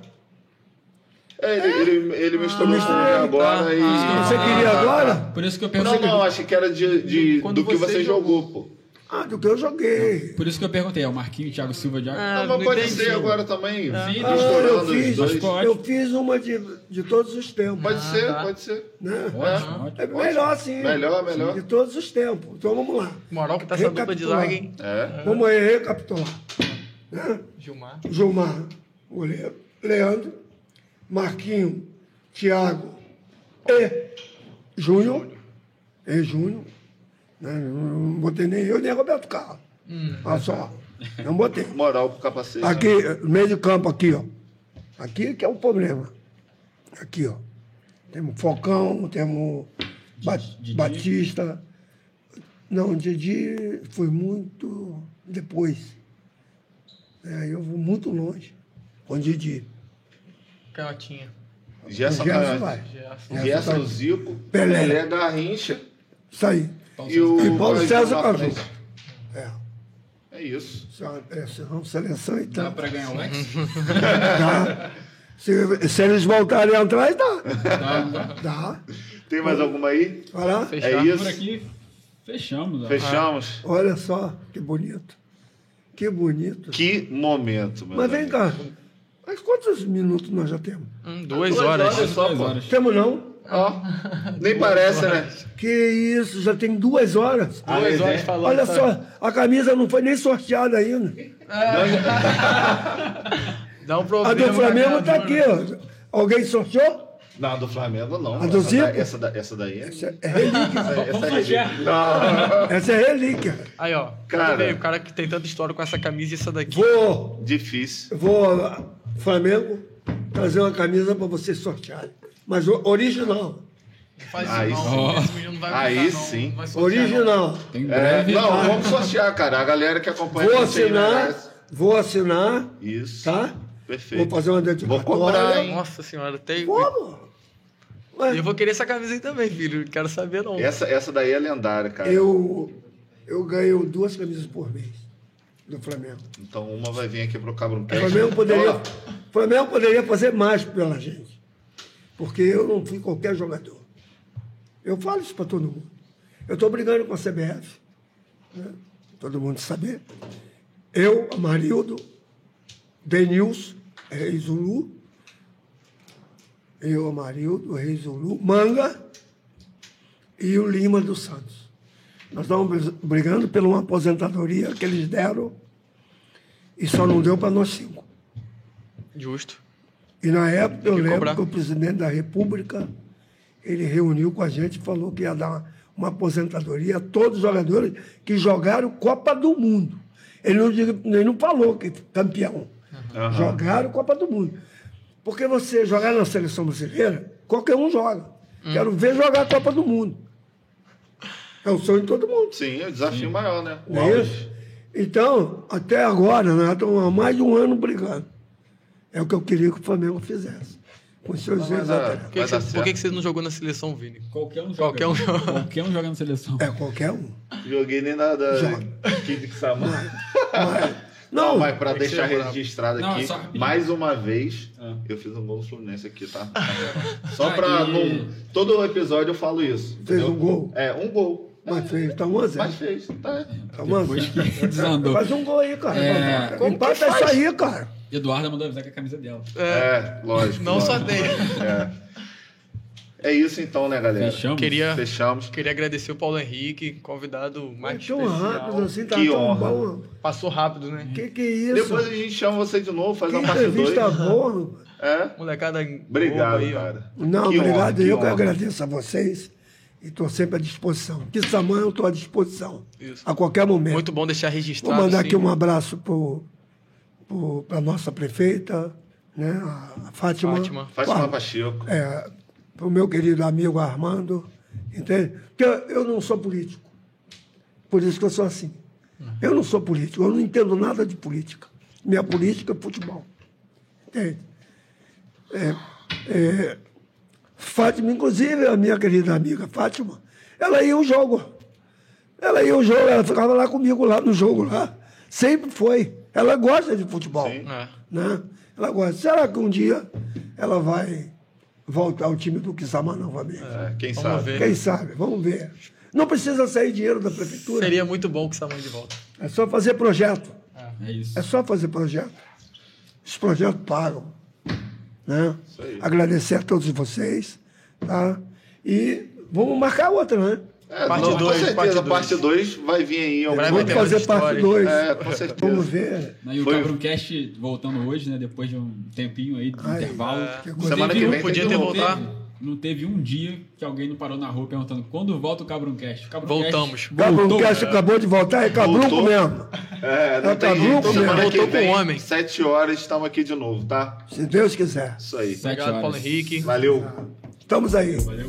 É, ele, ele, ele misturou misturei. agora Tá. e. Ah, Você queria tá, agora? tá. Por isso que eu Não, perguntei. não, achei que era de, de- do que você você jogou, pô. Ah, do que eu joguei. Por isso que eu perguntei, é o Marquinhos, Thiago Silva de Ah, não, mas não pode entendi. ser agora também. Ah, Ah, eu fiz, pode. eu fiz uma de, de todos os tempos. Pode ser, tá. pode ser. Né? Ótimo, É ótimo. melhor assim. Melhor, melhor. De todos os tempos. Então vamos lá. Moral que tá essa dupla de zaga, hein? É. Vamos aí recapitular. Né? Gilmar. Gilmar, goleiro. Leandro, Marquinho, Thiago e Júnior. E Júnior. Né? Não botei nem eu, nem Roberto Carlos. Olha só. Não botei. Moral pro capacete. Aqui, no meio de campo, aqui, ó. Aqui que é o problema. Aqui, ó. Temos Focão, temos Ba- Didi. Batista. Não, Didi foi muito depois. É, eu vou muito longe com Didi. Canhotinha. Gerson, Gerson vai. Gerson. Gerson Zico, Pelé. Pelé Isso Garrincha aí. e o E Paulo César frente. É. É isso. Só- É, senão seleção e Dá tal. pra ganhar o Lex? Dá. Se, se eles voltarem atrás, dá. Dá. Dá. Tem mais alguma aí? Vai lá. Fechar. É Por isso. aqui, fechamos. ó. Fechamos. Olha só, que bonito. Que bonito. Que momento, meu Mas vem amigo. cá. Mas quantos minutos nós já temos? Hum, duas Duas horas. horas. só, Duas horas. Temos não? Ó, nem parece, né? Que isso, já tem duas horas. Ah, Duas é, horas né? falando. Olha tá? só, a camisa não foi nem sorteada ainda. Dá um A problema. do Flamengo tá aqui, ó. Alguém sorteou? Não, do Flamengo não. A do essa, Zico? da- essa, da- essa daí é. Essa é relíquia. Essa, essa Vamos é ridícula. Não, Essa é relíquia. Aí, ó. Cara. Ver, o cara que tem tanta história com essa camisa e essa daqui. Vou, difícil. vou, Flamengo, trazer uma camisa para vocês sortearem. Mas o- original. Faz Aí isso, sim. não. Esse menino não vai Aí não. sim. Não vai. Original. Tem É, breve. não, vamos sortear, cara. A galera que acompanha Vou a gente aí assinar, merece. vou assinar, Isso. tá? Perfeito. Vou fazer uma Vou dedicatória. cobrar, hein? Nossa senhora, tem. Como? Ué, Eu vou querer essa camisa aí também, filho. Não quero saber, não. Essa, essa daí é lendária, cara. Eu, eu ganho duas camisas por mês do Flamengo. Então uma vai vir aqui pro Cabrum O Cast. Flamengo poderia, o Flamengo poderia fazer mais pela gente. Porque eu não fui qualquer jogador. Eu falo isso para todo mundo. Eu estou brigando com a CBF. né? Todo mundo saber. Eu, Amarildo, Denilson, Reis Zulu. Eu, Amarildo, Reis Zulu, Manga e o Lima dos Santos. Nós estamos brigando por uma aposentadoria que eles deram e só não deu para nós cinco. Justo. E na época eu lembro cobrar. que o presidente da República ele reuniu com a gente e falou que ia dar uma aposentadoria a todos os jogadores que jogaram Copa do Mundo. Ele não, ele não falou que campeão. Aham. Jogaram Copa do Mundo. Porque você jogar na seleção brasileira, qualquer um joga. Quero ver jogar a Copa do Mundo. É o sonho de todo mundo. Sim, é o desafio maior, né? Não é isso? Então, até agora, nós estamos há mais de um ano brigando. É o que eu queria que o Flamengo fizesse. Com os seus é- ex-atletas. Por que, por que que você não jogou na seleção, Vini? Qualquer um joga. Qualquer um joga. Qualquer um joga na seleção. É qualquer um. Joguei nem nada. Joga. Kid Sama. Mas, Não, não, mas que deixar registrado Não, aqui, só mais uma vez, Ah. eu fiz um gol no Fluminense aqui, tá? Só Ah, pra. e- não- todo episódio eu falo isso. Fez entendeu? um gol? É, um gol. mas fez, tá 1 a 0. Mas fez, tá? Tá 1 a Depois 0. que desandou. Faz um gol aí, cara. É, Empata isso aí, cara. Eduardo mandou avisar que é a camisa dela. É, lógico. Não só lógico. dele. É. É isso então, né, galera? Fechamos? Queria, Fechamos. queria agradecer o Paulo Henrique, convidado mais Tão especial. rápido assim, tá Que tão honra. bom. Passou rápido, né? Que que é isso? Depois a gente chama você de novo, faz que uma parte 2. entrevista boa. É. Molecada Obrigado, aí, ó. cara. Não, Que obrigado. honra, que eu que honra. agradeço a vocês e estou sempre à disposição. Que tamanho eu estou à disposição. Isso. A qualquer momento. Muito bom deixar Vou registrado. mandar sim. aqui um abraço para a nossa prefeita, né, a Fátima. Fátima. Fátima Para Pacheco. é, o meu querido amigo Armando. Entende? Porque eu, eu não sou político. Por isso que eu sou assim. Eu não sou político, eu não entendo nada de política. Minha política é futebol. Entende? É, é, Fátima, inclusive, a minha querida amiga Fátima, ela ia ao jogo. Ela ia ao jogo, ela ficava lá comigo lá no jogo lá. Sempre foi. Ela gosta de futebol. Sim. É. Né? Ela gosta. Será que um dia ela vai voltar ao time do Kisama novamente? É, quem Vamos sabe? ver. Quem sabe? Vamos ver. Não precisa sair dinheiro da prefeitura. Seria muito bom que mãe de volta. É só fazer projeto. É isso. É só fazer projeto. Os projetos pagam. Né? Isso aí. Agradecer a todos vocês. Tá? E vamos marcar outra, né? É, Parte não, dois, com certeza, parte a parte 2 vai vir aí. algum Vamos fazer parte histórias. 2. É, com certeza. Vamos ver. E o Foi- Cabroncast voltando hoje, né? Depois de um tempinho aí de Ai, intervalo. que Não coisa. Semana que um- vem podia ter que não teve- um dia que alguém não parou na rua perguntando quando volta o Cabroncast. Cabroncast Voltamos. Cabrão Voltou. Cast acabou de voltar, é cabrunco mesmo. É, não É, tem tá jeito. Semana que Voltou com o homem. 7 horas, estamos aqui de novo, tá? Se Deus quiser. Isso aí. Sete Obrigado, Paulo horas. Henrique. Valeu. Estamos aí. Valeu.